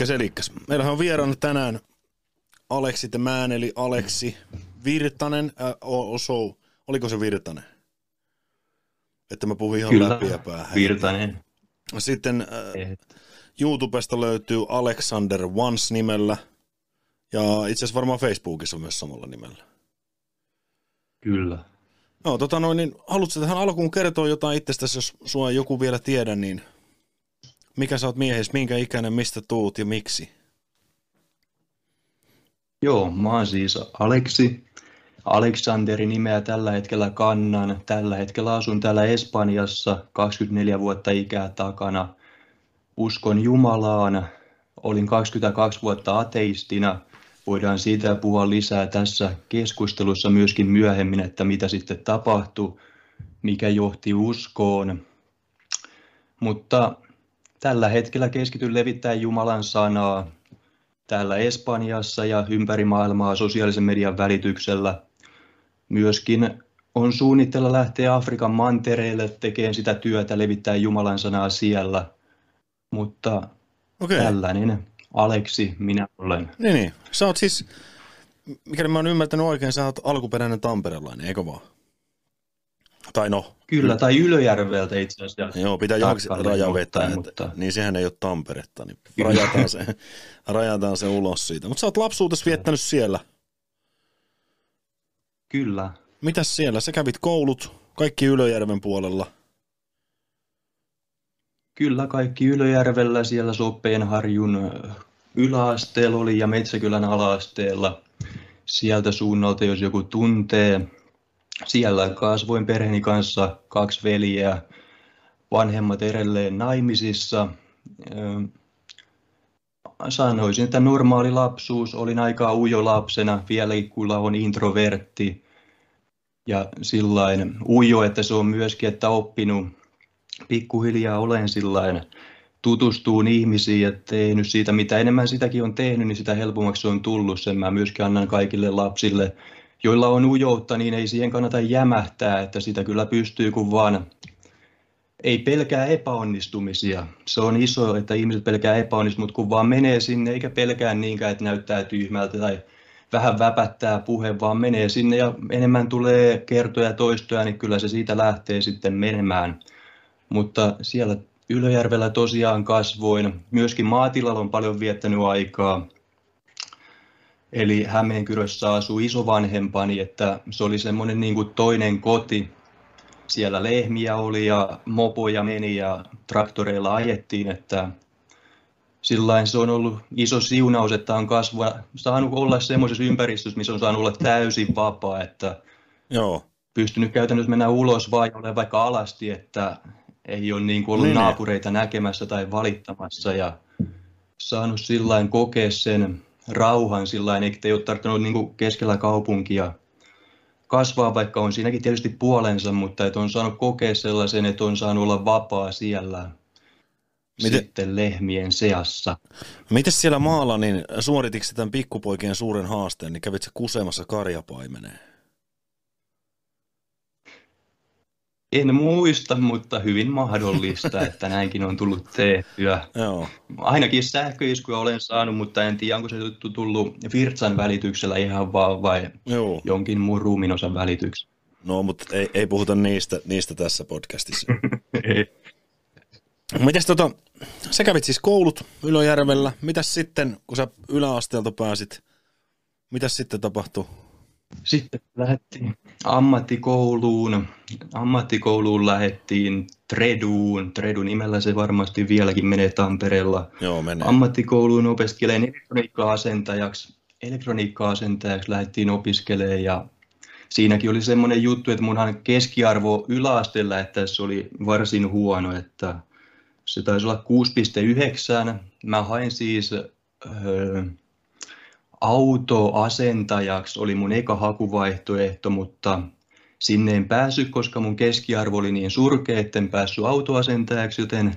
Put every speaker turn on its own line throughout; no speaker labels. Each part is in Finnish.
Elikkäs, elikkäs. Meillähän on vieraana tänään Aleksi Temään, eli Aleksi Virtanen. Äh, oso, oliko se Virtanen? Että mä puhun ihan
Kyllä,
läpi ja päähän.
Virtanen.
Sitten äh, YouTubesta löytyy Alexander Once nimellä. Ja itse asiassa varmaan Facebookissa myös samalla nimellä.
Kyllä.
No, tota noin, niin haluatko tähän alkuun kertoa jotain itsestäsi, jos sua joku vielä tiedä, niin mikä sä oot miehes, minkä ikäinen, mistä tuut ja miksi?
Joo, mä oon siis Aleksi. Aleksanderin nimeä tällä hetkellä kannan. Tällä hetkellä asun täällä Espanjassa, 24 vuotta ikää takana. Uskon Jumalaan. Olin 22 vuotta ateistina. Voidaan siitä puhua lisää tässä keskustelussa myöskin myöhemmin, että mitä sitten tapahtui, mikä johti uskoon. Mutta tällä hetkellä keskityn levittämään Jumalan sanaa täällä Espanjassa ja ympäri maailmaa sosiaalisen median välityksellä. Myöskin on suunnitella lähteä Afrikan mantereelle tekemään sitä työtä, levittää Jumalan sanaa siellä. Mutta
Okei.
tällainen Aleksi minä olen.
Niin, niin. Sä oot siis, mikäli mä oon ymmärtänyt oikein, sä oot alkuperäinen tamperelainen, eikö vaan? Tai no,
Kyllä, tai Ylöjärveltä itse asiassa.
joo, pitää johonkin
Tarkalleen
raja vetää, mutta...
mutta-
niin sehän ei ole Tamperetta, niin rajataan se, rajataan se ulos siitä. Mutta sä oot lapsuutesi viettänyt siellä.
Kyllä.
Mitäs siellä? Sä kävit koulut, kaikki Ylöjärven puolella.
Kyllä kaikki Ylöjärvellä siellä Soppeenharjun ö, yläasteella oli ja Metsäkylän alaasteella. Sieltä suunnalta, jos joku tuntee. Siellä kasvoin perheeni kanssa kaksi veljeä, vanhemmat edelleen naimisissa. Ö, Sanoisin, että normaali lapsuus. Olin aika ujo lapsena, vieläkin kun on introvertti. Ja sillain ujo, että se on myöskin, että oppinut pikkuhiljaa olen sillain tutustuun ihmisiin ja tehnyt siitä, mitä enemmän sitäkin on tehnyt, niin sitä helpommaksi se on tullut. Sen mä myöskin annan kaikille lapsille, joilla on ujoutta, niin ei siihen kannata jämähtää, että sitä kyllä pystyy, kun vaan ei pelkää epäonnistumisia. Se on iso, että ihmiset pelkää epäonnistumista, mutta kun vaan menee sinne, eikä pelkää niinkään, että näyttää tyhmältä tai vähän väpättää puhe, vaan menee sinne ja enemmän tulee kertoja ja toistoja, niin kyllä se siitä lähtee sitten menemään. Mutta siellä Ylöjärvellä tosiaan kasvoin. Myöskin maatilalla on paljon viettänyt aikaa. Eli Hämeenkyrössä asuu isovanhempani, että se oli semmoinen niin kuin toinen koti. Siellä lehmiä oli ja mopoja meni ja traktoreilla ajettiin, että sillain se on ollut iso siunaus, että on kasva, saanut olla semmoisessa ympäristössä, missä on saanut olla täysin vapaa, että
Joo.
pystynyt käytännössä mennä ulos vai ole vaikka alasti, että ei ole niin kuin ollut
Niin, niin.
naapureita näkemässä tai valittamassa ja saanut sillain kokea sen rauhan sillain, eikä ei ole tarvinnut niin keskellä kaupunkia kasvaa, vaikka on siinäkin tietysti puolensa, mutta että on saanut kokea sellaisen, että on saanut olla vapaa siellä
Miten-
sitten lehmien seassa.
Miten siellä maalla, niin suorititko sä tämän pikkupoikien suuren haasteen, niin kävit sä kusemassa karjapaimeneen?
En muista, mutta hyvin mahdollista, että näinkin on tullut tehtyä.
Joo.
Ainakin sähköiskuja olen saanut, mutta en tiedä, onko se tullut Virtsan välityksellä ihan vaan vai
Joo.
jonkin muun ruuminosan välityksellä.
No, mutta ei, ei puhuta niistä, niistä tässä podcastissa.
Ei.
Mites tota, sä kävit siis koulut Ylöjärvellä. Mitäs sitten, kun sä yläasteelta pääsit, mitäs sitten tapahtui?
Sitten lähdettiin ammattikouluun. Ammattikouluun lähdettiin Treduun. Tredu nimellä se varmasti vieläkin menee Tampereella.
Joo, menee.
Ammattikouluun opiskelen elektroniikka-asentajaksi. Elektroniikka-asentajaksi lähdettiin opiskelemaan ja siinäkin oli semmoinen juttu, että munhan keskiarvo yläasteella, että se oli varsin huono, että se taisi olla 6,9. Mä hain siis öö, autoasentajaksi, oli mun eka hakuvaihtoehto, mutta sinne en päässyt, koska mun keskiarvo oli niin surkea, etten päässyt autoasentajaksi, joten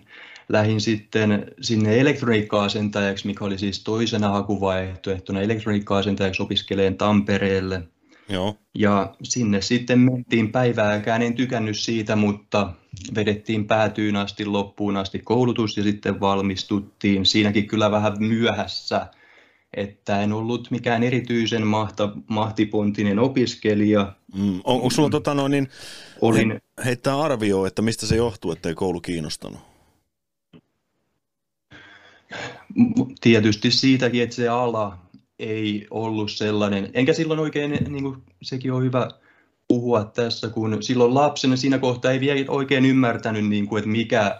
lähdin sitten sinne elektroniikka-asentajaksi, mikä oli siis toisena hakuvaihtoehtona elektroniikka-asentajaksi opiskeleen Tampereelle.
Joo.
Ja sinne sitten mentiin päivääkään, en tykännyt siitä, mutta vedettiin päätyyn asti, loppuun asti koulutus ja sitten valmistuttiin. Siinäkin kyllä vähän myöhässä, että en ollut mikään erityisen mahta, mahtipontinen opiskelija.
Mm. On, onko sulla tota noin, niin,
Olin,
he, heittää arvioa, että mistä se johtuu, että ei koulu kiinnostanut?
tietysti siitäkin, että se ala ei ollut sellainen, enkä silloin oikein, niin kuin sekin on hyvä puhua tässä, kun silloin lapsena siinä kohtaa ei vielä oikein ymmärtänyt, niin kuin, että mikä,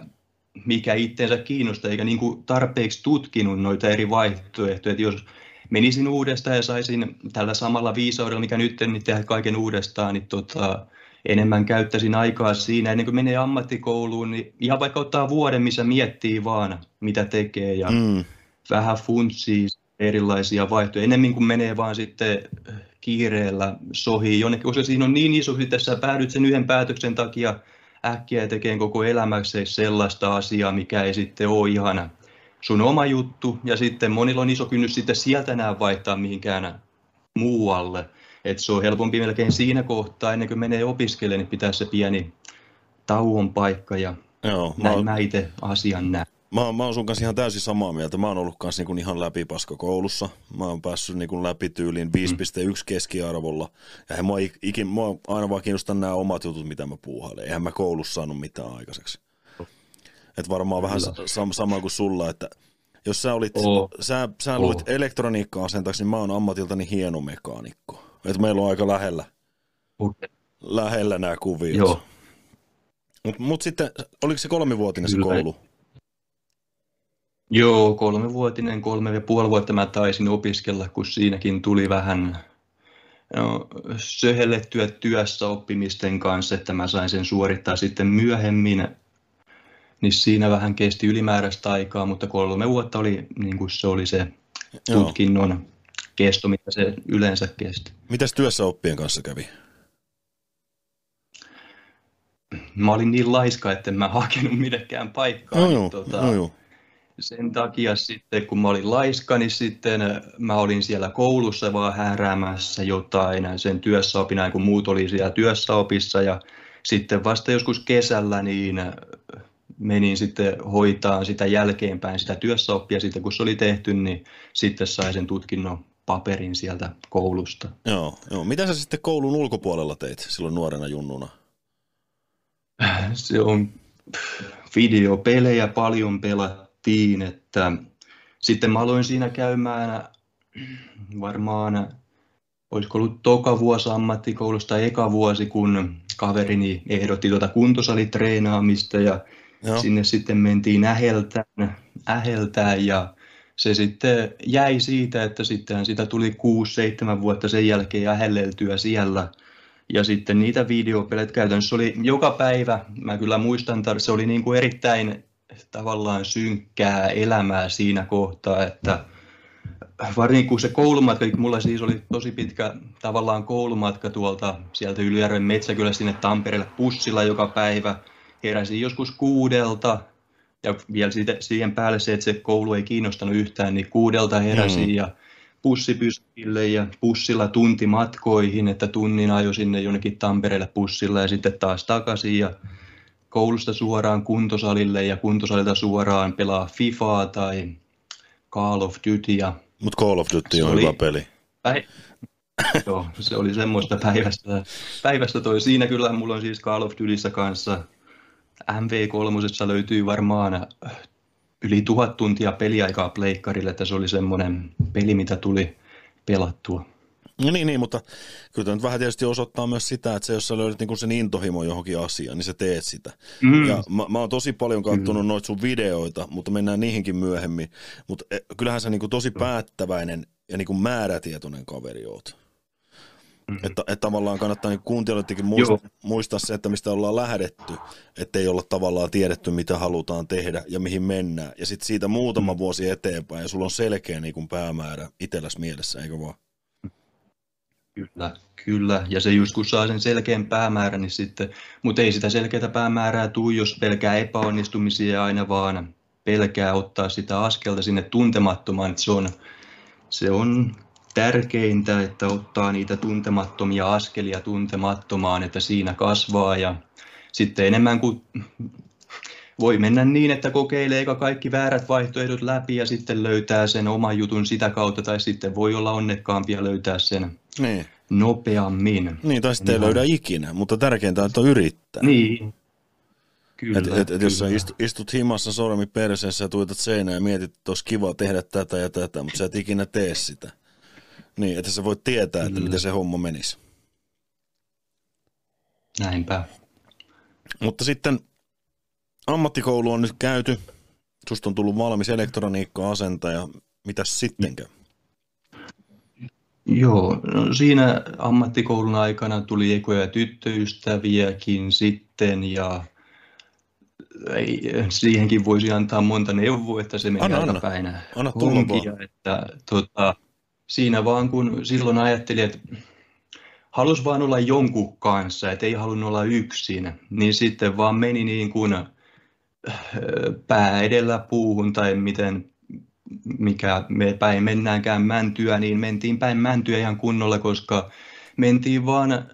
mikä itseensä kiinnostaa, eikä niin kuin tarpeeksi tutkinut noita eri vaihtoehtoja. Että jos menisin uudestaan ja saisin tällä samalla viisaudella, mikä nyt niin tehdä kaiken uudestaan, niin tota, enemmän käyttäisin aikaa siinä ennen kuin menee ammattikouluun, niin ihan vaikka ottaa vuoden, missä miettii vaan, mitä tekee ja mm. vähän funtsii erilaisia vaihtoehtoja, enemmän kuin menee vaan sitten kiireellä sohi jonnekin, koska siinä on niin iso, että sä päädyt sen yhden päätöksen takia äkkiä tekemään koko elämäksi sellaista asiaa, mikä ei sitten ole ihan sun oma juttu, ja sitten monilla on iso kynnys sitten sieltä enää vaihtaa mihinkään muualle. Et se on helpompi melkein siinä kohtaa, ennen kuin menee opiskelemaan, niin pitää se pieni tauon paikka, ja Joo, näin mä, mä itse asian näen.
Mä, mä oon sun kanssa ihan täysin samaa mieltä. Mä oon ollut kanssa niin ihan läpipaska koulussa. Mä oon päässyt niin läpi tyyliin 5,1 mm. keskiarvolla. Ja mua, ikin, mua aina vaan kiinnostaa nämä omat jutut, mitä mä puuhailen. Eihän mä koulussa saanut mitään aikaiseksi. Et varmaan vähän sam- sama kuin sulla, että jos sä olit, oh. sä, sä luit oh. elektroniikkaa sen takia, niin mä oon ammatiltani hieno mekaanikko. Et meillä on aika lähellä, okay. lähellä nämä kuviot. Joo. Mutta mut sitten, oliko se kolmivuotinen se koulu?
Joo, kolmevuotinen, kolme ja puoli vuotta mä taisin opiskella, kun siinäkin tuli vähän no, söhellettyä työssä oppimisten kanssa, että mä sain sen suorittaa sitten myöhemmin. Niin siinä vähän kesti ylimääräistä aikaa, mutta kolme vuotta oli, niin kuin se oli se tutkinnon Joo. kesto, mitä se yleensä kesti.
Mitäs työssä oppien kanssa kävi?
Mä olin niin laiska, että en mä hakenut minnekään paikkaa. No, niin, tota, no, joo sen takia sitten, kun mä olin laiska, niin sitten mä olin siellä koulussa vaan hääräämässä jotain sen työssäopinaan, kun muut oli siellä työssäopissa ja sitten vasta joskus kesällä niin menin sitten hoitaa sitä jälkeenpäin sitä työssäoppia, sitten kun se oli tehty, niin sitten sai sen tutkinnon paperin sieltä koulusta.
Joo, joo. Mitä sä sitten koulun ulkopuolella teit silloin nuorena junnuna?
Se on videopelejä paljon pelattu pelattiin, että sitten mä aloin siinä käymään varmaan, olisiko ollut toka vuosi ammattikoulusta eka vuosi, kun kaverini ehdotti tuota kuntosalitreenaamista ja Joo. sinne sitten mentiin äheltään, äheltään ja se sitten jäi siitä, että sitten sitä tuli 6-7 vuotta sen jälkeen ähelleltyä siellä. Ja sitten niitä videopelejä käytännössä oli joka päivä, mä kyllä muistan, että se oli niin kuin erittäin tavallaan synkkää elämää siinä kohtaa, että varsinkin kun se koulumatka, mulla siis oli tosi pitkä tavallaan koulumatka tuolta sieltä Ylijärven metsäkylästä sinne Tampereelle bussilla joka päivä. Heräsin joskus kuudelta ja vielä siitä, siihen päälle se, että se koulu ei kiinnostanut yhtään, niin kuudelta heräsin mm. ja bussipyskille ja bussilla tunti matkoihin, että tunnin ajo sinne jonnekin Tampereelle bussilla ja sitten taas takaisin ja koulusta suoraan kuntosalille ja kuntosalilta suoraan pelaa FIFAa tai Call of Dutyä.
Mutta Call of Duty on oli, hyvä peli. Päi-
Joo, se oli semmoista päivästä. Päivästä toi. Siinä kyllä mulla on siis Call of Dutyssä kanssa MV3 löytyy varmaan yli tuhat tuntia peliaikaa pleikkarille, että se oli semmoinen peli, mitä tuli pelattua.
No niin, niin, mutta kyllä tämä nyt vähän tietysti osoittaa myös sitä, että se, jos sä löydät niinku sen intohimo johonkin asiaan, niin sä teet sitä. Mm. Ja mä, mä oon tosi paljon katsonut mm. noita sun videoita, mutta mennään niihinkin myöhemmin. Mutta e, kyllähän sä niinku tosi päättäväinen ja niinku määrätietoinen kaveri oot. Mm-hmm. Että, että tavallaan kannattaa niin kuuntelijoidenkin muistaa, muistaa se, että mistä ollaan lähdetty, ettei olla tavallaan tiedetty, mitä halutaan tehdä ja mihin mennään. Ja sitten siitä muutama mm. vuosi eteenpäin ja sulla on selkeä niin kuin päämäärä itselläsi mielessä, eikö vaan?
Kyllä, kyllä. Ja se just kun saa sen selkeän päämäärän, niin sitten, mutta ei sitä selkeää päämäärää tuu, jos pelkää epäonnistumisia aina vaan pelkää ottaa sitä askelta sinne tuntemattomaan. Se on, se on tärkeintä, että ottaa niitä tuntemattomia askelia tuntemattomaan, että siinä kasvaa ja sitten enemmän kuin voi mennä niin, että kokeilee kaikki väärät vaihtoehdot läpi ja sitten löytää sen oman jutun sitä kautta, tai sitten voi olla onnekkaampia löytää sen niin. nopeammin.
Niin, tai sitten ei löydä ikinä, mutta tärkeintä on, että yrittää.
Niin,
Kyllä, et, et, et jos sä istut, istut himassa sormi perseessä ja tuitat seinään ja mietit, että olisi kiva tehdä tätä ja tätä, mutta sä et ikinä tee sitä. Niin, että sä voit tietää, että Kyllä. miten se homma menisi.
Näinpä.
Mutta sitten ammattikoulu on nyt käyty. Susta on tullut valmis elektroniikka-asentaja. Mitäs sittenkään?
Joo, no siinä ammattikoulun aikana tuli ekoja tyttöystäviäkin sitten ja ei, siihenkin voisi antaa monta neuvoa, että se menee aika päin
anna honkia,
että tota, siinä vaan kun silloin ajattelin, että halus vaan olla jonkun kanssa, että ei halunnut olla yksin, niin sitten vaan meni niin kuin äh, pää edellä puuhun tai miten mikä me päin mennäänkään mäntyä, niin mentiin päin mäntyä ihan kunnolla, koska mentiin vaan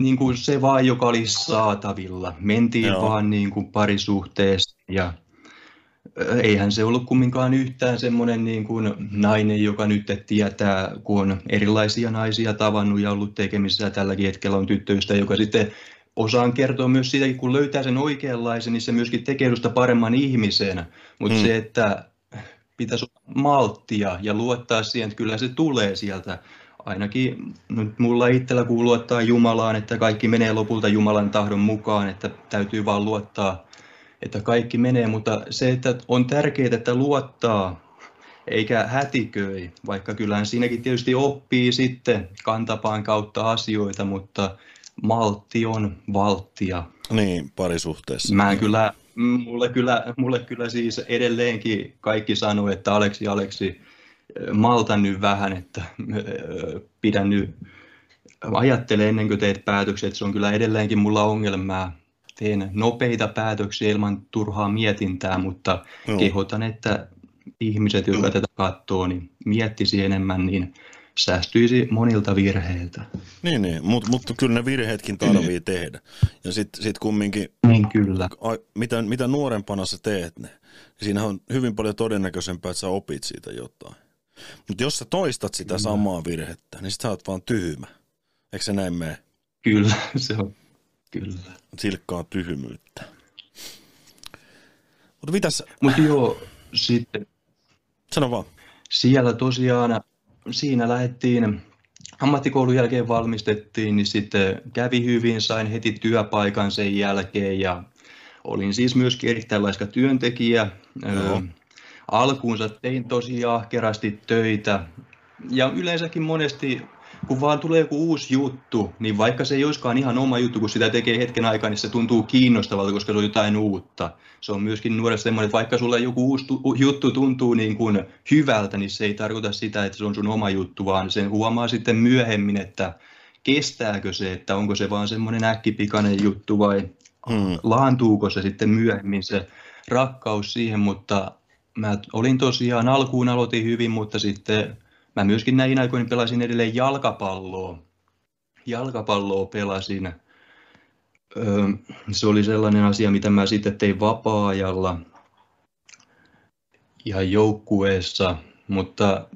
niin kuin se vaan, joka oli saatavilla. Mentiin Joo. vaan niin kuin parisuhteessa ja eihän se ollut kumminkaan yhtään semmoinen niin kuin nainen, joka nyt tietää, kun on erilaisia naisia tavannut ja ollut tekemisissä tälläkin hetkellä on tyttöystä, joka sitten osaan kertoa myös siitä, kun löytää sen oikeanlaisen, niin se myöskin tekee sitä paremman ihmisen. Mutta mm. se, että pitäisi olla malttia ja luottaa siihen, että kyllä se tulee sieltä ainakin nyt mulla itsellä kun luottaa Jumalaan, että kaikki menee lopulta Jumalan tahdon mukaan, että täytyy vaan luottaa, että kaikki menee, mutta se, että on tärkeää, että luottaa eikä hätiköi, vaikka kyllähän siinäkin tietysti oppii sitten kantapaan kautta asioita, mutta maltti on valttia.
Niin, parisuhteessa.
Mä kyllä, mulle kyllä, mulle kyllä siis edelleenkin kaikki sanoo, että Aleksi, Aleksi, malta nyt vähän, että pidän nyt, ajattele ennen kuin teet päätöksiä, että se on kyllä edelleenkin mulla ongelmaa. Teen nopeita päätöksiä ilman turhaa mietintää, mutta Joo. kehotan, että ihmiset, jotka tätä katsoo, niin miettisi enemmän, niin säästyisi monilta virheiltä.
Niin, niin. mutta mut kyllä ne virheetkin tarvii tehdä. Ja sitten sit kumminkin,
niin kyllä.
A, mitä, mitä nuorempana sä teet ne, niin siinä on hyvin paljon todennäköisempää, että sä opit siitä jotain. Mutta jos sä toistat sitä kyllä. samaa virhettä, niin sit sä oot vaan tyhmä. Eikö se näin mene?
Kyllä, se on. Kyllä.
Silkkaa tyhmyyttä. Mutta mitäs...
Mutta joo, sitten...
Sano vaan.
Siellä tosiaan, siinä lähdettiin, ammattikoulun jälkeen valmistettiin, niin sitten kävi hyvin, sain heti työpaikan sen jälkeen ja olin siis myöskin erittäin laiska työntekijä. Joo alkuunsa tein tosi ahkerasti töitä. Ja yleensäkin monesti, kun vaan tulee joku uusi juttu, niin vaikka se ei olisikaan ihan oma juttu, kun sitä tekee hetken aikaa, niin se tuntuu kiinnostavalta, koska se on jotain uutta. Se on myöskin nuoressa semmoinen, että vaikka sulle joku uusi juttu tuntuu niin kuin hyvältä, niin se ei tarkoita sitä, että se on sun oma juttu, vaan sen huomaa sitten myöhemmin, että kestääkö se, että onko se vaan semmoinen äkkipikainen juttu vai hmm. laantuuko se sitten myöhemmin se rakkaus siihen, mutta mä olin tosiaan, alkuun aloitin hyvin, mutta sitten mä myöskin näin aikoina pelasin edelleen jalkapalloa. Jalkapalloa pelasin. se oli sellainen asia, mitä mä sitten tein vapaa-ajalla ihan joukkueessa. Mutta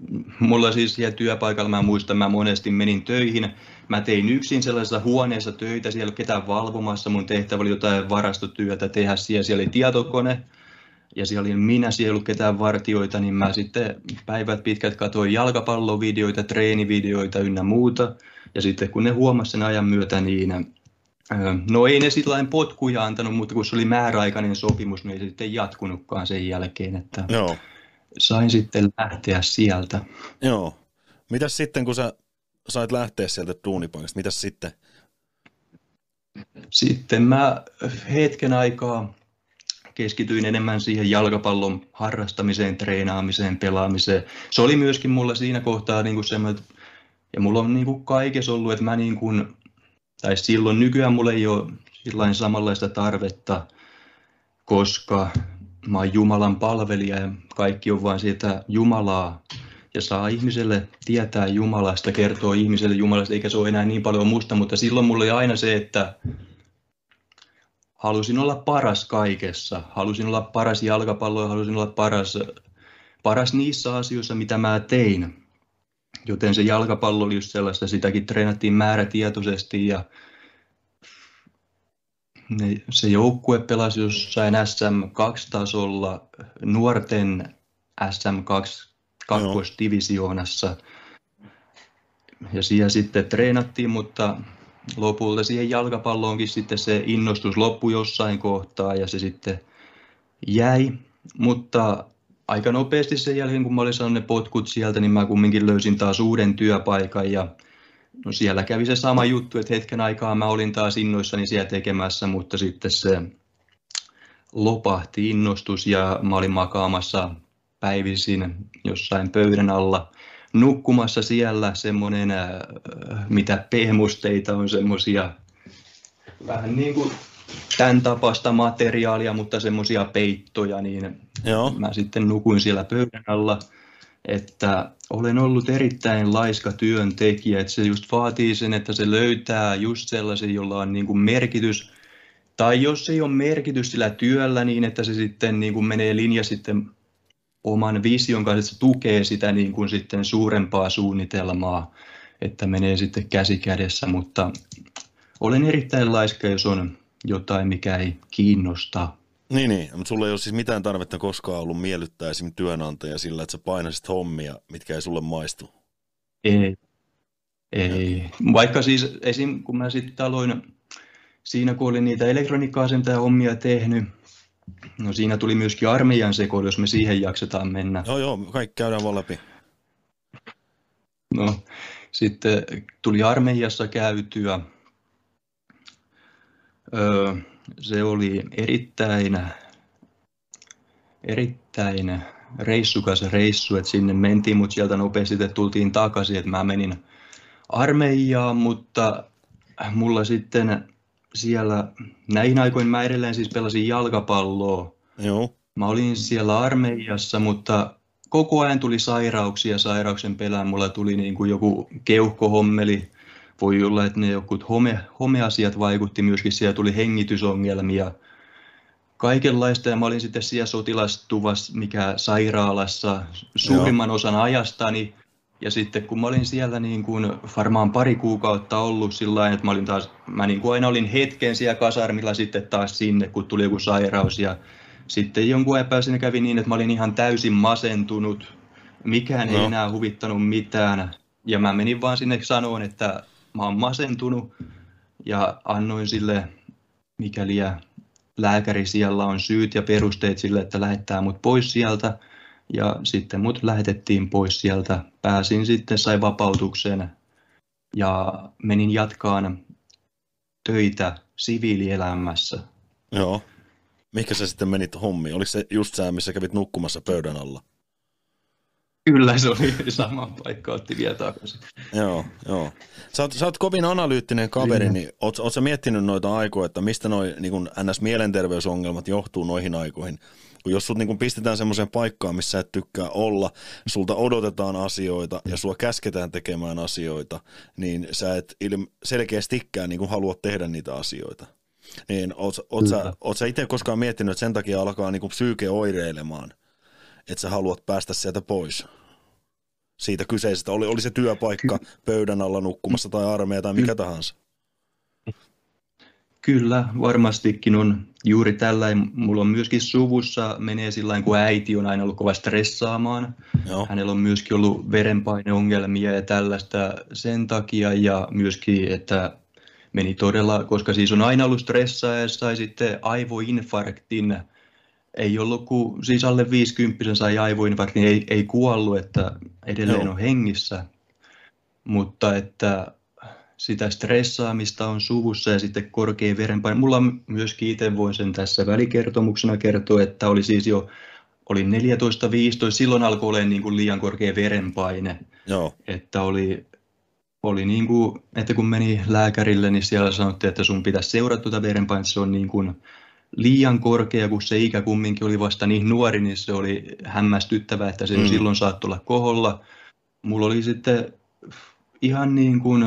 mulla siis siellä työpaikalla, mä muistan, mä monesti menin töihin. Mä tein yksin sellaisessa huoneessa töitä, siellä ketään valvomassa. Mun tehtävä oli jotain varastotyötä tehdä siellä. Siellä oli tietokone, ja siellä oli minä, siellä ei ollut ketään vartioita, niin mä sitten päivät pitkät katsoin jalkapallovideoita, treenivideoita ynnä muuta. Ja sitten kun ne huomasi sen ajan myötä, niin no ei ne sitten lain potkuja antanut, mutta kun se oli määräaikainen sopimus, niin ei se sitten jatkunutkaan sen jälkeen, että Joo. sain sitten lähteä sieltä.
Joo. Mitäs sitten, kun sä sait lähteä sieltä duunipaikasta, mitäs sitten?
Sitten mä hetken aikaa keskityin enemmän siihen jalkapallon harrastamiseen, treenaamiseen, pelaamiseen. Se oli myöskin mulla siinä kohtaa niin kuin semmoinen, ja mulla on niin kuin kaikessa ollut, että mä niin kuin, tai silloin nykyään mulla ei ole samanlaista tarvetta, koska mä oon Jumalan palvelija ja kaikki on vain siitä Jumalaa ja saa ihmiselle tietää Jumalasta, kertoo ihmiselle Jumalasta, eikä se ole enää niin paljon musta, mutta silloin mulla oli aina se, että halusin olla paras kaikessa. Halusin olla paras jalkapallo ja halusin olla paras, paras niissä asioissa, mitä mä tein. Joten se jalkapallo oli just sellaista, sitäkin treenattiin määrätietoisesti ja se joukkue pelasi jossain SM2-tasolla nuorten SM2 kakkosdivisioonassa. Ja siellä sitten treenattiin, mutta lopulta siihen jalkapalloonkin sitten se innostus loppui jossain kohtaa ja se sitten jäi. Mutta aika nopeasti sen jälkeen, kun mä olin saanut ne potkut sieltä, niin mä kumminkin löysin taas uuden työpaikan ja no siellä kävi se sama juttu, että hetken aikaa mä olin taas innoissani siellä tekemässä, mutta sitten se lopahti innostus ja mä olin makaamassa päivisin jossain pöydän alla nukkumassa siellä semmoinen, äh, mitä pehmusteita on semmoisia vähän niin kuin tämän tapasta materiaalia, mutta semmoisia peittoja, niin Joo. mä sitten nukuin siellä pöydän alla, että olen ollut erittäin laiska työntekijä, että se just vaatii sen, että se löytää just sellaisen, jolla on niin kuin merkitys, tai jos ei ole merkitys sillä työllä, niin että se sitten niin kuin menee linja sitten oman vision kanssa, että se tukee sitä niin kuin sitten suurempaa suunnitelmaa, että menee sitten käsi kädessä, mutta olen erittäin laiska, jos on jotain, mikä ei kiinnosta.
Niin, niin, mutta sulla ei ole siis mitään tarvetta koskaan ollut miellyttää esimerkiksi työnantaja sillä, että sä painaisit hommia, mitkä ei sulle maistu.
Ei, ei. Vaikka siis esim. kun mä sitten aloin siinä, kun olin niitä elektroniikka hommia tehnyt, No siinä tuli myöskin armeijan sekoilu, jos me siihen jaksetaan mennä.
Joo, joo, kaikki käydään vaan läpi.
No, sitten tuli armeijassa käytyä. Öö, se oli erittäin, erittäin reissukas reissu, että sinne mentiin, mutta sieltä nopeasti tultiin takaisin, että mä menin armeijaan, mutta mulla sitten siellä, näihin aikoihin mä edelleen siis pelasin jalkapalloa.
Joo.
Mä olin siellä armeijassa, mutta koko ajan tuli sairauksia sairauksen pelään. Mulla tuli niin kuin joku keuhkohommeli, voi olla, että ne jokut home, homeasiat vaikutti myöskin, siellä tuli hengitysongelmia, kaikenlaista ja mä olin sitten siellä sotilastuvassa, mikä sairaalassa suurimman Joo. osan ajastani ja sitten kun mä olin siellä niin kuin varmaan pari kuukautta ollut sillä että mä olin taas, mä niin kuin aina olin hetken siellä kasarmilla sitten taas sinne, kun tuli joku sairaus. Ja sitten jonkun ajan sinne kävi niin, että mä olin ihan täysin masentunut, mikään no. ei enää huvittanut mitään. Ja mä menin vaan sinne sanoon, että mä oon masentunut. Ja annoin sille, mikäli lääkäri siellä on syyt ja perusteet sille, että lähettää mut pois sieltä – ja sitten mut lähetettiin pois sieltä. Pääsin sitten, sai vapautuksen ja menin jatkaan töitä siviilielämässä.
Joo. Mikä sä sitten menit hommiin? Oliko se just sä, missä kävit nukkumassa pöydän alla?
Kyllä se oli sama paikka, otti vielä takaisin.
joo, joo. Sä oot, sä oot kovin analyyttinen kaveri, Kyllä. niin oot, oot sä miettinyt noita aikoja, että mistä noi niin NS-mielenterveysongelmat johtuu noihin aikoihin? Kun jos sut niin pistetään semmoiseen paikkaan, missä et tykkää olla, sulta odotetaan asioita ja sua käsketään tekemään asioita, niin sä et ilme- selkeästikään niin halua tehdä niitä asioita. Niin oot, oot, sä, oot sä itse koskaan miettinyt, että sen takia alkaa niin psyyke oireilemaan, että sä haluat päästä sieltä pois? Siitä kyseisestä, oli, oli se työpaikka pöydän alla nukkumassa tai armeija tai mikä tahansa.
Kyllä, varmastikin on juuri tällä. Mulla on myöskin suvussa menee sillä kun äiti on aina ollut kova stressaamaan. Joo. Hänellä on myöskin ollut verenpaineongelmia ja tällaista sen takia ja myöskin, että meni todella, koska siis on aina ollut stressaa ja sai sitten aivoinfarktin. Ei ollut kuin, siis alle 50 sai aivoinfarktin, ei, ei kuollut, että edelleen Joo. on hengissä. Mutta että sitä stressaamista on suvussa ja sitten korkea verenpaine. Mulla myöskin itse voin sen tässä välikertomuksena kertoa, että oli siis jo oli 14-15, silloin alkoi olla niin kuin liian korkea verenpaine.
Joo.
Että oli, oli niin kuin, että kun meni lääkärille, niin siellä sanottiin, että sun pitäisi seurata tuota verenpainetta, se on niin kuin liian korkea, kun se ikä kumminkin oli vasta niin nuori, niin se oli hämmästyttävää, että se mm. silloin saattoi olla koholla. Mulla oli sitten ihan niin kuin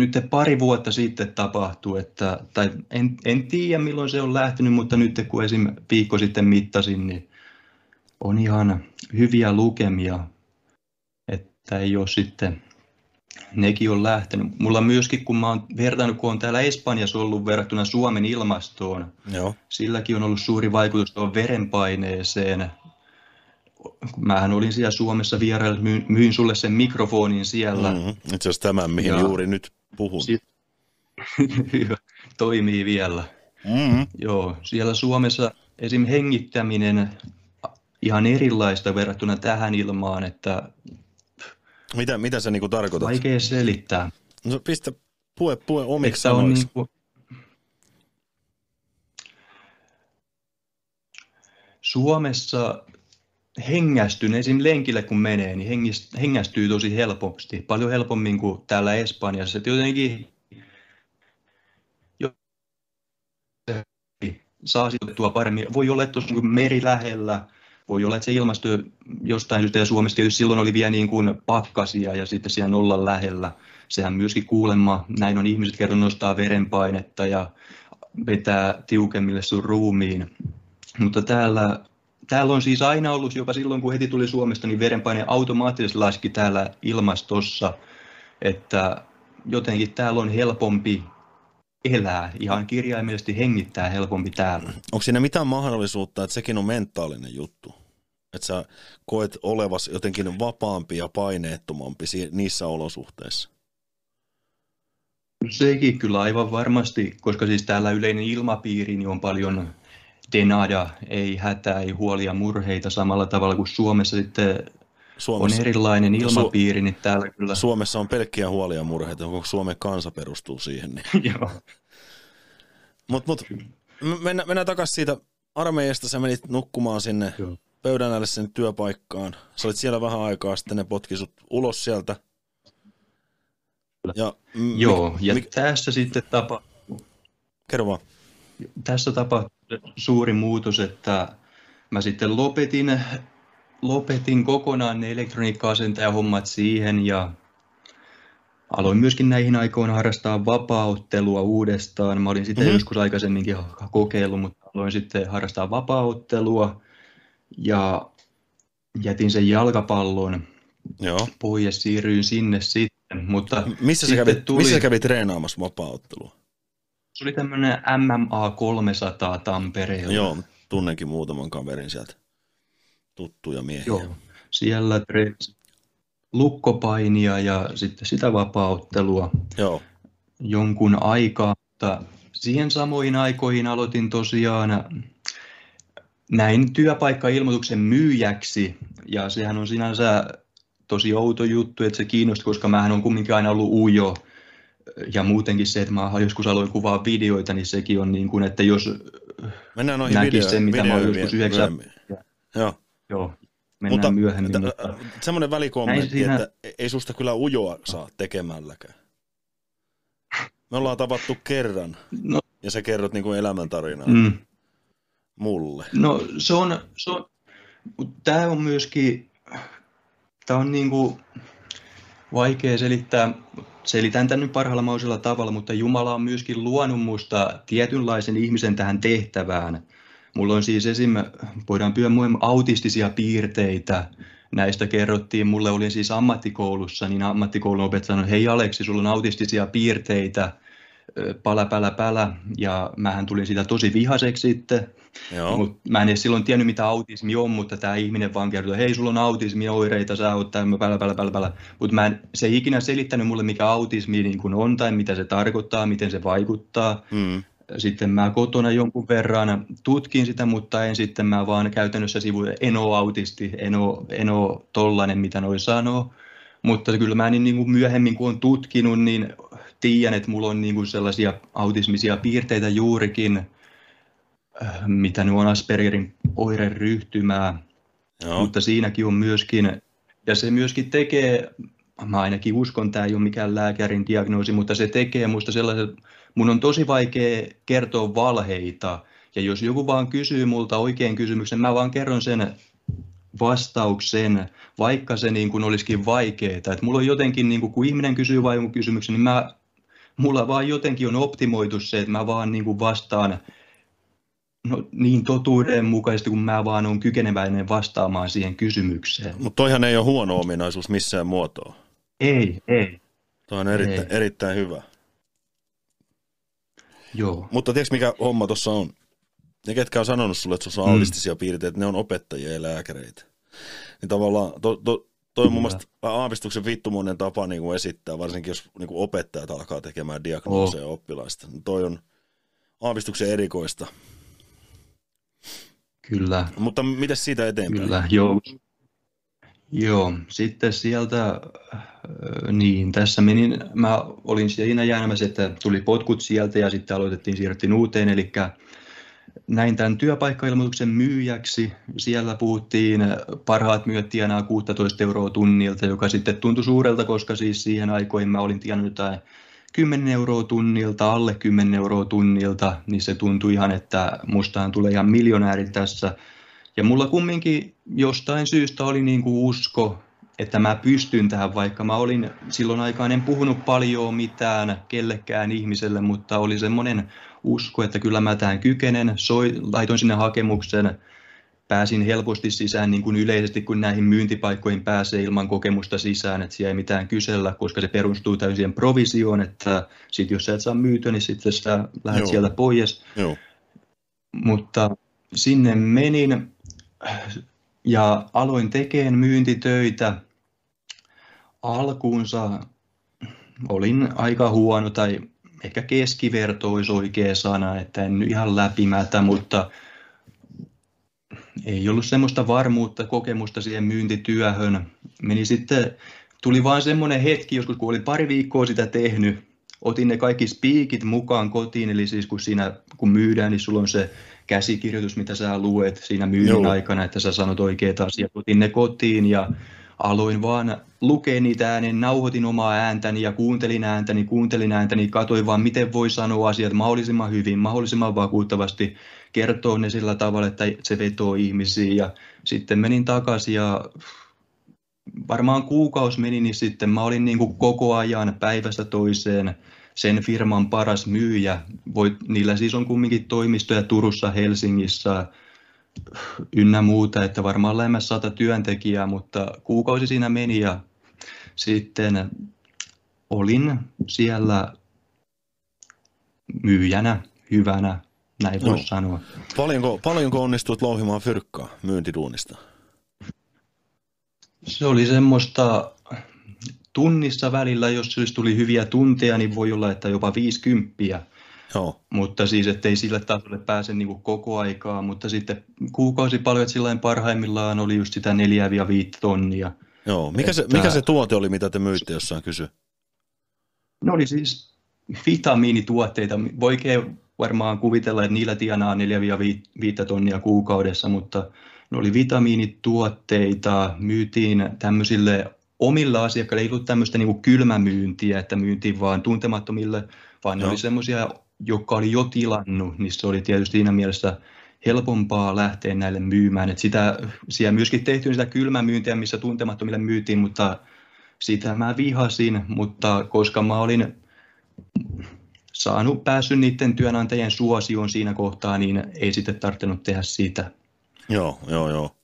nyt pari vuotta sitten tapahtui, että, tai en, en tiedä milloin se on lähtenyt, mutta nyt kun esim. viikko sitten mittasin, niin on ihan hyviä lukemia, että ei ole sitten, nekin on lähtenyt. Mulla myöskin, kun mä oon vertannut, kun on täällä Espanjassa ollut verrattuna Suomen ilmastoon,
Joo.
silläkin on ollut suuri vaikutus tuohon verenpaineeseen. Mähän olin siellä Suomessa vierailla, myin sulle sen mikrofonin siellä. Mm-hmm.
Itse asiassa tämän, mihin ja juuri nyt puhun. Sit,
toimii vielä.
Mm-hmm.
Joo, siellä Suomessa esim. hengittäminen ihan erilaista verrattuna tähän ilmaan, että
mitä, mitä sä niinku tarkoitat?
Vaikea selittää.
No pistä, pue, pue omiksi sanoiksi. Niinku,
Suomessa hengästyn, esim. lenkille kun menee, niin hengästyy tosi helposti, paljon helpommin kuin täällä Espanjassa. Että jotenkin saa sijoitettua paremmin. Voi olla, että tuossa niin meri lähellä, voi olla, että se ilmasto jostain syystä, ja Suomessa tietysti silloin oli vielä niin kuin pakkasia ja sitten siellä nollan lähellä. Sehän myöskin kuulemma, näin on ihmiset kerran nostaa verenpainetta ja vetää tiukemmille sun ruumiin. Mutta täällä täällä on siis aina ollut, jopa silloin kun heti tuli Suomesta, niin verenpaine automaattisesti laski täällä ilmastossa, että jotenkin täällä on helpompi elää, ihan kirjaimellisesti hengittää helpompi täällä.
Onko siinä mitään mahdollisuutta, että sekin on mentaalinen juttu? Että sä koet olevas jotenkin vapaampi ja paineettomampi niissä olosuhteissa?
Sekin kyllä aivan varmasti, koska siis täällä yleinen ilmapiiri niin on paljon denada, ei hätää, ei huolia, murheita samalla tavalla kuin Suomessa sitten Suomessa, on erilainen ilmapiiri, Su- niin täällä kyllä...
Suomessa on pelkkiä huolia ja murheita, koko Suomen kansa perustuu siihen. Niin.
Joo.
Mutta mut, mennään, mennään takaisin siitä armeijasta, sä menit nukkumaan sinne Joo. pöydän äärelle sinne työpaikkaan. Sä olit siellä vähän aikaa, sitten ne potkisut ulos sieltä.
Ja, Joo, ja mik... tässä sitten tapahtui.
Kerro vaan.
Tässä tapahtui suuri muutos, että mä sitten lopetin, lopetin kokonaan ne elektroniikka-asentajahommat siihen ja aloin myöskin näihin aikoihin harrastaa vapauttelua uudestaan. Mä olin sitten mm-hmm. joskus aikaisemminkin kokeillut, mutta aloin sitten harrastaa vapauttelua ja jätin sen jalkapallon
Joo.
pois ja siirryin sinne sitten. Mutta
missä, sä kävit, tuli... missä sä kävit treenaamassa vapauttelua?
Se oli tämmöinen MMA 300 Tampereella.
Joo, tunnenkin muutaman kaverin sieltä. Tuttuja miehiä.
Joo, siellä lukkopainia ja sitten sitä vapauttelua
Joo.
jonkun aikaa. Mutta siihen samoihin aikoihin aloitin tosiaan näin työpaikkailmoituksen myyjäksi ja sehän on sinänsä tosi outo juttu, että se kiinnosti, koska mähän on kumminkin aina ollut ujo ja muutenkin se, että mä joskus aloin kuvaa videoita, niin sekin on niin kuin, että jos
Mennään noihin video, sen, mitä mä oon
joskus yhdeksän...
Joo.
Joo, mennään mutta, myöhemmin. T- mutta...
Semmoinen välikommentti, siinä... että ei susta kyllä ujoa saa tekemälläkään. Me ollaan tavattu kerran, no. ja sä kerrot niin kuin elämäntarinaa mm. mulle.
No se on, se on tämä on myöskin, tämä on niin kuin vaikea selittää, selitän tämän nyt parhaalla mahdollisella tavalla, mutta Jumala on myöskin luonut musta tietynlaisen ihmisen tähän tehtävään. Mulla on siis esim. voidaan pyydä autistisia piirteitä. Näistä kerrottiin, mulle oli siis ammattikoulussa, niin ammattikoulun opettaja sanoi, hei Aleksi, sulla on autistisia piirteitä, pälä, pälä, pälä. Ja mähän tulin siitä tosi vihaseksi sitten. Mut mä en edes silloin tiennyt, mitä autismi on, mutta tämä ihminen vaan kertoi, hei, sulla on autismioireita, sä oot tämmöinen, pälä, pälä, pälä, pälä. Mutta mä en, se ei ikinä selittänyt mulle, mikä autismi niin kun on tai mitä se tarkoittaa, miten se vaikuttaa.
Mm.
Sitten mä kotona jonkun verran tutkin sitä, mutta en sitten mä vaan käytännössä sivu, en ole autisti, en ole, en ole tollainen, mitä noin sanoo. Mutta kyllä mä niin, niin kuin myöhemmin, kun on tutkinut, niin tiedän, että mulla on niin kuin sellaisia autismisia piirteitä juurikin, äh, mitä nyt on Aspergerin oireryhtymää. Joo. Mutta siinäkin on myöskin, ja se myöskin tekee mä ainakin uskon, tämä ei ole mikään lääkärin diagnoosi, mutta se tekee musta sellaisen, mun on tosi vaikea kertoa valheita, ja jos joku vaan kysyy multa oikein kysymyksen, mä vaan kerron sen vastauksen, vaikka se niin kuin olisikin vaikeaa. että mulla on jotenkin, niin kuin, kun ihminen kysyy vain kysymyksen, niin mä, mulla vaan jotenkin on optimoitu se, että mä vaan niin kuin vastaan no, niin totuudenmukaisesti kuin mä vaan on kykeneväinen vastaamaan siihen kysymykseen.
Mutta toihan ei ole huono ominaisuus missään muotoa.
Ei, ei.
Toi on erittäin, ei. erittäin hyvä.
Joo.
Mutta tiedätkö mikä homma tuossa on? Ne, ketkä on sanonut sulle, että sulla on mm. autistisia piirteitä, ne on opettajia ja lääkäreitä. Niin tavallaan to, to, toi on mun mielestä aavistuksen vittumoinen tapa niin kuin esittää, varsinkin jos niin kuin opettajat alkaa tekemään diagnooseja oh. oppilaista. Niin toi on aavistuksen erikoista.
Kyllä.
Mutta miten siitä eteenpäin?
Kyllä, joo. Joo, sitten sieltä, niin tässä menin, mä olin siinä jäämässä, että tuli potkut sieltä ja sitten aloitettiin, siirryttiin uuteen, eli näin tämän työpaikkailmoituksen myyjäksi. Siellä puhuttiin, parhaat myyjät tienaa 16 euroa tunnilta, joka sitten tuntui suurelta, koska siis siihen aikoihin mä olin tiennyt jotain 10 euroa tunnilta, alle 10 euroa tunnilta, niin se tuntui ihan, että mustaan tulee ihan miljonääri tässä. Ja mulla kumminkin jostain syystä oli niin kuin usko, että mä pystyn tähän, vaikka mä olin silloin aikaan, en puhunut paljon mitään kellekään ihmiselle, mutta oli semmoinen usko, että kyllä mä tähän kykenen. Soi, laitoin sinne hakemuksen, pääsin helposti sisään niin kuin yleisesti, kun näihin myyntipaikkoihin pääsee ilman kokemusta sisään, että siellä ei mitään kysellä, koska se perustuu täysin provisioon, että sit jos sä et saa myytyä, niin sitten sä lähdet Joo. sieltä pois.
Joo.
Mutta sinne menin ja aloin tekemään myyntitöitä. Alkuunsa olin aika huono tai ehkä keskiverto olisi oikea sana, että en ihan läpimätä, mutta ei ollut semmoista varmuutta, kokemusta siihen myyntityöhön. Meni sitten, tuli vaan semmoinen hetki joskus, kun olin pari viikkoa sitä tehnyt, otin ne kaikki spiikit mukaan kotiin, eli siis kun siinä kun myydään, niin sulla on se käsikirjoitus, mitä sä luet siinä myynnin Joo. aikana, että sä sanot oikeat asiat. Otin ne kotiin ja aloin vaan lukea niitä äänen, nauhoitin omaa ääntäni ja kuuntelin ääntäni, kuuntelin ääntäni, katsoin vaan, miten voi sanoa asiat mahdollisimman hyvin, mahdollisimman vakuuttavasti, kertoo ne sillä tavalla, että se vetoo ihmisiä. Ja sitten menin takaisin ja varmaan kuukausi meni, niin sitten mä olin niin kuin koko ajan päivästä toiseen sen firman paras myyjä. Voit, niillä siis on kumminkin toimistoja Turussa, Helsingissä, ynnä muuta, että varmaan lähemmäs sata työntekijää, mutta kuukausi siinä meni ja sitten olin siellä myyjänä, hyvänä, näin no. voisi sanoa.
Paljonko, paljonko onnistut louhimaan fyrkkaa myyntiduunista?
Se oli semmoista tunnissa välillä, jos olisi tuli hyviä tunteja, niin voi olla, että jopa 50.
Joo.
Mutta siis, ettei sille tasolle pääse niin kuin koko aikaa, mutta sitten kuukausipalkat sillä parhaimmillaan oli just sitä 4-5 tonnia.
Joo, mikä, että... se, mikä se tuote oli, mitä te myitte jossain kysy?
Ne oli siis vitamiinituotteita. Voikee varmaan kuvitella, että niillä tienaa 4-5 tonnia kuukaudessa, mutta ne oli vitamiinituotteita, myytiin tämmöisille omille asiakkaille, ei ollut tämmöistä niin kylmämyyntiä, että myyntiin vaan tuntemattomille, vaan ne oli semmoisia joka oli jo tilannut, niin se oli tietysti siinä mielessä helpompaa lähteä näille myymään. Et sitä, siellä myöskin tehtiin sitä kylmämyyntiä, missä tuntemattomille myytiin, mutta sitä mä vihasin, mutta koska mä olin saanut päässyt niiden työnantajien suosioon siinä kohtaa, niin ei sitten tarvinnut tehdä sitä.
Joo, joo, joo.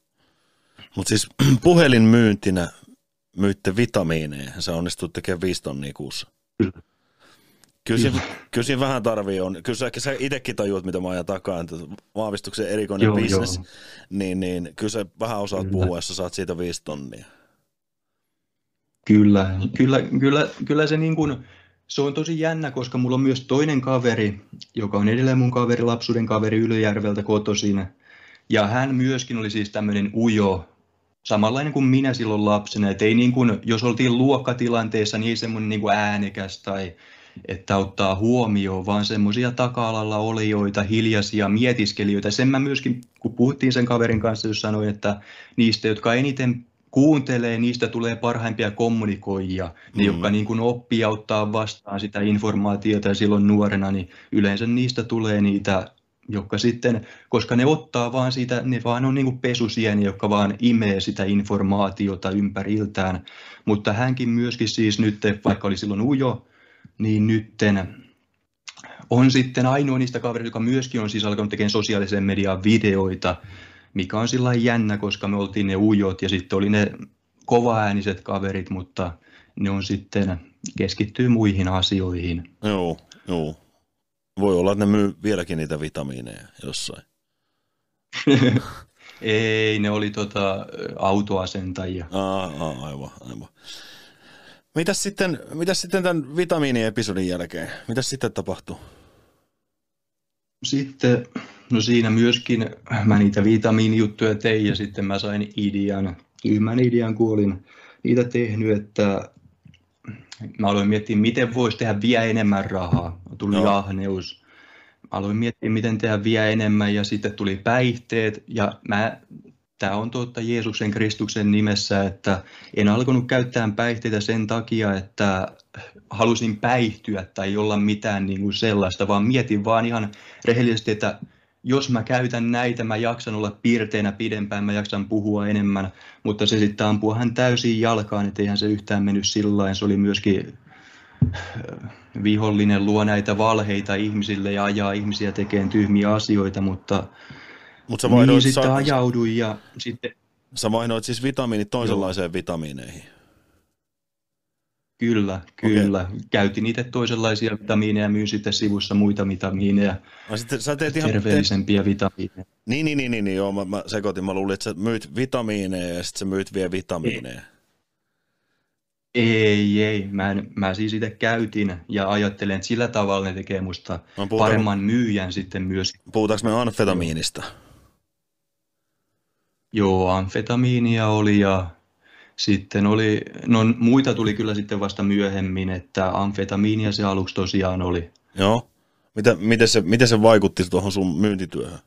Mutta siis puhelinmyyntinä myytte vitamiineja, sä onnistut tekemään viisi tonnia kuussa. Kyllä. Kyllä siinä, kyllä siinä vähän tarvii on. Kyllä sä, sä itsekin tajuat, mitä mä ajan takaa, että vahvistuksen erikoinen joo, business, joo. Niin, niin kyllä sä vähän osaat kyllä. puhua, jos sä saat siitä viisi tonnia.
Kyllä, kyllä, kyllä, kyllä se niin kuin, se on tosi jännä, koska mulla on myös toinen kaveri, joka on edelleen mun kaveri, lapsuuden kaveri Ylöjärveltä kotoisin. Ja hän myöskin oli siis tämmöinen ujo, samanlainen kuin minä silloin lapsena. Että ei niin kuin, jos oltiin luokkatilanteessa, niin ei semmoinen niin kuin äänekäs tai että ottaa huomioon, vaan semmoisia taka-alalla olijoita, hiljaisia mietiskelijöitä. Sen mä myöskin, kun puhuttiin sen kaverin kanssa, jos sanoin, että niistä, jotka eniten kuuntelee, niistä tulee parhaimpia kommunikoijia. Ne, mm. jotka niin kuin oppii ottaa vastaan sitä informaatiota ja silloin nuorena, niin yleensä niistä tulee niitä, jotka sitten, koska ne ottaa vaan siitä, ne vaan on niin kuin pesusieni, jotka vaan imee sitä informaatiota ympäriltään. Mutta hänkin myöskin siis nyt, vaikka oli silloin ujo, niin nytten on sitten ainoa niistä kavereista, joka myöskin on siis alkanut tekemään sosiaalisen median videoita, mikä on sillä jännä, koska me oltiin ne ujot ja sitten oli ne kovaääniset kaverit, mutta ne on sitten keskittyy muihin asioihin.
Joo, joo. Voi olla, että ne myy vieläkin niitä vitamiineja jossain.
Ei, ne oli tota, autoasentajia.
Aa, aa, aivan, aivan. Mitäs sitten, mitäs sitten tämän vitamiiniepisodin jälkeen? Mitäs sitten tapahtuu?
Sitten, no siinä myöskin mä niitä vitamiinijuttuja tein ja sitten mä sain idean, tyhmän idean, kun olin niitä tehnyt, että mä aloin miettiä, miten voisi tehdä vielä enemmän rahaa. Tuli no. ahneus. Aloin miettiä, miten tehdä vielä enemmän ja sitten tuli päihteet ja mä tämä on totta Jeesuksen Kristuksen nimessä, että en alkanut käyttää päihteitä sen takia, että halusin päihtyä tai olla mitään niin kuin sellaista, vaan mietin vaan ihan rehellisesti, että jos mä käytän näitä, mä jaksan olla piirteinä pidempään, mä jaksan puhua enemmän, mutta se sitten ampuu hän täysin jalkaan, että eihän se yhtään mennyt sillä Se oli myöskin äh, vihollinen luo näitä valheita ihmisille ja ajaa ihmisiä tekemään tyhmiä asioita, mutta
Mut sä niin,
sitten sa- ajauduin ja sitten...
Sä vaihdoit siis vitamiinit toisenlaiseen Joo. vitamiineihin?
Kyllä, kyllä. Okay. Käytin niitä toisenlaisia vitamiineja ja myin sitten sivussa muita vitamiineja.
No, sitten sä teet ihan
terveellisempiä te... vitamiineja.
Niin, niin, niin, niin, niin joo, mä, mä sekoitin. Mä luulin, että sä myyt vitamiineja ja sitten sä myyt vielä vitamiineja.
Ei, ei. Mä, en, mä siis itse käytin ja ajattelen, että sillä tavalla ne tekee musta no, paremman myyjän sitten myös.
Puhutaanko me amfetamiinista? Joo.
Joo, amfetamiinia oli ja sitten oli, no muita tuli kyllä sitten vasta myöhemmin, että amfetamiinia se aluksi tosiaan oli.
Joo. Mitä, miten, se, miten se vaikutti tuohon sun myyntityöhön?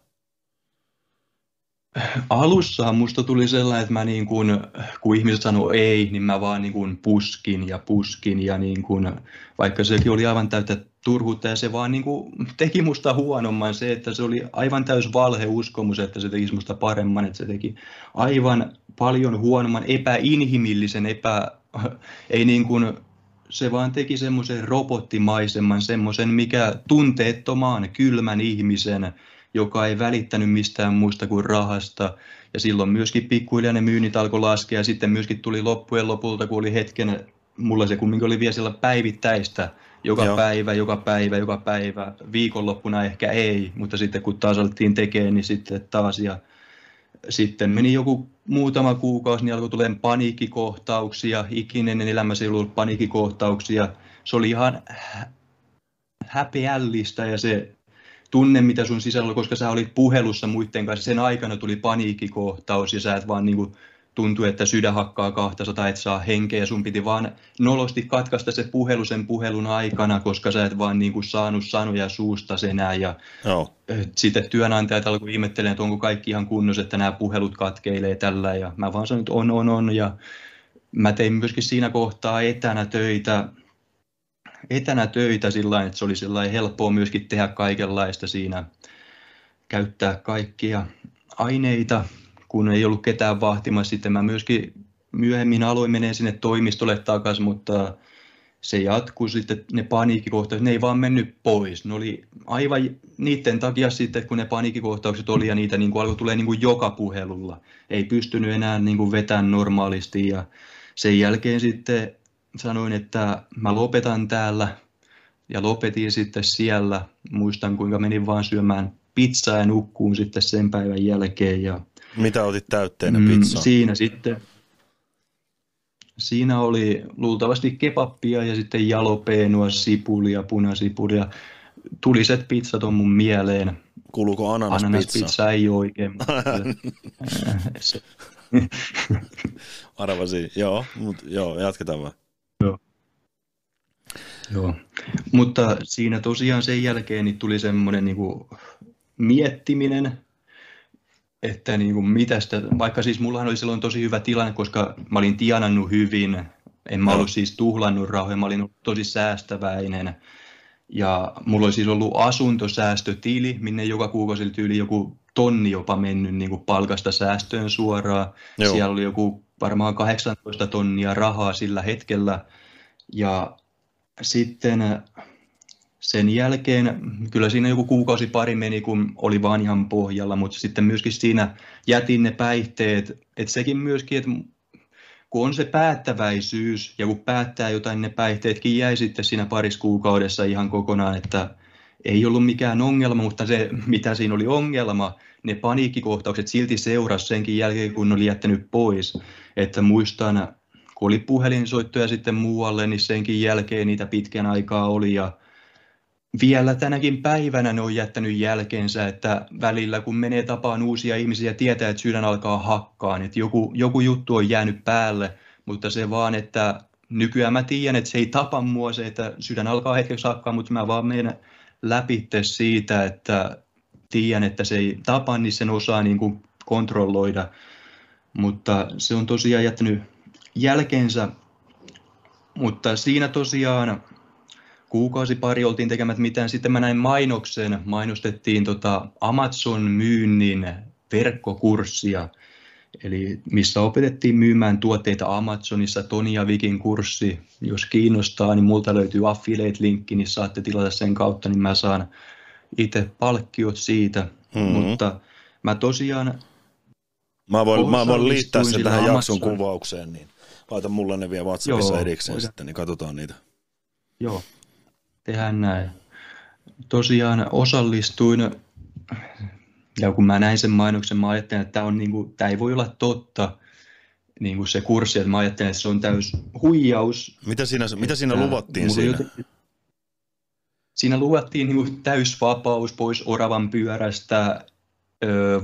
Alussa musta tuli sellainen, että mä niin kuin, kun ihmiset sanoo ei, niin mä vaan niin kuin puskin ja puskin ja niin kuin, vaikka sekin oli aivan täyttä turhuutta ja se vaan niin kuin teki musta huonomman se, että se oli aivan täys valheuskomus, että se teki musta paremman, että se teki aivan paljon huonomman, epäinhimillisen, epä, ei niin kuin, se vaan teki semmoisen robottimaisemman, semmoisen mikä tunteettomaan kylmän ihmisen, joka ei välittänyt mistään muista kuin rahasta. Ja silloin myöskin pikkuhiljaa ne myynnit alkoi laskea ja sitten myöskin tuli loppujen lopulta, kun oli hetken, mulla se kumminkin oli vielä siellä päivittäistä, joka Joo. päivä, joka päivä, joka päivä. Viikonloppuna ehkä ei, mutta sitten kun taas alettiin tekemään, niin sitten taas. Ja sitten meni joku muutama kuukausi, niin alkoi tulemaan paniikkikohtauksia. Ikinen elämässä ei ollut paniikkikohtauksia. Se oli ihan häpeällistä ja se tunne, mitä sun sisällä oli, koska sä olit puhelussa muiden kanssa, sen aikana tuli paniikkikohtaus ja sä et vaan niin kuin, tuntui, että sydän hakkaa 200, et saa henkeä. Sun piti vaan nolosti katkaista se puhelu sen puhelun aikana, koska sä et vaan niin kuin saanut sanoja suusta enää ja Joo. sitten työnantajat alkoi ihmettelemään, että onko kaikki ihan kunnossa, että nämä puhelut katkeilee tällä. Ja mä vaan sanoin, että on, on, on. Ja mä tein myöskin siinä kohtaa etänä töitä, etänä töitä sillä että se oli sellainen helppoa myöskin tehdä kaikenlaista siinä, käyttää kaikkia aineita, kun ei ollut ketään vahtimassa. Sitten mä myöskin myöhemmin aloin menee sinne toimistolle takaisin, mutta se jatkuu sitten, ne paniikkikohtaukset, ne ei vaan mennyt pois. Ne oli aivan niiden takia sitten, kun ne paniikkikohtaukset oli ja niitä niin kuin alkoi tulee niin kuin joka puhelulla. Ei pystynyt enää niin kuin vetämään normaalisti ja sen jälkeen sitten sanoin, että mä lopetan täällä ja lopetin sitten siellä. Muistan, kuinka menin vaan syömään pizzaa ja nukkuun sitten sen päivän jälkeen. Ja,
Mitä otit täytteenä mm, pizzaa?
Siinä sitten, siinä oli luultavasti kepappia ja sitten jalopeenua, sipulia, punasipulia. Tuliset pizzat on mun mieleen.
Kuuluuko ananaspizza?
Ananaspizza ei oikein.
Arvasin, joo, mutta joo, jatketaan vaan.
Joo, mutta siinä tosiaan sen jälkeen niin tuli semmoinen niin kuin miettiminen, että niin kuin mitä sitä, vaikka siis mullahan oli silloin tosi hyvä tilanne, koska mä olin tienannut hyvin, en mä ollut siis tuhlannut rahoja, mä olin tosi säästäväinen. Ja mulla oli siis ollut asuntosäästötili, minne joka kuukausi tyyli joku tonni jopa mennyt niin kuin palkasta säästöön suoraan. Joo. Siellä oli joku varmaan 18 tonnia rahaa sillä hetkellä. Ja sitten sen jälkeen kyllä siinä joku kuukausi pari meni, kun oli vaan ihan pohjalla, mutta sitten myöskin siinä jätin ne päihteet, että sekin myöskin, että kun on se päättäväisyys ja kun päättää jotain, ne päihteetkin jäi sitten siinä parissa kuukaudessa ihan kokonaan, että ei ollut mikään ongelma, mutta se mitä siinä oli ongelma, ne paniikkikohtaukset silti seurasi senkin jälkeen, kun oli jättänyt pois. Että muistan, kun oli puhelinsoittoja sitten muualle, niin senkin jälkeen niitä pitkän aikaa oli ja vielä tänäkin päivänä ne on jättänyt jälkeensä, että välillä kun menee tapaan uusia ihmisiä, tietää, että sydän alkaa hakkaan, että joku, joku juttu on jäänyt päälle, mutta se vaan, että nykyään mä tiedän, että se ei tapa mua se, että sydän alkaa hetkeksi hakkaa, mutta mä vaan menen läpi siitä, että tiedän, että se ei tapa, niin sen osaa niin kuin kontrolloida, mutta se on tosiaan jättänyt jälkeensä, mutta siinä tosiaan kuukausi pari oltiin tekemättä mitään. Sitten mä näin mainoksen, mainostettiin tota Amazon myynnin verkkokurssia, eli missä opetettiin myymään tuotteita Amazonissa, Toni ja Vikin kurssi. Jos kiinnostaa, niin multa löytyy affiliate-linkki, niin saatte tilata sen kautta, niin mä saan itse palkkiot siitä. Mm-hmm. Mutta mä tosiaan
Mä voin, mä voin liittää sen tähän Amazon. jakson kuvaukseen, niin laita mulle ne vielä WhatsAppissa Joo, erikseen sitten, niin katsotaan niitä.
Joo, tehdään näin. Tosiaan osallistuin, ja kun mä näin sen mainoksen, mä ajattelin, että tämä, on niin kuin, tämä ei voi olla totta, niin kuin se kurssi, että mä ajattelin, että se on täys huijaus.
Mitä siinä, mitä siinä luvattiin siinä? Joten,
siinä luvattiin niin täysvapaus pois oravan pyörästä,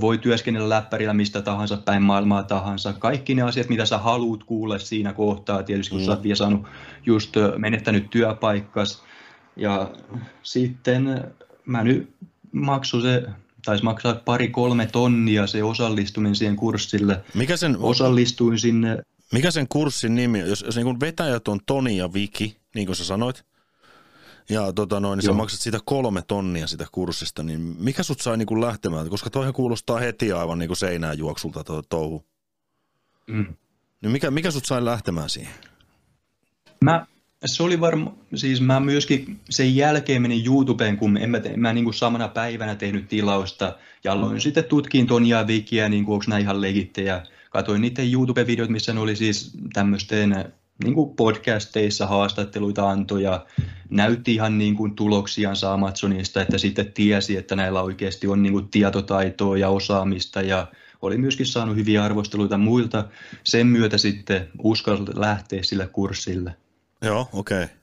voi työskennellä läppärillä mistä tahansa päin maailmaa tahansa. Kaikki ne asiat, mitä sä haluat kuulla siinä kohtaa, tietysti kun mm. sä oot vielä saanut just menettänyt työpaikkas, ja sitten mä nyt maksu se, taisi maksaa pari-kolme tonnia se osallistuminen siihen kurssille.
Mikä sen,
Osallistuin sinne.
Mikä sen kurssin nimi on? Jos, jos niin vetäjät on Toni ja Viki, niin kuin sä sanoit, ja tota noin, niin sä maksat siitä kolme tonnia sitä kurssista, niin mikä sut sai niin kuin lähtemään? Koska toihan kuulostaa heti aivan niin kuin seinään juoksulta tuo touhu. Mm. Niin mikä, mikä sut sai lähtemään siihen?
Mä se oli varma, siis mä myöskin sen jälkeen menin YouTubeen, kun en mä, te, mä niin kuin samana päivänä tehnyt tilausta, ja aloin sitten tutkiin Tonia Vikiä, niin kuin, onko nämä ihan legittejä. Katoin niiden YouTube-videot, missä ne oli siis tämmöisten niin kuin podcasteissa haastatteluita antoja, näytti ihan niin kuin tuloksiansa Amazonista, että sitten tiesi, että näillä oikeasti on niin kuin tietotaitoa ja osaamista ja oli myöskin saanut hyviä arvosteluita muilta. Sen myötä sitten uskalsi lähteä sille kurssille.
Joo, okei. Okay.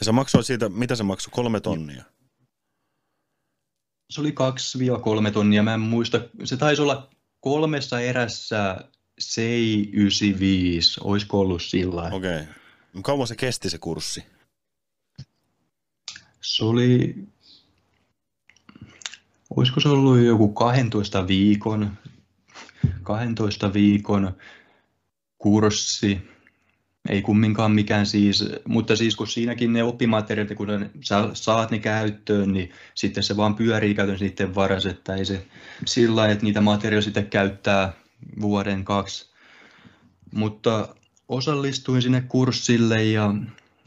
Ja sä maksoit siitä, mitä se maksoi, kolme tonnia?
Se oli 2-3 tonnia, mä en muista. Se taisi olla kolmessa erässä SEI 95, olisiko ollut sillä
Okei. Okay. Kauan se kesti se kurssi?
Se oli, olisiko se ollut joku 12 viikon, 12 viikon kurssi ei kumminkaan mikään siis, mutta siis kun siinäkin ne oppimateriaalit, kun sä saat ne käyttöön, niin sitten se vaan pyörii käytännössä niiden varas, että ei se sillä että niitä materiaaleja sitten käyttää vuoden kaksi. Mutta osallistuin sinne kurssille ja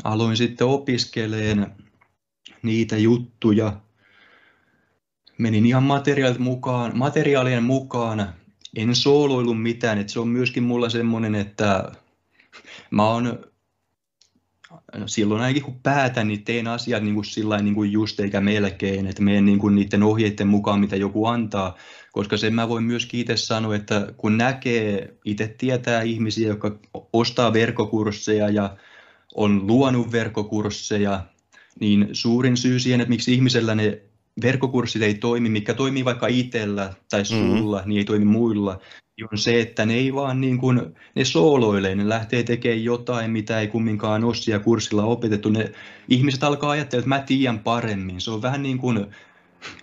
aloin sitten opiskeleen niitä juttuja. Menin ihan materiaalit mukaan, materiaalien mukaan. En sooloillut mitään, että se on myöskin mulla semmoinen, että mä oon silloin ainakin kun päätän, niin teen asiat niin kuin sillä niin kuin just eikä melkein, että menen niin kuin niiden ohjeiden mukaan, mitä joku antaa, koska sen mä voin myös itse sanoa, että kun näkee, itse tietää ihmisiä, jotka ostaa verkkokursseja ja on luonut verkkokursseja, niin suurin syy siihen, että miksi ihmisellä ne verkkokurssit ei toimi, mikä toimii vaikka itsellä tai mm-hmm. sulla, mm-hmm. niin ei toimi muilla, on se, että ne ei vaan niin kuin, ne sooloilee, ne lähtee tekemään jotain, mitä ei kumminkaan ole kurssilla opetettu. Ne ihmiset alkaa ajatella, että mä tiedän paremmin. Se on vähän niin kuin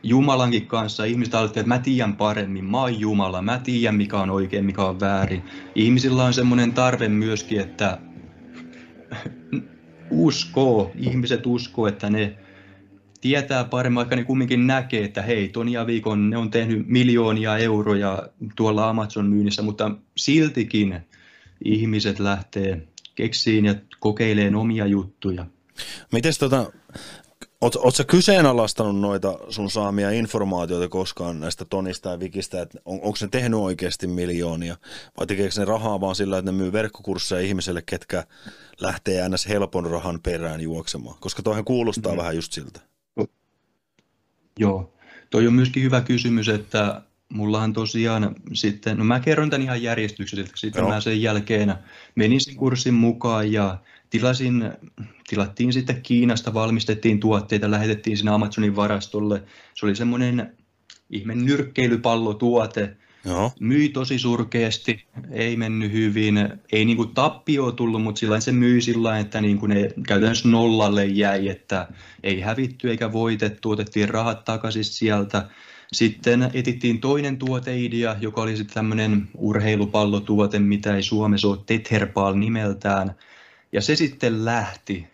Jumalankin kanssa ihmiset ajattelevat, että mä tiedän paremmin, mä oon Jumala, mä tiedän mikä on oikein, mikä on väärin. Ihmisillä on semmoinen tarve myöskin, että uskoo, ihmiset uskoo, että ne tietää paremmin, vaikka ne kumminkin näkee, että hei, Tonia Viikon ne on tehnyt miljoonia euroja tuolla Amazon-myynnissä, mutta siltikin ihmiset lähtee keksiin ja kokeileen omia juttuja.
Miten tota, Oletko kyseenalaistanut noita sun saamia informaatioita koskaan näistä Tonista ja Vikistä, että on, onko ne tehnyt oikeasti miljoonia vai tekeekö ne rahaa vaan sillä, että ne myy verkkokursseja ihmisille, ketkä lähtee ns. helpon rahan perään juoksemaan? Koska toihan kuulostaa mm-hmm. vähän just siltä.
Joo, toi on myöskin hyvä kysymys, että mullahan tosiaan sitten, no mä kerron tämän ihan järjestyksessä, sitten Joo. mä sen jälkeen menin sen kurssin mukaan ja tilasin, tilattiin sitten Kiinasta, valmistettiin tuotteita, lähetettiin sinne Amazonin varastolle. Se oli semmoinen ihme nyrkkeilypallotuote, Joo. Myi tosi surkeasti, ei mennyt hyvin, ei niinku tappio tullut, mutta sillä se myi sillä että niinku ne käytännössä nollalle jäi, että ei hävitty eikä voitettu, otettiin rahat takaisin sieltä. Sitten etittiin toinen tuoteidea, joka oli sitten tämmöinen urheilupallotuote, mitä ei Suomessa ole Tetherball nimeltään. Ja se sitten lähti,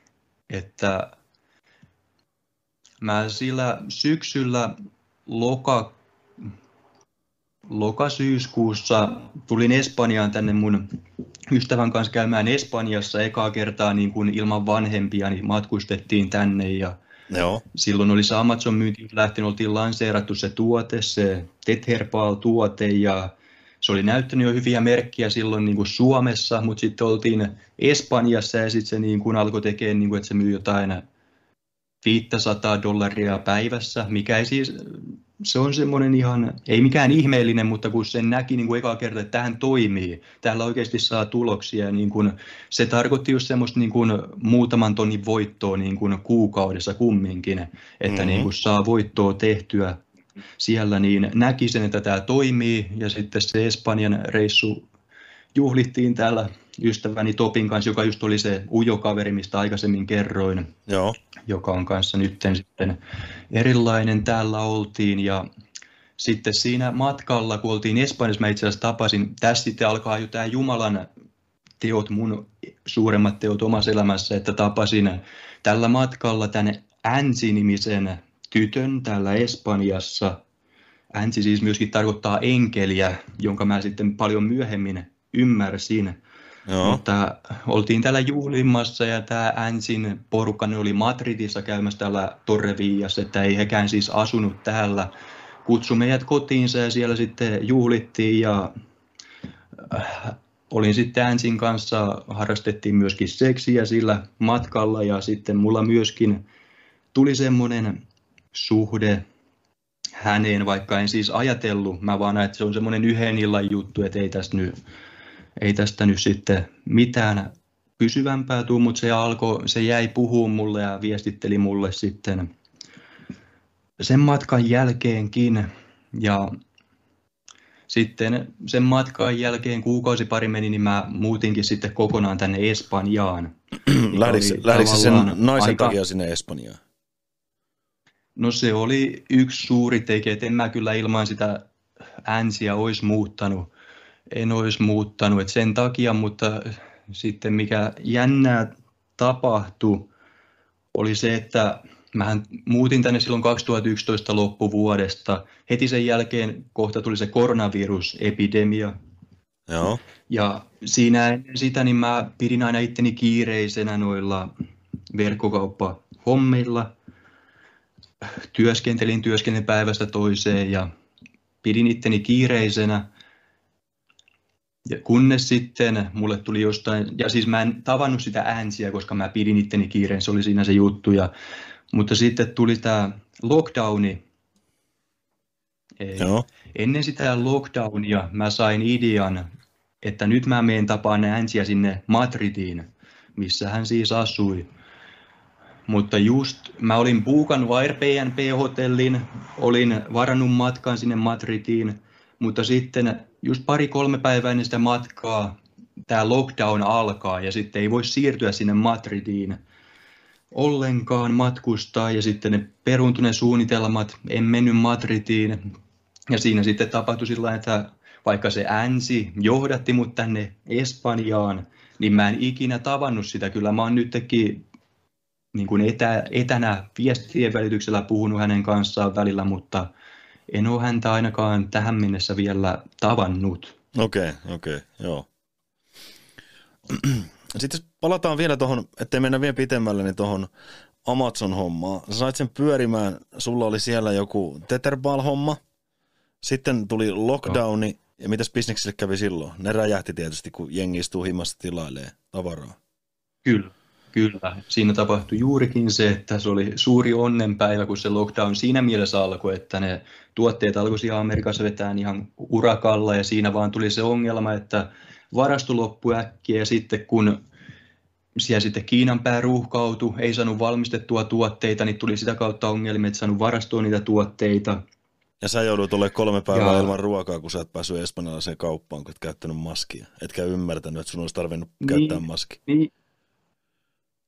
että mä sillä syksyllä loka, lokasyyskuussa tulin Espanjaan tänne mun ystävän kanssa käymään Espanjassa ekaa kertaa niin kuin ilman vanhempia, niin matkustettiin tänne ja Joo. silloin oli se Amazon myynti lähtenyt, oltiin lanseerattu se tuote, se Tetherball-tuote ja se oli näyttänyt jo hyviä merkkiä silloin niin kuin Suomessa, mutta sitten oltiin Espanjassa ja sitten se niin kuin alkoi tekemään, niin kuin, että se myy jotain 500 dollaria päivässä, mikä ei siis, se on semmoinen ihan, ei mikään ihmeellinen, mutta kun sen näki niin kuin eka kerta, että tähän toimii, täällä oikeasti saa tuloksia, niin kuin, se tarkoitti just semmoista niin kuin muutaman tonnin voittoa niin kuin kuukaudessa kumminkin, että mm-hmm. niin kuin saa voittoa tehtyä siellä, niin näki sen, että tämä toimii, ja sitten se Espanjan reissu juhlittiin täällä ystäväni Topin kanssa, joka just oli se ujokaveri, mistä aikaisemmin kerroin, Joo. joka on kanssa nyt sitten erilainen. Täällä oltiin ja sitten siinä matkalla, kun oltiin Espanjassa, mä itse asiassa tapasin, tässä sitten alkaa jo tämä Jumalan teot, mun suuremmat teot omassa elämässä, että tapasin tällä matkalla tänne Ansi-nimisen tytön täällä Espanjassa. Ansi siis myöskin tarkoittaa enkeliä, jonka mä sitten paljon myöhemmin ymmärsin. Joo. Mutta oltiin täällä juhlimassa ja tämä Ansin porukka oli Madridissa käymässä täällä Torreviassa, että ei hekään siis asunut täällä. Kutsu meidät kotiinsa ja siellä sitten juhlittiin ja äh, olin sitten Ansin kanssa, harrastettiin myöskin seksiä sillä matkalla ja sitten mulla myöskin tuli semmoinen suhde häneen, vaikka en siis ajatellut, mä vaan näin, että se on semmoinen yhden illan juttu, että ei tästä nyt ei tästä nyt sitten mitään pysyvämpää tule, mutta se, alkoi, se jäi puhumaan mulle ja viestitteli mulle sitten sen matkan jälkeenkin. Ja sitten sen matkan jälkeen kuukausi pari meni, niin mä muutinkin sitten kokonaan tänne Espanjaan.
Lähdikö sen naisen aika... takia sinne Espanjaan?
No se oli yksi suuri tekijä, että en mä kyllä ilman sitä änsiä olisi muuttanut en olisi muuttanut et sen takia, mutta sitten mikä jännää tapahtui, oli se, että mähän muutin tänne silloin 2011 loppuvuodesta. Heti sen jälkeen kohta tuli se koronavirusepidemia. Joo. Ja siinä ennen sitä niin mä pidin aina itteni kiireisenä noilla verkkokauppahommilla. Työskentelin työskentelin päivästä toiseen ja pidin itteni kiireisenä. Ja kunnes sitten mulle tuli jostain, ja siis mä en tavannut sitä äänsiä, koska mä pidin itteni kiireen, se oli siinä se juttu. Ja, mutta sitten tuli tämä lockdowni. Joo. Ennen sitä lockdownia mä sain idean, että nyt mä menen tapaan äänsiä sinne Madridiin, missä hän siis asui. Mutta just mä olin buukannut Airbnb-hotellin, olin varannut matkan sinne Madridiin, mutta sitten just pari-kolme päivää ennen sitä matkaa tämä lockdown alkaa ja sitten ei voi siirtyä sinne Madridiin. ollenkaan matkustaa ja sitten ne peruuntuneet suunnitelmat, en mennyt Madridiin ja siinä sitten tapahtui sillä että vaikka se änsi johdatti mut tänne Espanjaan, niin mä en ikinä tavannut sitä. Kyllä mä oon nytkin niin kuin etä, etänä viestien välityksellä puhunut hänen kanssaan välillä, mutta en ole häntä ainakaan tähän mennessä vielä tavannut.
Okei, okay, okei, okay, joo. Sitten palataan vielä tuohon, ettei mennä vielä pitemmälle, niin tuohon Amazon-hommaan. Sä sait sen pyörimään, sulla oli siellä joku Tetherball-homma, sitten tuli lockdowni, no. ja mitäs bisneksille kävi silloin? Ne räjähti tietysti, kun jengi istuu himmassa tilailee tavaraa.
Kyllä, kyllä. Siinä tapahtui juurikin se, että se oli suuri onnenpäivä, kun se lockdown siinä mielessä alkoi, että ne tuotteet alkoi siellä Amerikassa vetää ihan urakalla, ja siinä vaan tuli se ongelma, että varasto loppui äkkiä, ja sitten kun siellä sitten Kiinan pää ruuhkautui, ei saanut valmistettua tuotteita, niin tuli sitä kautta ongelmia, että saanut varastoa niitä tuotteita.
Ja sä joudut olemaan kolme päivää ja... ilman ruokaa, kun sä et päässyt espanjalaiseen kauppaan, kun et käyttänyt maskia. Etkä ymmärtänyt, että sun olisi tarvinnut niin, käyttää maskia. Niin.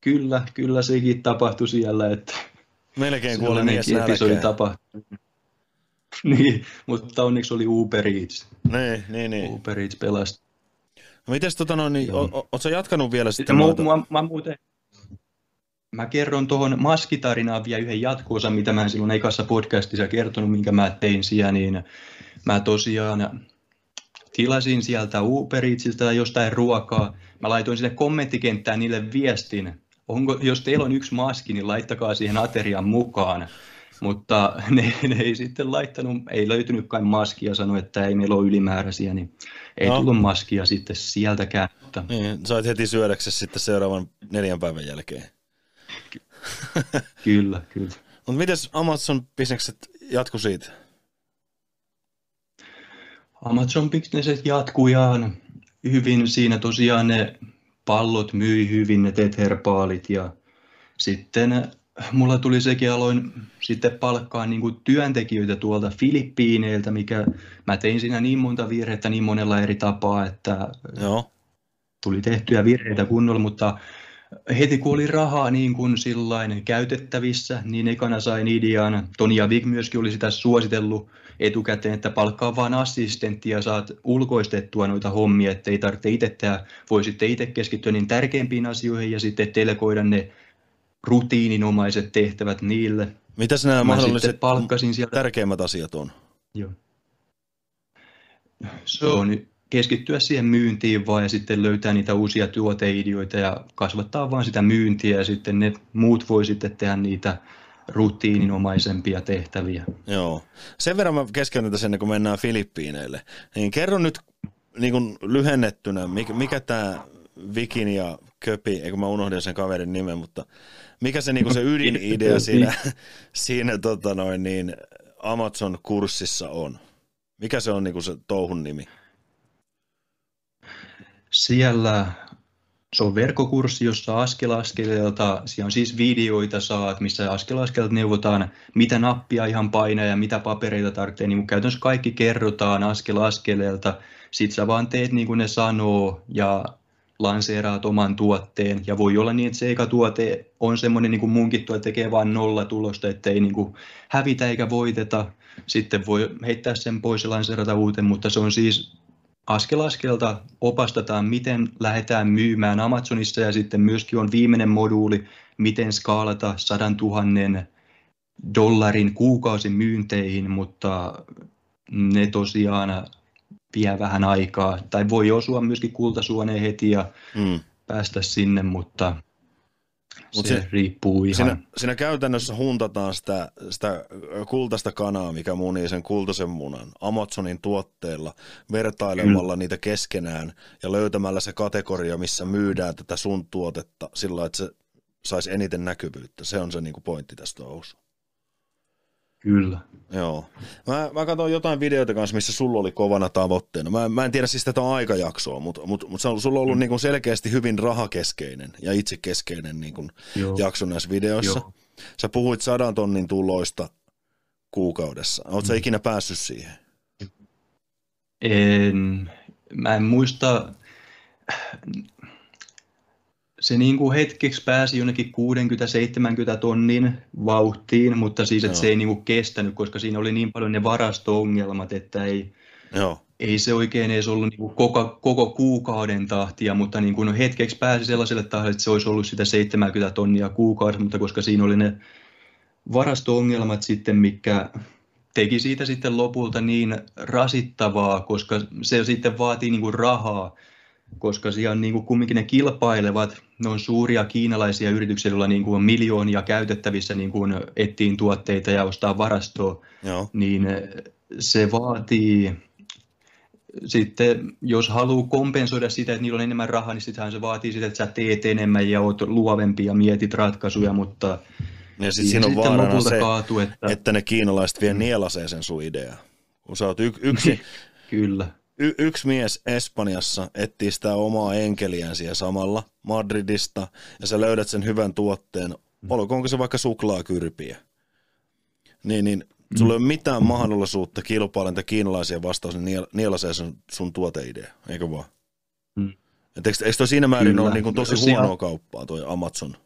Kyllä, kyllä sekin tapahtui siellä, että
Melkein kuoli mies episodi
tapahtui. niin, mutta onneksi oli Uber Eats.
Niin, niin, niin.
Uber Eats pelasti.
No mites tota no, niin, o, o, jatkanut vielä sitten?
Mä, mä, mä, muuten, mä kerron tuohon maskitarinaan vielä yhden jatkoosan, mitä mä silloin ekassa podcastissa kertonut, minkä mä tein siellä, niin mä tosiaan tilasin sieltä Uber Eatsiltä jostain ruokaa. Mä laitoin sinne kommenttikenttään niille viestin, onko, jos teillä on yksi maski, niin laittakaa siihen aterian mukaan. Mutta ne, ne ei sitten laittanut, ei löytynytkään maskia, sanoi, että ei meillä ole ylimääräisiä, niin ei no. tullut maskia sitten sieltäkään. Mutta...
Niin, sait heti syödäksesi sitten seuraavan neljän päivän jälkeen.
kyllä, kyllä.
Mutta miten Amazon-bisnekset jatku siitä?
Amazon-bisnekset jatkujaan hyvin. Siinä tosiaan ne pallot myi hyvin, ne tetherbaalit ja sitten mulla tuli sekin, aloin sitten palkkaa niin kuin työntekijöitä tuolta Filippiineiltä, mikä mä tein siinä niin monta virhettä niin monella eri tapaa, että Joo. tuli tehtyjä virheitä kunnolla, mutta heti kun oli rahaa niin kuin sillain käytettävissä, niin ekana sain idean. Toni Vig myöskin oli sitä suositellut etukäteen, että palkkaa vaan assistentti ja saat ulkoistettua noita hommia, että ei tarvitse itse tehdä, voi sitten itse keskittyä niin tärkeimpiin asioihin ja sitten delegoida ne rutiininomaiset tehtävät niille.
Mitäs nämä Mä mahdolliset palkkasin sieltä... tärkeimmät asiat on?
Joo. Se on keskittyä siihen myyntiin vaan ja sitten löytää niitä uusia tuoteideoita ja kasvattaa vaan sitä myyntiä ja sitten ne muut voi sitten tehdä niitä rutiininomaisempia tehtäviä.
Joo. Sen verran mä keskeytän tässä ennen kuin mennään Filippiineille. Niin kerro nyt niin kuin lyhennettynä, mikä, mikä tämä Vikin ja Köpi, eikö mä unohdin sen kaverin nimen, mutta mikä se, niinku se ydinidea siinä, siinä tota noin, niin Amazon-kurssissa on? Mikä se on niinku se touhun nimi?
Siellä se on verkkokurssi, jossa askel askeleelta, siellä on siis videoita saat, missä askel askeleelta neuvotaan, mitä nappia ihan painaa ja mitä papereita tarvitsee, niin käytännössä kaikki kerrotaan askel askeleelta, sit sä vaan teet niin kuin ne sanoo ja lanseeraat oman tuotteen ja voi olla niin, että se eka tuote on semmoinen niin kuin munkin tuote tekee vain nolla tulosta, ettei niin kuin hävitä eikä voiteta. Sitten voi heittää sen pois ja lanseerata uuten, mutta se on siis askel askelta opastetaan, miten lähdetään myymään Amazonissa ja sitten myöskin on viimeinen moduuli, miten skaalata sadan tuhannen dollarin kuukausimyynteihin, mutta ne tosiaan vie vähän aikaa, tai voi osua myöskin kultasuoneen heti ja mm. päästä sinne, mutta Mut se, se riippuu ihan.
Siinä, siinä käytännössä huntataan sitä, sitä kultaista kanaa, mikä munii sen kultaisen munan Amazonin tuotteilla, vertailemalla Kyllä. niitä keskenään ja löytämällä se kategoria, missä myydään tätä sun tuotetta sillä että se saisi eniten näkyvyyttä. Se on se niin kuin pointti tästä touhussa.
Kyllä.
Joo. Mä, mä katsoin jotain videoita kanssa, missä sulla oli kovana tavoitteena. Mä, mä en tiedä siis tätä aikajaksoa, mutta, mutta, mutta sulla on ollut mm. niin kuin selkeästi hyvin rahakeskeinen ja itsekeskeinen niin kuin jakso näissä videoissa. Joo. Sä puhuit sadan tonnin tuloista kuukaudessa. Oletko mm. ikinä päässyt siihen?
En, mä en muista se niin kuin hetkeksi pääsi jonnekin 60-70 tonnin vauhtiin, mutta siis että se ei niin kuin kestänyt, koska siinä oli niin paljon ne varasto-ongelmat, että ei, Joo. ei se oikein edes ollut niin kuin koko, koko kuukauden tahtia, mutta niin kuin hetkeksi pääsi sellaiselle tahdille, että se olisi ollut sitä 70 tonnia kuukaudessa, mutta koska siinä oli ne varasto-ongelmat sitten, mikä teki siitä sitten lopulta niin rasittavaa, koska se sitten vaatii niin kuin rahaa, koska siellä on niin kuin kumminkin ne kilpailevat, ne on suuria kiinalaisia yrityksiä, joilla niin kuin on miljoonia käytettävissä niin kuin ettiin tuotteita ja ostaa varastoa, Joo. niin se vaatii sitten, jos haluaa kompensoida sitä, että niillä on enemmän rahaa, niin sittenhän se vaatii sitä, että sä teet enemmän ja oot luovempi ja mietit ratkaisuja, mutta
ja sit siinä on vaarana se, kaatu, että... että ne kiinalaiset vie nielasee sen sun ideaa. Kun sä oot y- yksi,
Kyllä.
Y- yksi mies Espanjassa etsii sitä omaa enkeliään siellä samalla Madridista, ja sä löydät sen hyvän tuotteen, mm. olkoonko se vaikka suklaakyrpiä, niin, niin mm. sulla ei ole mitään mahdollisuutta kilpailla kiinalaisia vastaus, niin nielasee sen sun tuoteidea, eikö vaan? Mm. Et eikö, eikö toi siinä määrin Kyllä. ole niin kuin tosi no, huonoa ihan... kauppaa toi Amazon?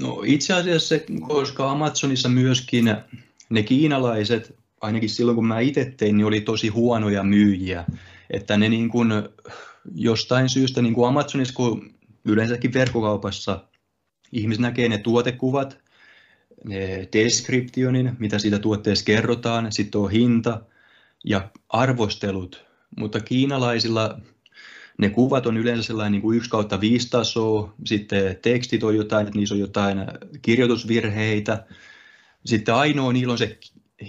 No itse asiassa se, koska Amazonissa myöskin ne kiinalaiset, ainakin silloin kun mä itse tein, niin oli tosi huonoja myyjiä. Että ne niin kuin jostain syystä niin kuin Amazonissa, kun yleensäkin verkkokaupassa ihmiset näkee ne tuotekuvat, ne descriptionin, mitä siitä tuotteesta kerrotaan, sitten on hinta ja arvostelut, mutta kiinalaisilla ne kuvat on yleensä sellainen niin kuin 1 kautta 5 tasoa, sitten tekstit on jotain, että niissä on jotain kirjoitusvirheitä, sitten ainoa niillä on se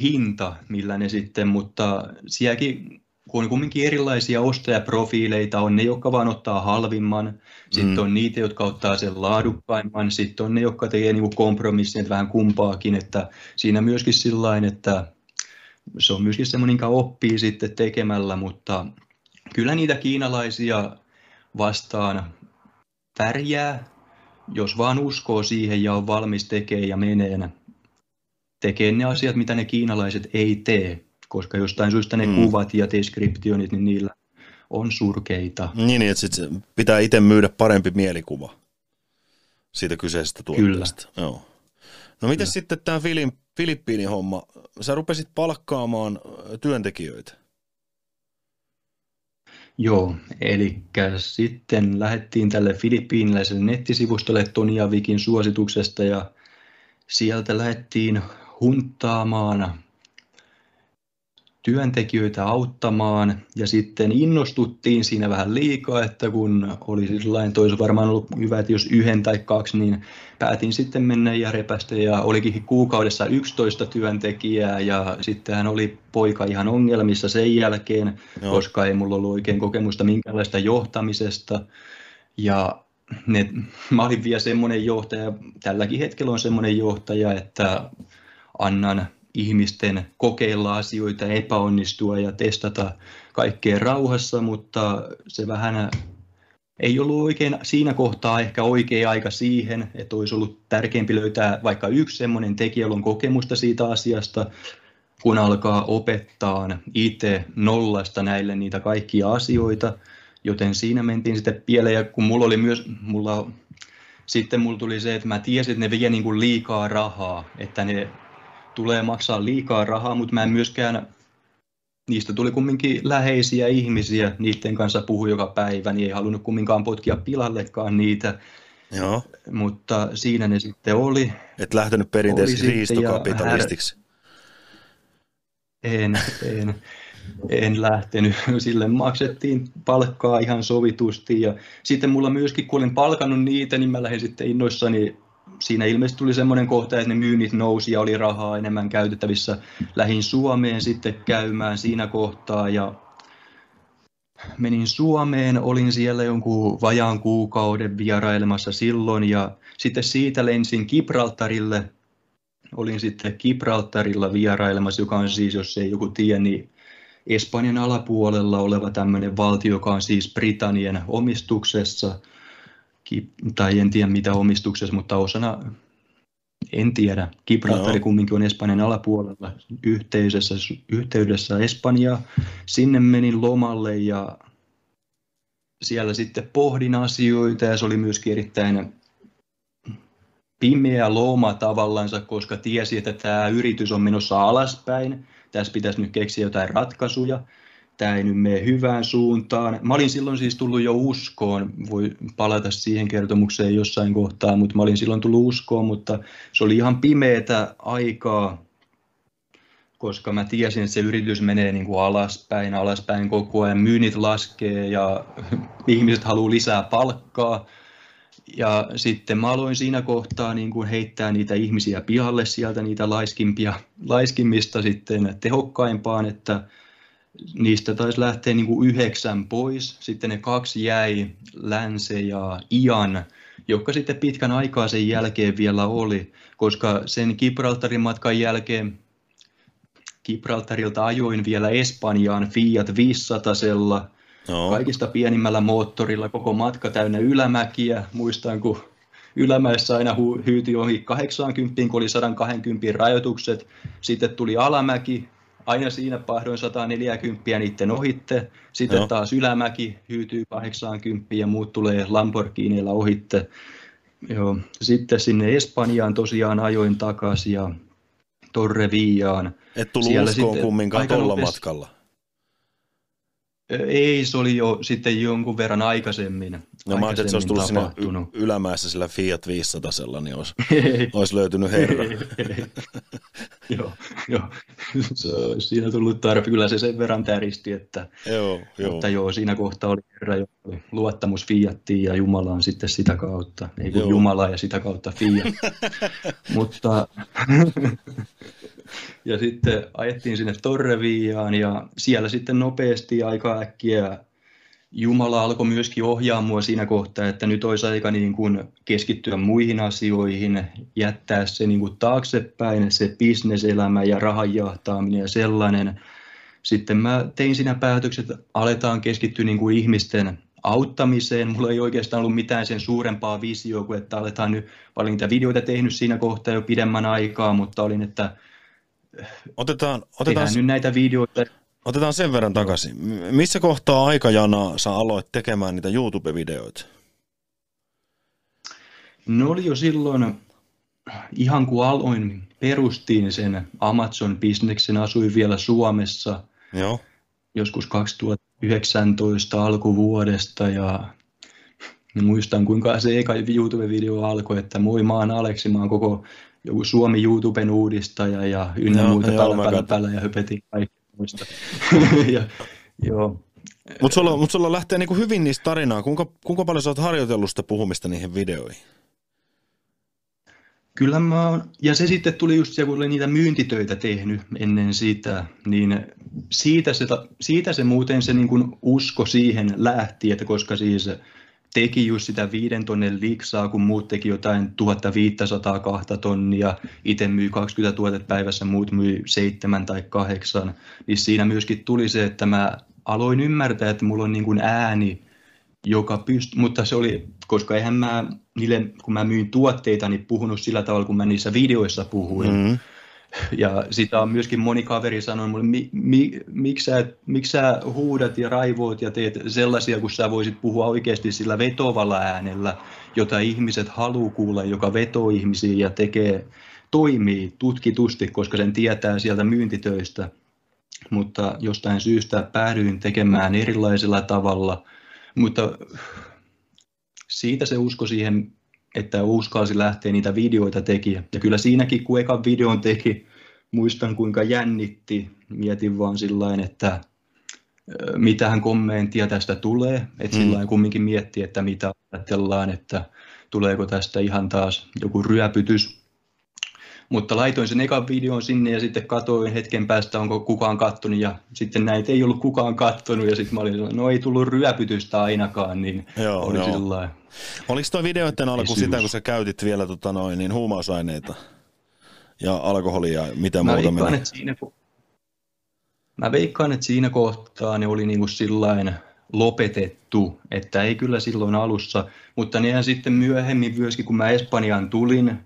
hinta, millä ne sitten, mutta sielläkin kun on kumminkin erilaisia ostajaprofiileita, on ne, jotka vaan ottaa halvimman, sitten mm. on niitä, jotka ottaa sen laadukkaimman, sitten on ne, jotka tekee niin kompromissin, vähän kumpaakin, että siinä myöskin sillä että se on myöskin semmoinen, mikä oppii sitten tekemällä, mutta kyllä niitä kiinalaisia vastaan pärjää, jos vaan uskoo siihen ja on valmis tekemään ja menee tekee ne asiat, mitä ne kiinalaiset ei tee, koska jostain syystä ne mm. kuvat ja deskriptionit, niin niillä on surkeita.
Niin, niin että sit pitää itse myydä parempi mielikuva siitä kyseisestä tuotteesta. Kyllä. Joo. No miten sitten tämä Filippiinin homma? Sä rupesit palkkaamaan työntekijöitä.
Joo, eli sitten lähdettiin tälle filippiiniläiselle nettisivustolle Tonia Vikin suosituksesta ja sieltä lähdettiin hunttaamaan työntekijöitä auttamaan ja sitten innostuttiin siinä vähän liikaa, että kun oli sellainen, toisi varmaan ollut hyvä, että jos yhden tai kaksi, niin päätin sitten mennä ja repästä ja olikin kuukaudessa 11 työntekijää ja sitten hän oli poika ihan ongelmissa sen jälkeen, Joo. koska ei mulla ollut oikein kokemusta minkälaista johtamisesta ja ne, mä olin vielä semmoinen johtaja, tälläkin hetkellä on semmoinen johtaja, että annan ihmisten kokeilla asioita, epäonnistua ja testata kaikkea rauhassa, mutta se vähän ei ollut oikein siinä kohtaa ehkä oikea aika siihen, että olisi ollut tärkeämpi löytää vaikka yksi semmoinen tekijä, jolla on kokemusta siitä asiasta, kun alkaa opettaa itse nollasta näille niitä kaikkia asioita, joten siinä mentiin sitten pieleen, ja kun mulla oli myös, mulla, sitten mulla tuli se, että mä tiesin, että ne vie niin kuin liikaa rahaa, että ne tulee maksaa liikaa rahaa, mutta mä en myöskään, niistä tuli kumminkin läheisiä ihmisiä, niiden kanssa puhu joka päivä, niin ei halunnut kumminkaan potkia pilallekaan niitä. Joo. Mutta siinä ne sitten oli.
Et lähtenyt perinteisesti riistokapitalistiksi?
En, en, en lähtenyt. Sille maksettiin palkkaa ihan sovitusti. Ja sitten mulla myöskin, kun olin palkannut niitä, niin mä lähdin sitten innoissani siinä ilmeisesti tuli semmoinen kohta, että ne myynnit nousi ja oli rahaa enemmän käytettävissä. Lähin Suomeen sitten käymään siinä kohtaa ja menin Suomeen, olin siellä jonkun vajaan kuukauden vierailemassa silloin ja sitten siitä lensin Gibraltarille. Olin sitten Gibraltarilla vierailemassa, joka on siis, jos ei joku tiedä, niin Espanjan alapuolella oleva tämmöinen valtio, joka on siis Britannian omistuksessa – tai en tiedä mitä omistuksessa, mutta osana, en tiedä. Gibraltari no. kumminkin on Espanjan alapuolella yhteydessä, yhteydessä Espanjaa. Sinne menin lomalle ja siellä sitten pohdin asioita ja se oli myöskin erittäin pimeä looma tavallansa, koska tiesi, että tämä yritys on menossa alaspäin. Tässä pitäisi nyt keksiä jotain ratkaisuja. Tämä ei nyt mene hyvään suuntaan. Mä olin silloin siis tullut jo uskoon, voi palata siihen kertomukseen jossain kohtaa, mutta mä olin silloin tullut uskoon, mutta se oli ihan pimeätä aikaa, koska mä tiesin, että se yritys menee niin kuin alaspäin, alaspäin koko ajan, myynnit laskee ja ihmiset haluaa lisää palkkaa. Ja sitten mä aloin siinä kohtaa niin kuin heittää niitä ihmisiä pihalle sieltä, niitä laiskimpia, laiskimmista sitten tehokkaimpaan, että niistä taisi lähteä niin kuin yhdeksän pois. Sitten ne kaksi jäi, Länse ja Ian, jotka sitten pitkän aikaa sen jälkeen vielä oli, koska sen Gibraltarin matkan jälkeen Gibraltarilta ajoin vielä Espanjaan Fiat 500 No. Kaikista pienimmällä moottorilla koko matka täynnä ylämäkiä. Muistan, kun ylämäessä aina hyyti ohi 80, kun oli 120 rajoitukset. Sitten tuli alamäki, aina siinä pahdoin 140 niiden ohitte. Sitten no. taas ylämäki hyytyy 80 ja muut tulee Lamborghiniilla ohitte. Joo. Sitten sinne Espanjaan tosiaan ajoin takaisin ja Torreviaan.
Et tullut Siellä uskoon kumminkaan tuolla matkalla.
Ei, se oli jo sitten jonkun verran aikaisemmin.
No mä ajattelin, että se olisi tullut siinä y- ylämäessä sillä Fiat 500 niin olisi, olisi löytynyt herra.
joo, joo. Se olisi siinä tullut tarpe. Kyllä se sen verran täristi, että,
joo, joo.
että joo, siinä kohtaa oli herra, jo oli luottamus Fiattiin ja Jumalaan sitten sitä kautta. Ei kun Jumala ja sitä kautta Fiat. Mutta ja sitten ajettiin sinne Torreviaan ja siellä sitten nopeasti aika äkkiä Jumala alkoi myöskin ohjaa mua siinä kohtaa, että nyt olisi aika niin kuin keskittyä muihin asioihin, jättää se niin kuin taaksepäin, se bisneselämä ja rahan jahtaaminen ja sellainen. Sitten mä tein siinä päätökset, että aletaan keskittyä niin kuin ihmisten auttamiseen. Mulla ei oikeastaan ollut mitään sen suurempaa visioa kuin, että aletaan nyt, paljon niitä videoita tehnyt siinä kohtaa jo pidemmän aikaa, mutta olin, että
Otetaan, otetaan,
nyt näitä videoita.
Otetaan sen verran takaisin. Missä kohtaa aikajana sä aloit tekemään niitä YouTube-videoita?
No oli jo silloin, ihan kun aloin, perustiin sen Amazon-bisneksen, asuin vielä Suomessa.
Joo.
Joskus 2019 alkuvuodesta ja muistan kuinka se eka YouTube-video alkoi, että moi mä oon Aleksi, mä oon koko joku Suomi YouTuben uudistaja ja ynnä no, muuta päällä, päällä, päällä ja höpetin kaikki muista. ja, joo.
Mutta sulla, mut sulla lähtee niinku hyvin niistä tarinaa. Kuinka, kuinka paljon sä oot harjoitellut sitä puhumista niihin videoihin?
Kyllä mä oon, ja se sitten tuli just se, kun olin niitä myyntitöitä tehnyt ennen sitä, niin siitä se, siitä se muuten se niin kuin usko siihen lähti, että koska siis teki just sitä viiden tonnin liksaa, kun muut teki jotain 1500 kahta tonnia, itse myy 20 tuotet päivässä, muut myy seitsemän tai kahdeksan, niin siinä myöskin tuli se, että mä aloin ymmärtää, että mulla on niin kuin ääni, joka pystyy, mutta se oli, koska eihän mä niille, kun mä myin tuotteita, niin puhunut sillä tavalla, kun mä niissä videoissa puhuin. Mm-hmm. Ja sitä on myöskin moni kaveri sanonut mulle, mi, mi, miksi, sä, miksi sä huudat ja raivoot ja teet sellaisia, kun sä voisit puhua oikeasti sillä vetovalla äänellä, jota ihmiset haluaa kuulla, joka vetoo ihmisiä ja tekee, toimii tutkitusti, koska sen tietää sieltä myyntitöistä. Mutta jostain syystä päädyin tekemään erilaisella tavalla, mutta siitä se usko siihen että uskalsi lähteä niitä videoita teki. Ja kyllä siinäkin, kun ekan videon teki, muistan kuinka jännitti. Mietin vaan sillä että mitähän kommenttia tästä tulee. Että mm. sillä kumminkin miettii, että mitä ajatellaan, että tuleeko tästä ihan taas joku ryöpytys. Mutta laitoin sen ekan videon sinne ja sitten katoin hetken päästä, onko kukaan kattonut. Ja sitten näitä ei ollut kukaan kattonut. Ja sitten mä olin no ei tullut ryöpytystä ainakaan, niin joo, oli joo. sillä
Oliko tuo videoiden alku sitä, kun sä käytit vielä tota noin, niin huumausaineita ja alkoholia ja mitä mä muuta
veikkaan, siinä, Mä veikkaan, että siinä kohtaa ne oli niin kuin sillain lopetettu, että ei kyllä silloin alussa, mutta nehän sitten myöhemmin myöskin, kun mä Espanjaan tulin,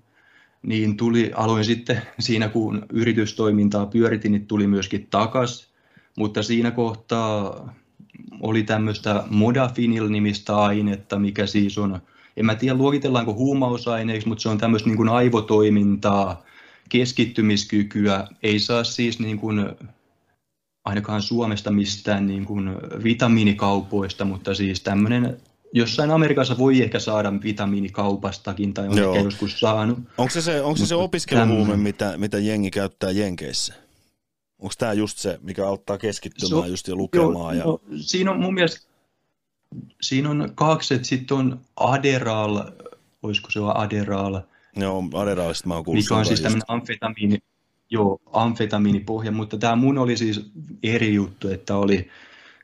niin tuli, aloin sitten siinä, kun yritystoimintaa pyöritin, niin tuli myöskin takas, mutta siinä kohtaa oli tämmöistä modafinil-nimistä ainetta, mikä siis on, en mä tiedä luokitellaanko huumausaineeksi, mutta se on tämmöistä niin kuin aivotoimintaa, keskittymiskykyä, ei saa siis niin kuin, ainakaan Suomesta mistään niin kuin vitamiinikaupoista, mutta siis tämmöinen jossain Amerikassa voi ehkä saada vitamiinikaupastakin, tai on Joo. ehkä joskus saanut.
Onko se se, onko se, se opiskeluhuume, mitä, mitä jengi käyttää Jenkeissä? Onko tämä just se, mikä auttaa keskittymään so, just ja lukemaan?
Jo, ja... No, siinä on mun mielestä, siinä on kaksi, että sitten on Adderall, olisiko se on Adderall?
Joo, Adderallista mä oon kuullut.
Mikä on siis tämmöinen amfetamiini, joo, amfetamiinipohja, mutta tämä mun oli siis eri juttu, että oli,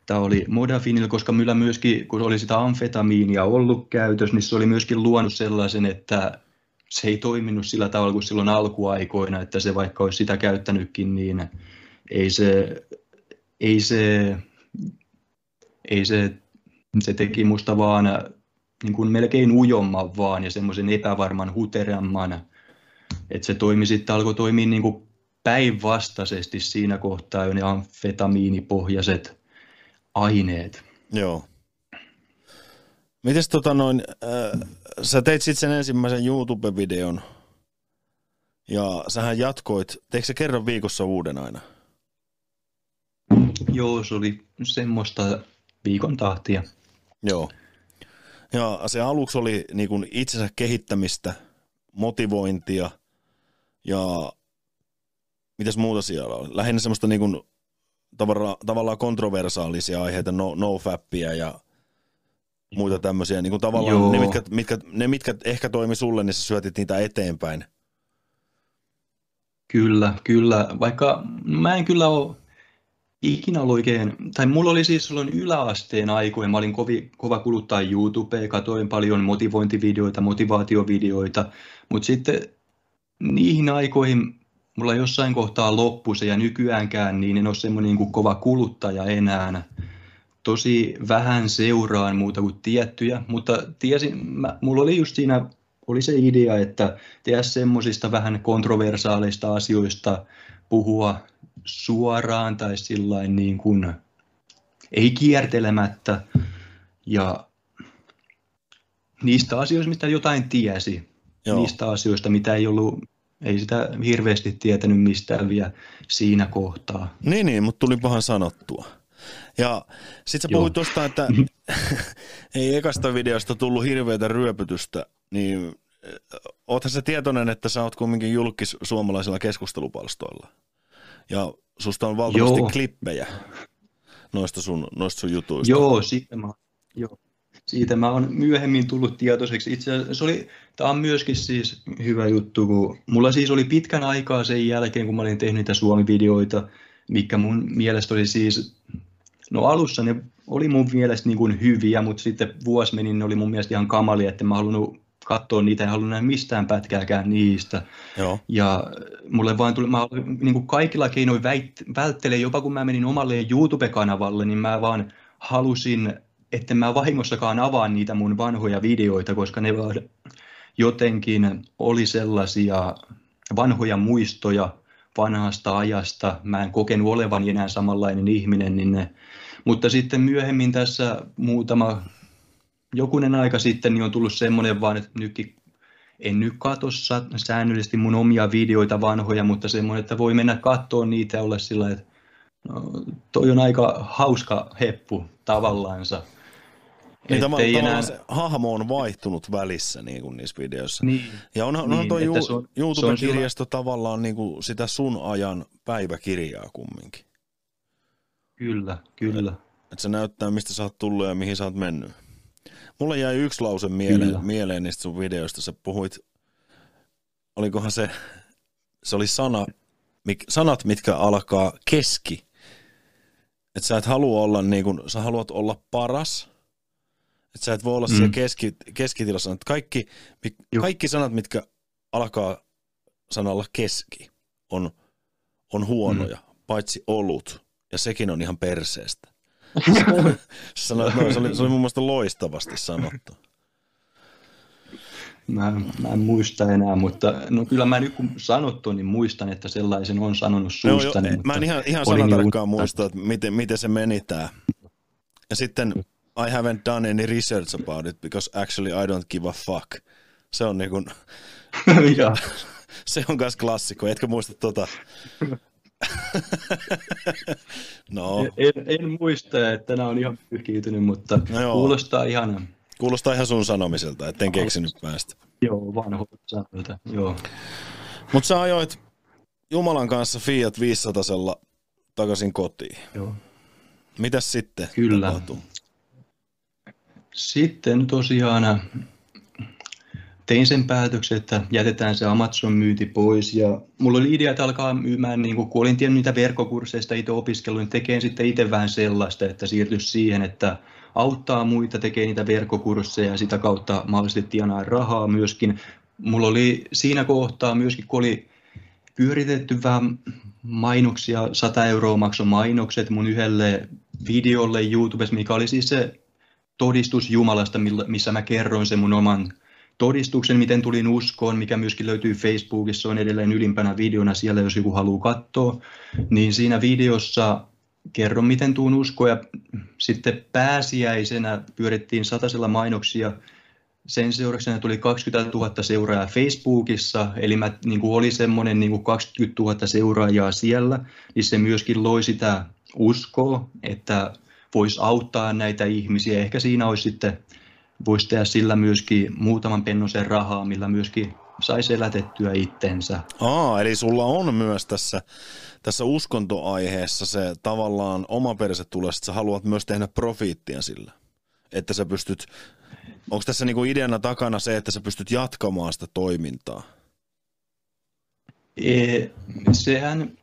tämä oli modafinil, koska myllä myöskin, kun oli sitä amfetamiinia ollut käytössä, niin se oli myöskin luonut sellaisen, että se ei toiminut sillä tavalla kuin silloin alkuaikoina, että se vaikka olisi sitä käyttänytkin, niin ei se, ei se, ei se, se teki musta vaan niin kuin melkein ujomman vaan ja semmoisen epävarman huteremman, että se toimi sitten alkoi toimia niin kuin päinvastaisesti siinä kohtaa jo ne amfetamiinipohjaiset aineet.
Joo. Mites tota noin, äh, sä teit sitten sen ensimmäisen YouTube-videon ja sähän jatkoit, teikö se kerran viikossa uuden aina?
Joo, se oli semmoista viikon tahtia.
Joo. Ja se aluksi oli niin kuin itsensä kehittämistä, motivointia ja mitäs muuta siellä oli? Lähinnä semmoista niin kuin, tavallaan, tavallaan kontroversaalisia aiheita, no, no fappia ja muita tämmöisiä. Niin kuin tavallaan ne mitkä, mitkä, ne, mitkä ehkä toimi sulle, niin sä syötit niitä eteenpäin.
Kyllä, kyllä. Vaikka mä en kyllä ole ikinä ollut oikein, tai mulla oli siis silloin yläasteen aikoina, mä olin kovi, kova kuluttaa YouTubea, katoin paljon motivointivideoita, motivaatiovideoita, mutta sitten niihin aikoihin mulla jossain kohtaa loppui se ja nykyäänkään niin en ole semmoinen niin kuin kova kuluttaja enää. Tosi vähän seuraan muuta kuin tiettyjä, mutta tiesin, mä, mulla oli just siinä oli se idea, että tehdä semmoisista vähän kontroversaaleista asioista, puhua suoraan tai sillain niin kuin, ei kiertelemättä ja niistä asioista, mitä jotain tiesi, Joo. niistä asioista, mitä ei ollut ei sitä hirveästi tietänyt mistään vielä siinä kohtaa.
Niin, niin, mutta tuli pahan sanottua. Ja sit sä puhuit tuosta, että ei ekasta videosta tullut hirveätä ryöpytystä, niin oothan se tietoinen, että sä oot kumminkin julkis suomalaisilla keskustelupalstoilla. Ja susta on valtavasti Joo. klippejä noista sun, noista sun jutuista.
Joo, siitä mä, joo. Siitä mä oon myöhemmin tullut tietoiseksi. Itse asiassa se oli, tämä on myöskin siis hyvä juttu, kun mulla siis oli pitkän aikaa sen jälkeen, kun mä olin tehnyt niitä Suomi-videoita, mikä mun mielestä oli siis, no alussa ne oli mun mielestä niin kuin hyviä, mutta sitten vuosi meni, ne oli mun mielestä ihan kamalia, että mä halunnut katsoa niitä, en halunnut nähdä mistään pätkääkään niistä. Joo. Ja mulle vaan tuli, mä niin kuin kaikilla keinoin väit, jopa kun mä menin omalle YouTube-kanavalle, niin mä vaan halusin että mä vahingossakaan avaan niitä mun vanhoja videoita, koska ne jotenkin oli sellaisia vanhoja muistoja vanhasta ajasta. Mä en kokenut olevani enää samanlainen ihminen, niin ne, mutta sitten myöhemmin tässä muutama jokunen aika sitten niin on tullut semmoinen vaan, että nytkin en nyt katso säännöllisesti mun omia videoita vanhoja, mutta semmoinen, että voi mennä katsoa niitä ja olla sillä että no, toi on aika hauska heppu tavallaansa.
Niin tämä, enää... se hahmo on vaihtunut välissä niin kuin niissä videoissa. Niin, ja onhan, onhan niin, tuo ju- YouTube-kirjasto sillä... tavallaan niin kuin sitä sun ajan päiväkirjaa kumminkin.
Kyllä, kyllä.
Että se näyttää, mistä sä oot tullut ja mihin sä oot mennyt. Mulle jäi yksi lause mieleen, mieleen niistä sun videoista. Sä puhuit, olikohan se, se oli sana, mik, sanat, mitkä alkaa keski. Että sä et halua olla niin kuin, sä haluat olla paras – että sä et voi olla mm. siellä keski, keskitilassa. Että kaikki, kaikki sanat, mitkä alkaa sanalla keski, on, on huonoja, mm. paitsi olut. Ja sekin on ihan perseestä. Sanoit, no, se, oli, se oli mun mielestä loistavasti sanottu.
Mä, mä en muista enää, mutta no kyllä mä nyt kun sanottu, niin muistan, että sellaisen on sanonut suustani.
No, jo, mä en ihan, ihan sanatarkkaan muista, että miten, miten se meni tämä Ja sitten I haven't done any research about it because actually I don't give a fuck. Se on niin kuin, se on myös klassikko, etkö muista tota?
no. En, en, muista, että nämä on ihan pyyhkiytynyt, mutta no kuulostaa ihan...
Kuulostaa ihan sun sanomiselta, etten keksinyt päästä.
Joo, vanhoilta sanoilta, joo.
Mutta sä ajoit Jumalan kanssa Fiat 500 takaisin kotiin.
Joo.
Mitäs sitten
Kyllä. Tapahtuu? Sitten tosiaan tein sen päätöksen, että jätetään se Amazon-myynti pois. Ja mulla oli idea, että alkaa myymään, niin kun olin tiennyt niitä verkkokursseista itse opiskellut, niin tekee sitten itse vähän sellaista, että siirtyisi siihen, että auttaa muita, tekee niitä verkkokursseja ja sitä kautta mahdollisesti tienaa rahaa myöskin. Mulla oli siinä kohtaa myöskin, kun oli pyöritetty vähän mainoksia, 100 euroa maksoi mainokset mun yhdelle videolle YouTubessa, mikä oli siis se todistus Jumalasta, missä mä kerroin sen mun oman todistuksen, miten tulin uskoon, mikä myöskin löytyy Facebookissa, on edelleen ylimpänä videona siellä, jos joku haluaa katsoa, niin siinä videossa kerron, miten tuun uskoon, ja sitten pääsiäisenä pyörittiin satasella mainoksia, sen seurauksena tuli 20 000 seuraajaa Facebookissa, eli mä, niin kuin oli semmoinen niin kuin 20 000 seuraajaa siellä, niin se myöskin loi sitä uskoa, että voisi auttaa näitä ihmisiä. Ehkä siinä olisi sitten, voisi tehdä sillä myöskin muutaman pennosen rahaa, millä myöskin saisi elätettyä itsensä.
Aa, eli sulla on myös tässä, tässä uskontoaiheessa se tavallaan oma perse tulee, että sä haluat myös tehdä profiittia sillä. Että sä pystyt, onko tässä niinku ideana takana se, että sä pystyt jatkamaan sitä toimintaa?
E, sehän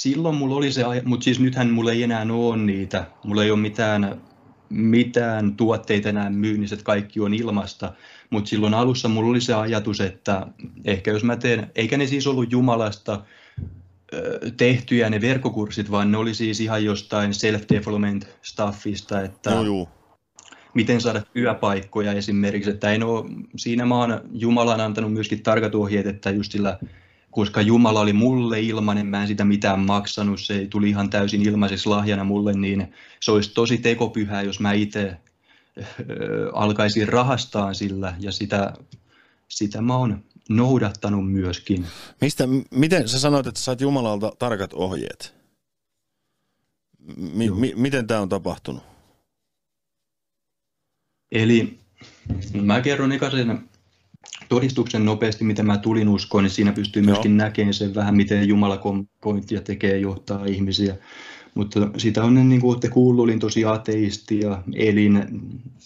silloin mulla oli se, mutta siis nythän mulla ei enää ole niitä. Mulla ei ole mitään, mitään tuotteita enää myynnissä, että kaikki on ilmasta. Mutta silloin alussa mulla oli se ajatus, että ehkä jos mä teen, eikä ne siis ollut Jumalasta tehtyjä ne verkkokurssit, vaan ne oli siis ihan jostain self-development staffista, että no, miten saada työpaikkoja esimerkiksi, että en ole, siinä mä oon Jumalan antanut myöskin tarkat ohjeet, että just sillä koska Jumala oli mulle ilmanen, mä en sitä mitään maksanut, se tuli ihan täysin ilmaiseksi lahjana mulle, niin se olisi tosi tekopyhää, jos mä itse alkaisin rahastaa sillä, ja sitä, sitä mä oon noudattanut myöskin.
Mistä, miten sä sanoit, että sait Jumalalta tarkat ohjeet? Mi, mi, miten tämä on tapahtunut?
Eli mä kerron ekaisen todistuksen nopeasti, miten mä tulin uskoon, niin siinä pystyy myöskin näkemään sen vähän, miten Jumala pointtia tekee johtaa ihmisiä. Mutta sitä on, niin kuin olette kuullut, olin tosi ateisti ja elin,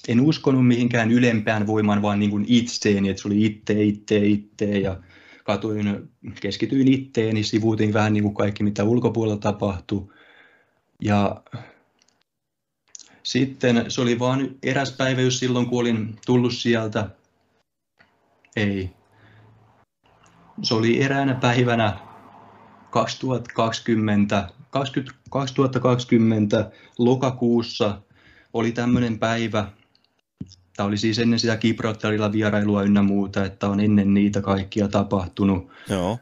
en uskonut mihinkään ylempään voimaan, vaan niin kuin itseeni, että se oli itse, itse, itse ja katuin, keskityin itteeni, sivuutin vähän niin kuin kaikki, mitä ulkopuolella tapahtui. Ja sitten se oli vain eräs päivä, jos silloin kun olin tullut sieltä ei. Se oli eräänä päivänä 2020, 20, 2020 lokakuussa oli tämmöinen päivä, Tämä oli siis ennen sitä Gibraltarilla vierailua ynnä muuta, että on ennen niitä kaikkia tapahtunut.
Joo.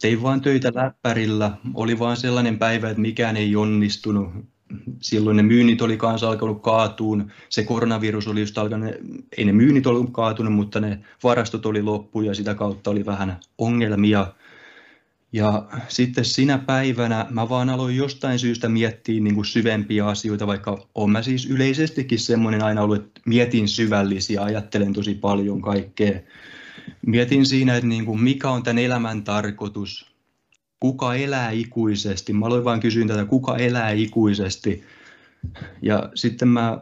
Tein vaan töitä läppärillä. Oli vaan sellainen päivä, että mikään ei onnistunut silloin ne myynnit oli kanssa alkanut kaatuun. Se koronavirus oli just alkanut, ei ne myynnit ollut kaatunut, mutta ne varastot oli loppu ja sitä kautta oli vähän ongelmia. Ja sitten sinä päivänä mä vaan aloin jostain syystä miettiä niin kuin syvempiä asioita, vaikka olen mä siis yleisestikin semmoinen aina ollut, että mietin syvällisiä, ajattelen tosi paljon kaikkea. Mietin siinä, että niin kuin mikä on tämän elämän tarkoitus, kuka elää ikuisesti. Mä aloin vain kysyä tätä, kuka elää ikuisesti. Ja sitten mä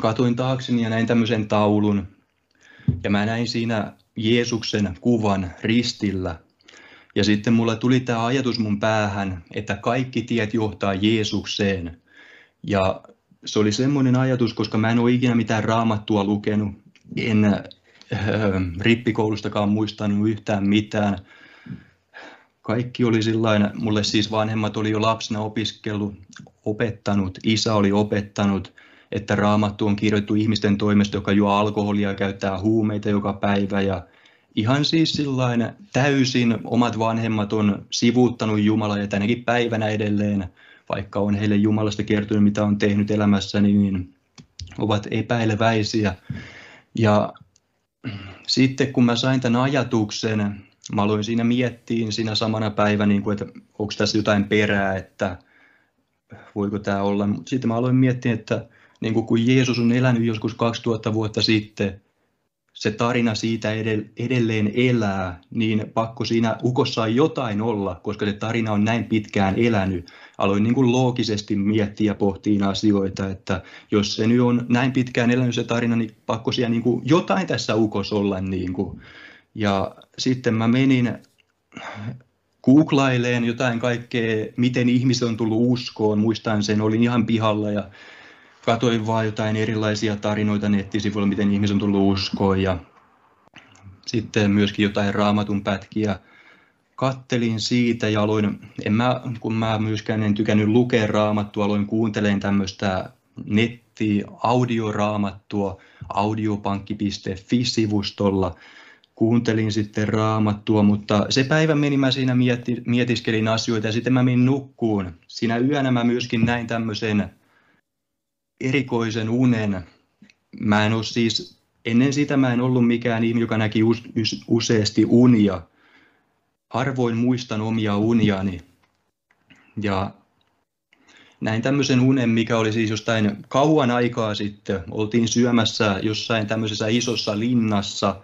katoin taakseni ja näin tämmöisen taulun. Ja mä näin siinä Jeesuksen kuvan ristillä. Ja sitten mulle tuli tämä ajatus mun päähän, että kaikki tiet johtaa Jeesukseen. Ja se oli semmoinen ajatus, koska mä en ole ikinä mitään raamattua lukenut, en äh, rippikoulustakaan muistanut yhtään mitään kaikki oli sillain, mulle siis vanhemmat oli jo lapsena opiskellut, opettanut, isä oli opettanut, että raamattu on kirjoittu ihmisten toimesta, joka juo alkoholia käyttää huumeita joka päivä ja ihan siis sillain täysin omat vanhemmat on sivuuttanut Jumalaa ja tänäkin päivänä edelleen vaikka on heille Jumalasta kertonut, mitä on tehnyt elämässäni, niin ovat epäileväisiä. Ja sitten kun mä sain tämän ajatuksen, mä aloin siinä miettiä siinä samana päivänä, niin että onko tässä jotain perää, että voiko tämä olla. Mutta sitten mä aloin miettiä, että niin kuin kun Jeesus on elänyt joskus 2000 vuotta sitten, se tarina siitä edelleen elää, niin pakko siinä ukossa jotain olla, koska se tarina on näin pitkään elänyt. Aloin niin kuin loogisesti miettiä ja pohtia asioita, että jos se nyt on näin pitkään elänyt se tarina, niin pakko siellä niin kuin jotain tässä ukossa olla. Niin kuin. Ja sitten mä menin googlaileen jotain kaikkea, miten ihmiset on tullut uskoon. Muistan sen, olin ihan pihalla ja katoin vaan jotain erilaisia tarinoita nettisivuilla, miten ihmiset on tullut uskoon ja sitten myöskin jotain raamatun pätkiä kattelin siitä ja aloin, en mä, kun mä myöskään en tykännyt lukea raamattua, aloin kuuntelemaan tämmöistä netti audioraamattua audiopankki.fi-sivustolla. Kuuntelin sitten raamattua, mutta se päivä meni, mä siinä mietti, mietiskelin asioita ja sitten mä menin nukkuun. Siinä yönä mä myöskin näin tämmöisen erikoisen unen. Mä en ole siis, ennen sitä mä en ollut mikään ihminen, joka näki useasti unia. Harvoin muistan omia uniani. Ja näin tämmöisen unen, mikä oli siis jostain kauan aikaa sitten. Oltiin syömässä jossain tämmöisessä isossa linnassa,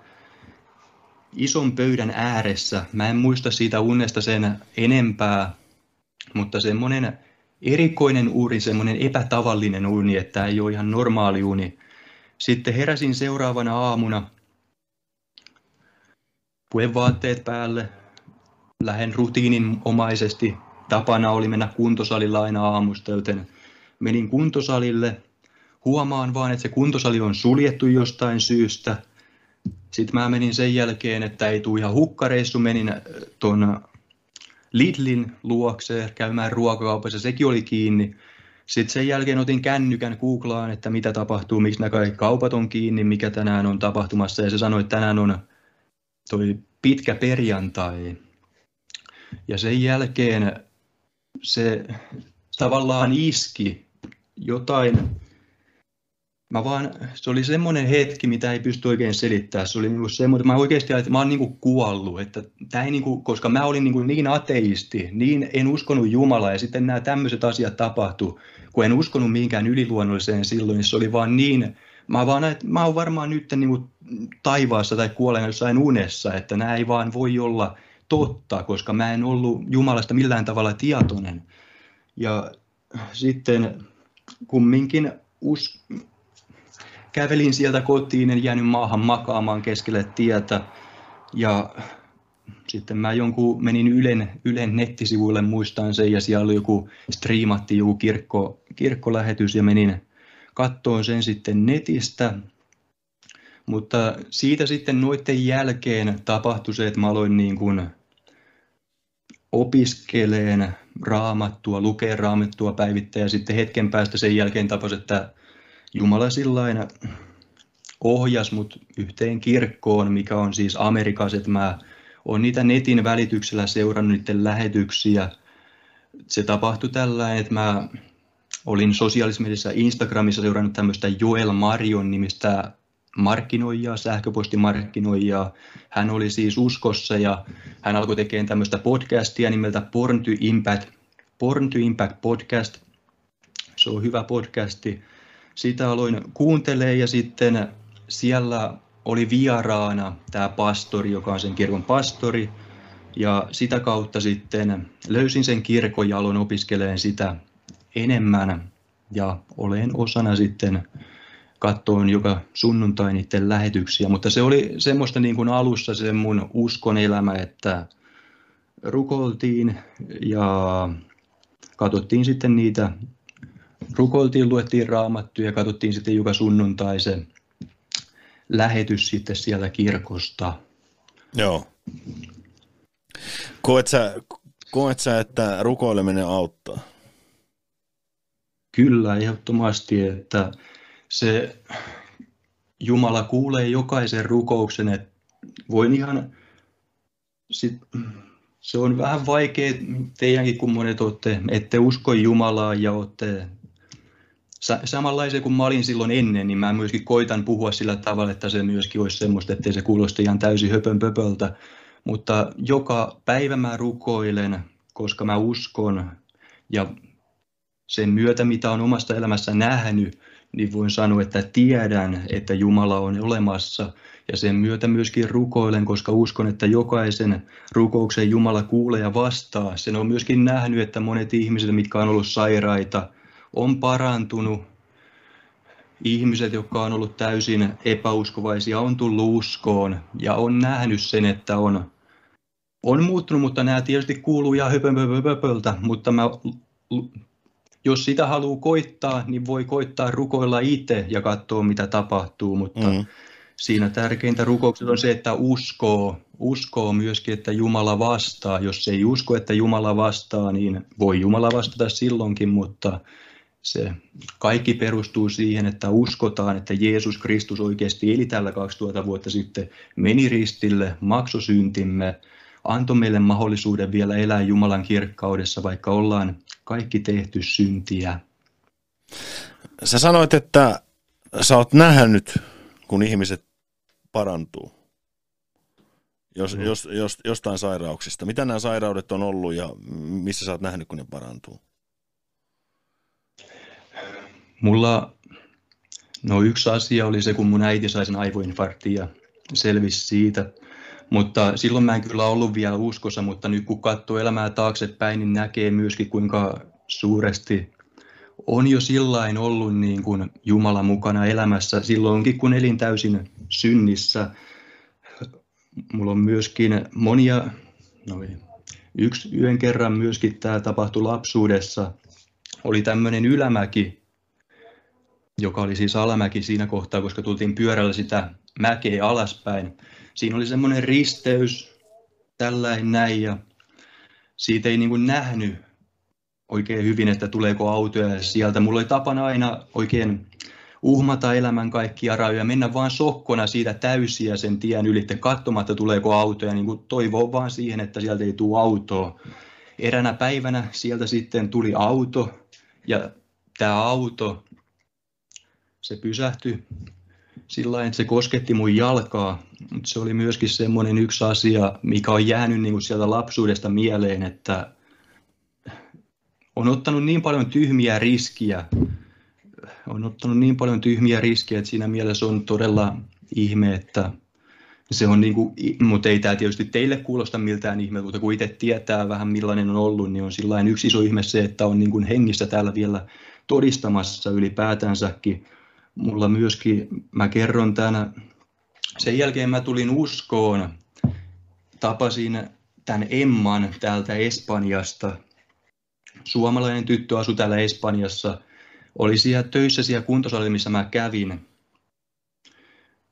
ison pöydän ääressä. Mä en muista siitä unesta sen enempää, mutta semmoinen erikoinen uni, semmoinen epätavallinen uni, että ei ole ihan normaali uni. Sitten heräsin seuraavana aamuna, puen vaatteet päälle, lähden rutiininomaisesti. Tapana oli mennä kuntosalilla aina aamusta, joten menin kuntosalille. Huomaan vaan, että se kuntosali on suljettu jostain syystä. Sitten mä menin sen jälkeen, että ei tule ihan hukkareissu, menin tuon Lidlin luokse käymään ruokakaupassa, sekin oli kiinni. Sitten sen jälkeen otin kännykän Googlaan, että mitä tapahtuu, miksi nämä kaikki kaupat on kiinni, mikä tänään on tapahtumassa. Ja se sanoi, että tänään on toi pitkä perjantai. Ja sen jälkeen se tavallaan iski jotain mä vaan, se oli semmoinen hetki, mitä ei pysty oikein selittämään. Se oli niinku semmoinen, mä oikeasti että mä oon niinku kuollut, että tää ei niinku, koska mä olin niinku niin ateisti, niin en uskonut Jumalaa ja sitten nämä tämmöiset asiat tapahtu, kun en uskonut mihinkään yliluonnolliseen silloin, niin se oli vaan niin, mä vaan että mä oon varmaan nyt niinku taivaassa tai kuolen jossain unessa, että nämä ei vaan voi olla totta, koska mä en ollut Jumalasta millään tavalla tietoinen. Ja sitten kumminkin us, kävelin sieltä kotiin, en jäänyt maahan makaamaan keskelle tietä. Ja sitten mä jonkun menin Ylen, Ylen nettisivuille, muistan sen, ja siellä oli joku, striimatti joku kirkko, kirkkolähetys, ja menin kattoon sen sitten netistä. Mutta siitä sitten noiden jälkeen tapahtui se, että mä aloin niin kuin opiskeleen raamattua, lukea raamattua päivittäin, ja sitten hetken päästä sen jälkeen tapasin, että Jumala sillain ohjas mut yhteen kirkkoon, mikä on siis Amerikassa, että mä oon niitä netin välityksellä seurannut niiden lähetyksiä. Se tapahtui tällä, että mä olin sosiaalisessa Instagramissa seurannut tämmöistä Joel Marion nimistä markkinoijaa, sähköpostimarkkinoijaa. Hän oli siis uskossa ja hän alkoi tekemään tämmöistä podcastia nimeltä Born to Impact, Born to Impact Podcast. Se on hyvä podcasti sitä aloin kuuntelemaan ja sitten siellä oli vieraana tämä pastori, joka on sen kirkon pastori. Ja sitä kautta sitten löysin sen kirkon ja aloin opiskeleen sitä enemmän. Ja olen osana sitten katsoin joka sunnuntai niiden lähetyksiä. Mutta se oli semmoista niin kuin alussa se mun uskon elämä, että rukoltiin ja katsottiin sitten niitä rukoiltiin, luettiin raamattuja ja katsottiin sitten joka sunnuntai se lähetys sitten siellä kirkosta.
Joo. Koet sä, koet sä, että rukoileminen auttaa?
Kyllä, ehdottomasti, että se Jumala kuulee jokaisen rukouksen, että voin ihan sit, se on vähän vaikea teidänkin, kun monet olette, ette usko Jumalaa ja olette samanlaisia kuin mä olin silloin ennen, niin mä myöskin koitan puhua sillä tavalla, että se myöskin olisi semmoista, ettei se kuulosta ihan täysin höpön pöpöltä. Mutta joka päivä mä rukoilen, koska mä uskon ja sen myötä, mitä on omasta elämässä nähnyt, niin voin sanoa, että tiedän, että Jumala on olemassa ja sen myötä myöskin rukoilen, koska uskon, että jokaisen rukouksen Jumala kuulee ja vastaa. Sen on myöskin nähnyt, että monet ihmiset, mitkä on ollut sairaita, on parantunut. Ihmiset, jotka on ollut täysin epäuskovaisia, on tullut uskoon ja on nähnyt sen, että on, on muuttunut, mutta nämä tietysti kuuluu ihan höpöltä, mutta mä, jos sitä haluaa koittaa, niin voi koittaa rukoilla itse ja katsoa, mitä tapahtuu, mutta mm. siinä tärkeintä rukouksessa on se, että uskoo, uskoo myöskin, että Jumala vastaa. Jos ei usko, että Jumala vastaa, niin voi Jumala vastata silloinkin, mutta se kaikki perustuu siihen, että uskotaan, että Jeesus Kristus oikeasti eli tällä 2000 vuotta sitten, meni ristille, maksoi syntimme, antoi meille mahdollisuuden vielä elää Jumalan kirkkaudessa, vaikka ollaan kaikki tehty syntiä.
Sä sanoit, että sä oot nähnyt, kun ihmiset parantuu. Jos, mm. jos, jos, jostain sairauksista. Mitä nämä sairaudet on ollut ja missä sä oot nähnyt, kun ne parantuu?
Mulla, no yksi asia oli se, kun mun äiti sai sen aivoinfarktin ja selvisi siitä. Mutta silloin mä en kyllä ollut vielä uskossa, mutta nyt kun katsoo elämää taaksepäin, niin näkee myöskin kuinka suuresti on jo sillain ollut niin kuin Jumala mukana elämässä silloinkin, kun elin täysin synnissä. Mulla on myöskin monia, no yksi yön kerran myöskin tämä tapahtui lapsuudessa. Oli tämmöinen ylämäki, joka oli siis alamäki siinä kohtaa, koska tultiin pyörällä sitä mäkeä alaspäin. Siinä oli semmoinen risteys, tällainen näin, ja siitä ei niin kuin nähnyt oikein hyvin, että tuleeko autoja sieltä. Mulla oli tapana aina oikein uhmata elämän kaikkia rajoja, mennä vaan sokkona siitä täysiä sen tien ylitte katsomatta tuleeko autoja, niin kuin toivoo vaan siihen, että sieltä ei tule autoa. Eränä päivänä sieltä sitten tuli auto ja tämä auto se pysähtyi sillä että se kosketti mun jalkaa, mutta se oli myöskin semmoinen yksi asia, mikä on jäänyt niin kuin sieltä lapsuudesta mieleen, että on ottanut niin paljon tyhmiä riskiä, on ottanut niin paljon tyhmiä riskiä, että siinä mielessä on todella ihme, että se on niin kuin, mutta ei tämä tietysti teille kuulosta miltään ihme, mutta kun itse tietää vähän millainen on ollut, niin on sillä yksi iso ihme se, että on niin kuin hengissä täällä vielä todistamassa ylipäätänsäkin mulla myöskin, mä kerron tänä, sen jälkeen mä tulin uskoon, tapasin tämän Emman täältä Espanjasta. Suomalainen tyttö asui täällä Espanjassa. Oli siellä töissä siellä kuntosalilla, missä mä kävin.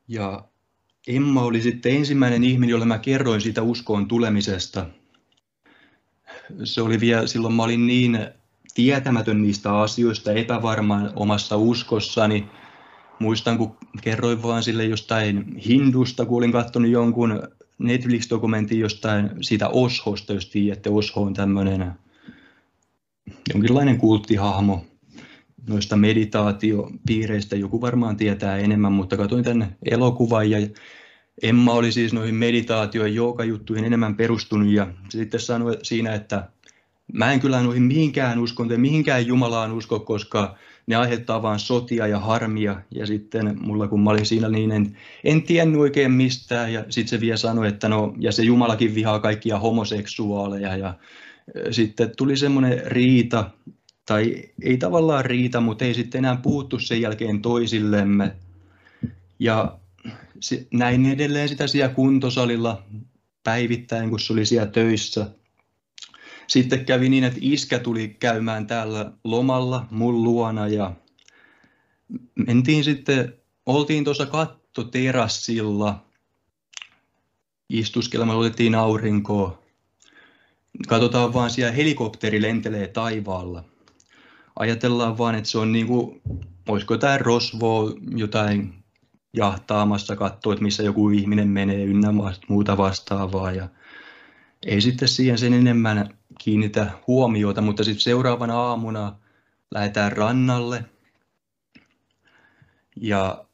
Ja Emma oli sitten ensimmäinen ihminen, jolle mä kerroin siitä uskoon tulemisesta. Se oli vielä, silloin mä olin niin tietämätön niistä asioista, epävarma omassa uskossani, muistan, kun kerroin vaan sille jostain hindusta, kun olin katsonut jonkun Netflix-dokumentin jostain siitä Oshosta, jos tiedätte, Osho on tämmöinen jonkinlainen kulttihahmo noista meditaatiopiireistä. Joku varmaan tietää enemmän, mutta katsoin tänne elokuvan ja Emma oli siis noihin meditaatio- ja juttuihin enemmän perustunut ja sitten sanoi siinä, että mä en kyllä noihin mihinkään usko, tai mihinkään Jumalaan usko, koska ne aiheuttaa vain sotia ja harmia. Ja sitten mulla kun mä olin siinä, niin en, en tiennyt oikein mistään. Ja sitten se vielä sanoi, että no, ja se Jumalakin vihaa kaikkia homoseksuaaleja. Ja sitten tuli semmoinen riita, tai ei tavallaan riita, mutta ei sitten enää puhuttu sen jälkeen toisillemme. Ja näin edelleen sitä siellä kuntosalilla päivittäin, kun se oli siellä töissä sitten kävi niin, että iskä tuli käymään täällä lomalla mun luona ja mentiin sitten, oltiin tuossa kattoterassilla, istuskelma, otettiin aurinkoa. Katsotaan vaan siellä helikopteri lentelee taivaalla. Ajatellaan vaan, että se on niin kuin, olisiko tämä rosvo jotain jahtaamassa, katsoa, että missä joku ihminen menee ynnä muuta vastaavaa. Ja ei sitten siihen sen enemmän kiinnitä huomiota, mutta sitten seuraavana aamuna lähdetään rannalle. Ja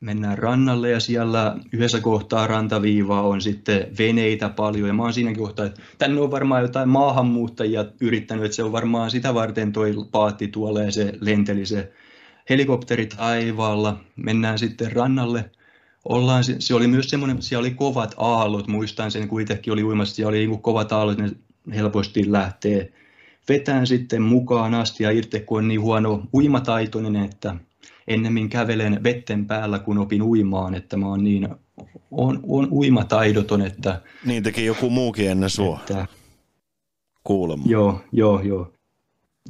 mennään rannalle ja siellä yhdessä kohtaa rantaviivaa on sitten veneitä paljon. Ja mä oon siinä kohtaa, että tänne on varmaan jotain maahanmuuttajia yrittänyt, että se on varmaan sitä varten toi paatti tuolla ja se lenteli se helikopteri taivaalla. Mennään sitten rannalle. Ollaan, se oli myös semmoinen, siellä oli kovat aallot, muistan sen, kun itsekin oli uimassa, siellä oli niin kovat aallot, ne helposti lähtee vetään sitten mukaan asti ja itse kun on niin huono uimataitoinen, että ennemmin kävelen vetten päällä, kun opin uimaan, että mä oon niin on, on uimataidoton, että...
Niin teki joku muukin ennen sua. Että, Kuulemma.
Joo, joo, joo.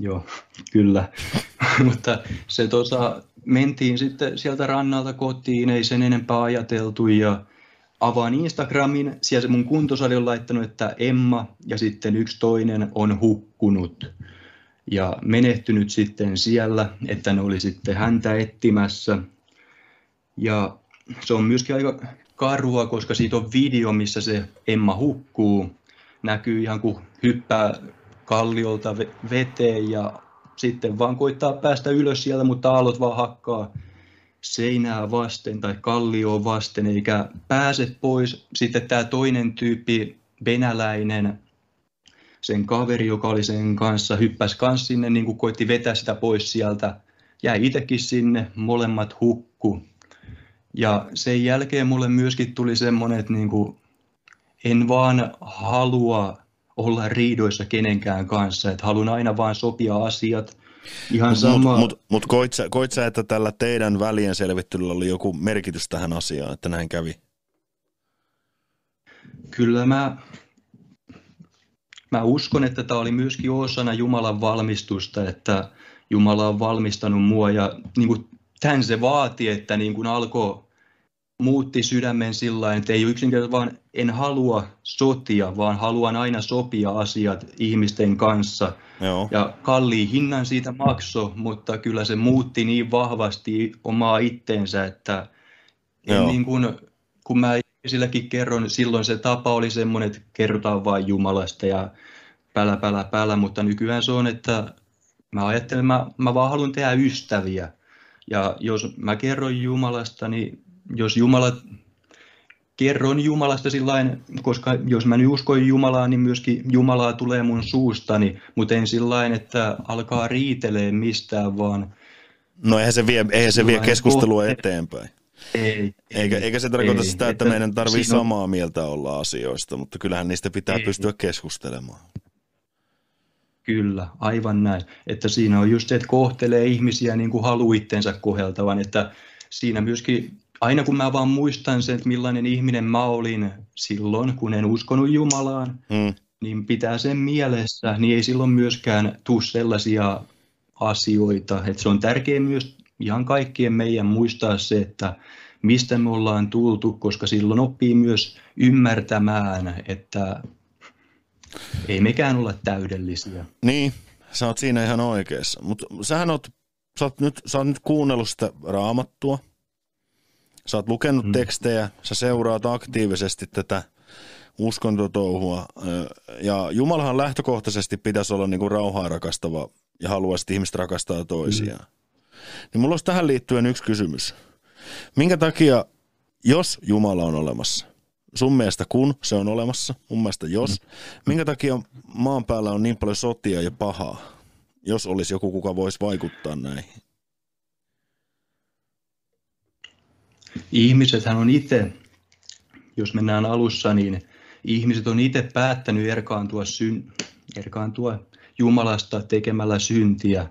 Joo, kyllä. Mutta se tuossa, mentiin sitten sieltä rannalta kotiin, ei sen enempää ajateltu ja avaan Instagramin, siellä se mun kuntosali on laittanut, että Emma ja sitten yksi toinen on hukkunut ja menehtynyt sitten siellä, että ne oli sitten häntä etsimässä. Ja se on myöskin aika karua, koska siitä on video, missä se Emma hukkuu. Näkyy ihan kuin hyppää kalliolta veteen ja sitten vaan koittaa päästä ylös sieltä, mutta aallot vaan hakkaa seinää vasten tai kallioon vasten, eikä pääse pois. Sitten tämä toinen tyyppi, venäläinen, sen kaveri, joka oli sen kanssa, hyppäsi kanssa sinne, niin kuin koitti vetää sitä pois sieltä. Jäi itsekin sinne, molemmat hukku. Ja sen jälkeen mulle myöskin tuli semmoinen, että niin kuin en vaan halua olla riidoissa kenenkään kanssa, että haluan aina vaan sopia asiat.
Ihan sama... Mutta mut, mut koit, sä, koit sä, että tällä teidän välien selvittelyllä oli joku merkitys tähän asiaan, että näin kävi?
Kyllä mä, mä uskon, että tämä oli myöskin osana Jumalan valmistusta, että Jumala on valmistanut mua ja niin kuin tämän se vaati, että niin kuin alkoi muutti sydämen sillä että ei yksinkertaisesti vaan en halua sotia, vaan haluan aina sopia asiat ihmisten kanssa. Joo. Ja kalliin hinnan siitä makso, mutta kyllä se muutti niin vahvasti omaa itteensä, että en niin kuin, kun mä silläkin kerron, silloin se tapa oli semmoinen, että kerrotaan vain Jumalasta ja pälä, pälä, pälä, mutta nykyään se on, että mä ajattelen, mä, mä vaan haluan tehdä ystäviä. Ja jos mä kerron Jumalasta, niin jos Jumala, kerron Jumalasta sillain, koska jos mä nyt uskon Jumalaa, niin myöskin Jumalaa tulee mun suustani, mutta en sillain, että alkaa riitelee mistään, vaan...
No eihän se vie, eihän se vie keskustelua kohte. eteenpäin.
Ei,
eikä, eikä se tarkoita ei, sitä, että, että meidän tarvii on... samaa mieltä olla asioista, mutta kyllähän niistä pitää ei. pystyä keskustelemaan.
Kyllä, aivan näin. Että siinä on just se, että kohtelee ihmisiä niin kuin haluaa itsensä koheltavan, että siinä myöskin aina kun mä vaan muistan sen, että millainen ihminen mä olin silloin, kun en uskonut Jumalaan, mm. niin pitää sen mielessä, niin ei silloin myöskään tule sellaisia asioita. Että se on tärkeää myös ihan kaikkien meidän muistaa se, että mistä me ollaan tultu, koska silloin oppii myös ymmärtämään, että ei mekään olla täydellisiä.
Niin, sä oot siinä ihan oikeassa. Mutta sähän oot, sä oot nyt, sä oot nyt kuunnellut sitä raamattua, Sä oot lukenut mm. tekstejä, sä seuraat aktiivisesti tätä uskontotouhua. Ja Jumalahan lähtökohtaisesti pitäisi olla niin kuin rauhaa rakastava ja haluaisi, että ihmiset rakastaa toisiaan. Mm. Niin mulla olisi tähän liittyen yksi kysymys. Minkä takia, jos Jumala on olemassa, sun mielestä kun se on olemassa, mun mielestä jos, mm. minkä takia maan päällä on niin paljon sotia ja pahaa, jos olisi joku, kuka voisi vaikuttaa näihin?
Ihmisethän on itse, jos mennään alussa, niin ihmiset on itse päättänyt erkaantua, syn, erkaantua Jumalasta tekemällä syntiä.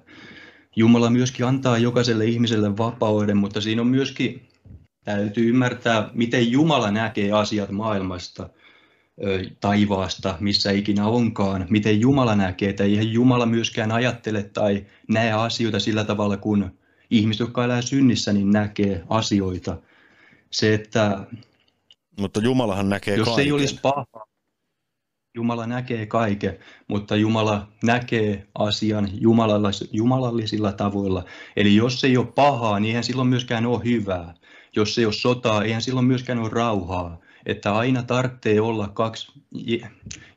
Jumala myöskin antaa jokaiselle ihmiselle vapauden, mutta siinä on myöskin, täytyy ymmärtää, miten Jumala näkee asiat maailmasta, taivaasta, missä ikinä onkaan, miten Jumala näkee, että eihän Jumala myöskään ajattele tai näe asioita sillä tavalla, kun ihmiset, jotka elää synnissä, niin näkee asioita se, että
mutta Jumalahan näkee
jos
kaiken.
ei olisi paha, Jumala näkee kaiken, mutta Jumala näkee asian jumalallisilla tavoilla. Eli jos ei ole pahaa, niin eihän silloin myöskään ole hyvää. Jos ei ole sotaa, eihän silloin myöskään ole rauhaa. että aina tarvitsee olla kaksi.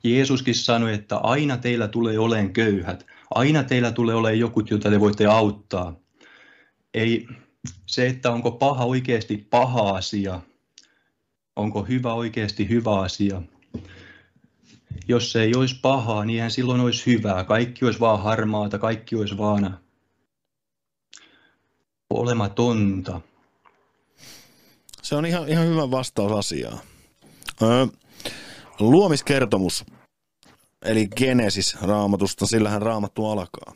Jeesuskin sanoi, että aina teillä tulee olemaan köyhät, aina teillä tulee olemaan joku, jota te voitte auttaa. Ei se, että onko paha oikeasti paha asia, onko hyvä oikeasti hyvä asia. Jos se ei olisi pahaa, niin eihän silloin olisi hyvää. Kaikki olisi vaan harmaata, kaikki olisi vaan olematonta.
Se on ihan, ihan hyvä vastaus asiaan. Öö, luomiskertomus, eli Genesis raamatusta, sillähän raamattu alkaa.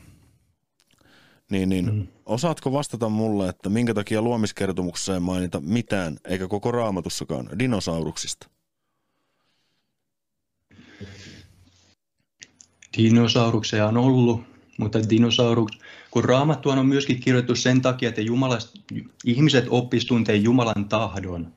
Niin, niin mm. osaatko vastata mulle, että minkä takia luomiskertomuksessa ei mainita mitään, eikä koko raamatussakaan, dinosauruksista?
Dinosauruksia on ollut, mutta dinosaurus, kun raamattu on myöskin kirjoitettu sen takia, että Jumala, ihmiset oppisivat tuntea Jumalan tahdon.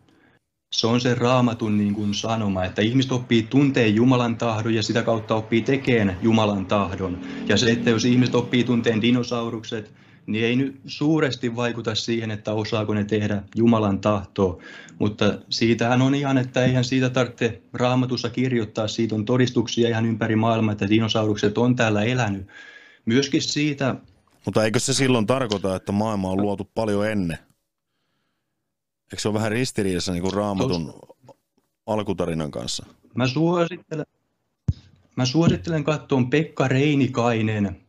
Se on se raamatun niin kuin sanoma, että ihmiset oppii tunteen Jumalan tahdon ja sitä kautta oppii tekemään Jumalan tahdon. Ja se, että jos ihmiset oppii tunteen dinosaurukset, niin ei nyt suuresti vaikuta siihen, että osaako ne tehdä Jumalan tahtoa. Mutta siitähän on ihan, että eihän siitä tarvitse raamatussa kirjoittaa, siitä on todistuksia ihan ympäri maailmaa, että dinosaurukset on täällä elänyt. Myöskin siitä...
Mutta eikö se silloin tarkoita, että maailma on luotu paljon ennen? Eikö se ole vähän ristiriidassa niin kuin raamatun Tos... alkutarinan kanssa?
Mä suosittelen, mä suosittelen katsoa Pekka Reinikainen,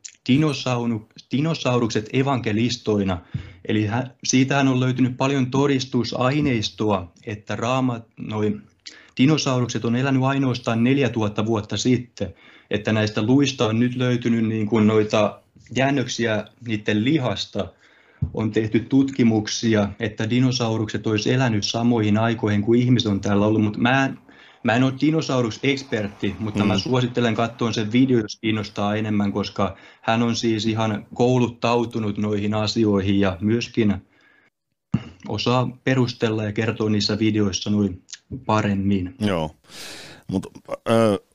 dinosaurukset evankelistoina. Eli hän, siitähän on löytynyt paljon todistusaineistoa, että raamat, noi, dinosaurukset on elänyt ainoastaan 4000 vuotta sitten, että näistä luista on nyt löytynyt niin kuin noita jäännöksiä niiden lihasta, on tehty tutkimuksia, että dinosaurukset olisi elänyt samoihin aikoihin kuin ihmiset on täällä ollut, mutta mä en, mä en ole dinosaurus-ekspertti, mutta mm. mä suosittelen katsoa sen video, jos kiinnostaa enemmän, koska hän on siis ihan kouluttautunut noihin asioihin ja myöskin osaa perustella ja kertoa niissä videoissa noin paremmin.
Joo, mutta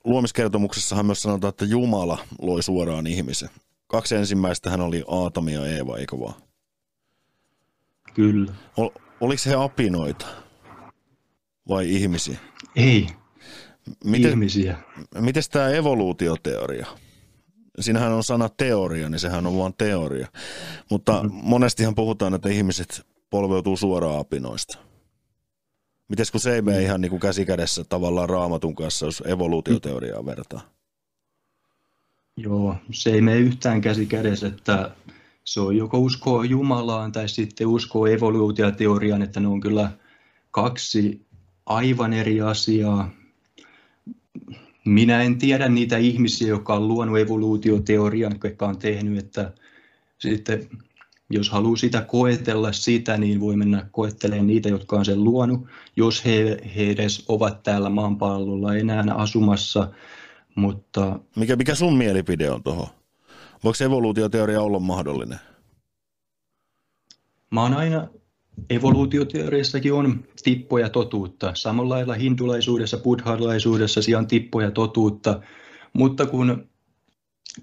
luomiskertomuksessahan myös sanotaan, että Jumala loi suoraan ihmisen. Kaksi ensimmäistä hän oli Aatami ja Eeva, eikö vaan?
Kyllä.
Ol, oliko he apinoita vai ihmisiä?
Ei, miten, ihmisiä.
Miten tämä evoluutioteoria? Siinähän on sana teoria, niin sehän on vain teoria. Mutta mm. monestihan puhutaan, että ihmiset polveutuu suoraan apinoista. Miten kun se ei mene mm. ihan niin kuin käsikädessä tavallaan raamatun kanssa, jos evoluutioteoriaa vertaa?
Joo, se ei mene yhtään käsikädessä, että se on joko uskoa Jumalaan tai sitten uskoa evoluutioteoriaan, että ne on kyllä kaksi aivan eri asiaa. Minä en tiedä niitä ihmisiä, jotka on luonut evoluutioteorian, jotka on tehnyt, että sitten jos haluaa sitä koetella sitä, niin voi mennä koettelemaan niitä, jotka on sen luonut, jos he, he edes ovat täällä maanpallolla enää asumassa. Mutta...
Mikä, mikä sun mielipide on tuohon? Voiko evoluutioteoria olla mahdollinen?
Mä oon aina, evoluutioteoriassakin on tippoja totuutta. Samalla lailla hindulaisuudessa, buddhalaisuudessa on tippoja totuutta. Mutta kun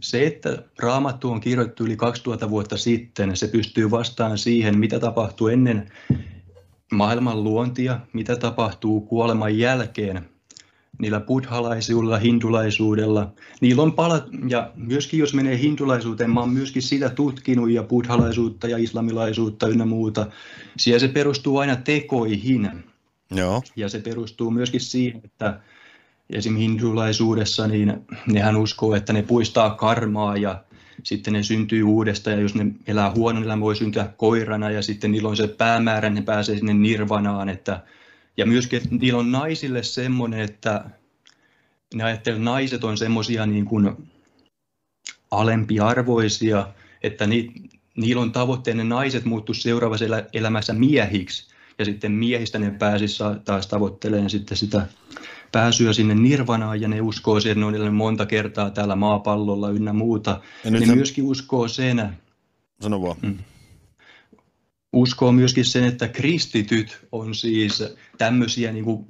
se, että raamattu on kirjoittu yli 2000 vuotta sitten, se pystyy vastaan siihen, mitä tapahtuu ennen maailman luontia, mitä tapahtuu kuoleman jälkeen, niillä buddhalaisuudella, hindulaisuudella. Niillä on palat, ja myöskin jos menee hindulaisuuteen, mä oon myöskin sitä tutkinut, ja buddhalaisuutta ja islamilaisuutta ynnä muuta. Siellä se perustuu aina tekoihin.
Joo.
Ja se perustuu myöskin siihen, että esim. hindulaisuudessa, niin nehän uskoo, että ne puistaa karmaa ja sitten ne syntyy uudestaan ja jos ne elää huonon elämän, voi syntyä koirana ja sitten niillä on se päämäärä, ne pääsee sinne nirvanaan, että ja myöskin, että niillä on naisille semmoinen, että ne ajattelee, että naiset on semmoisia niin kuin alempiarvoisia, että ni, niillä on tavoitteena, ne naiset muuttu seuraavassa elämässä miehiksi, ja sitten miehistä ne pääsisi taas tavoittelemaan sitten sitä pääsyä sinne nirvanaan, ja ne uskoo sen, että ne on monta kertaa täällä maapallolla ynnä muuta. Ja ne myöskin uskoo sen,
Sano vaan. Mm
uskoo myöskin sen, että kristityt on siis tämmöisiä niin kuin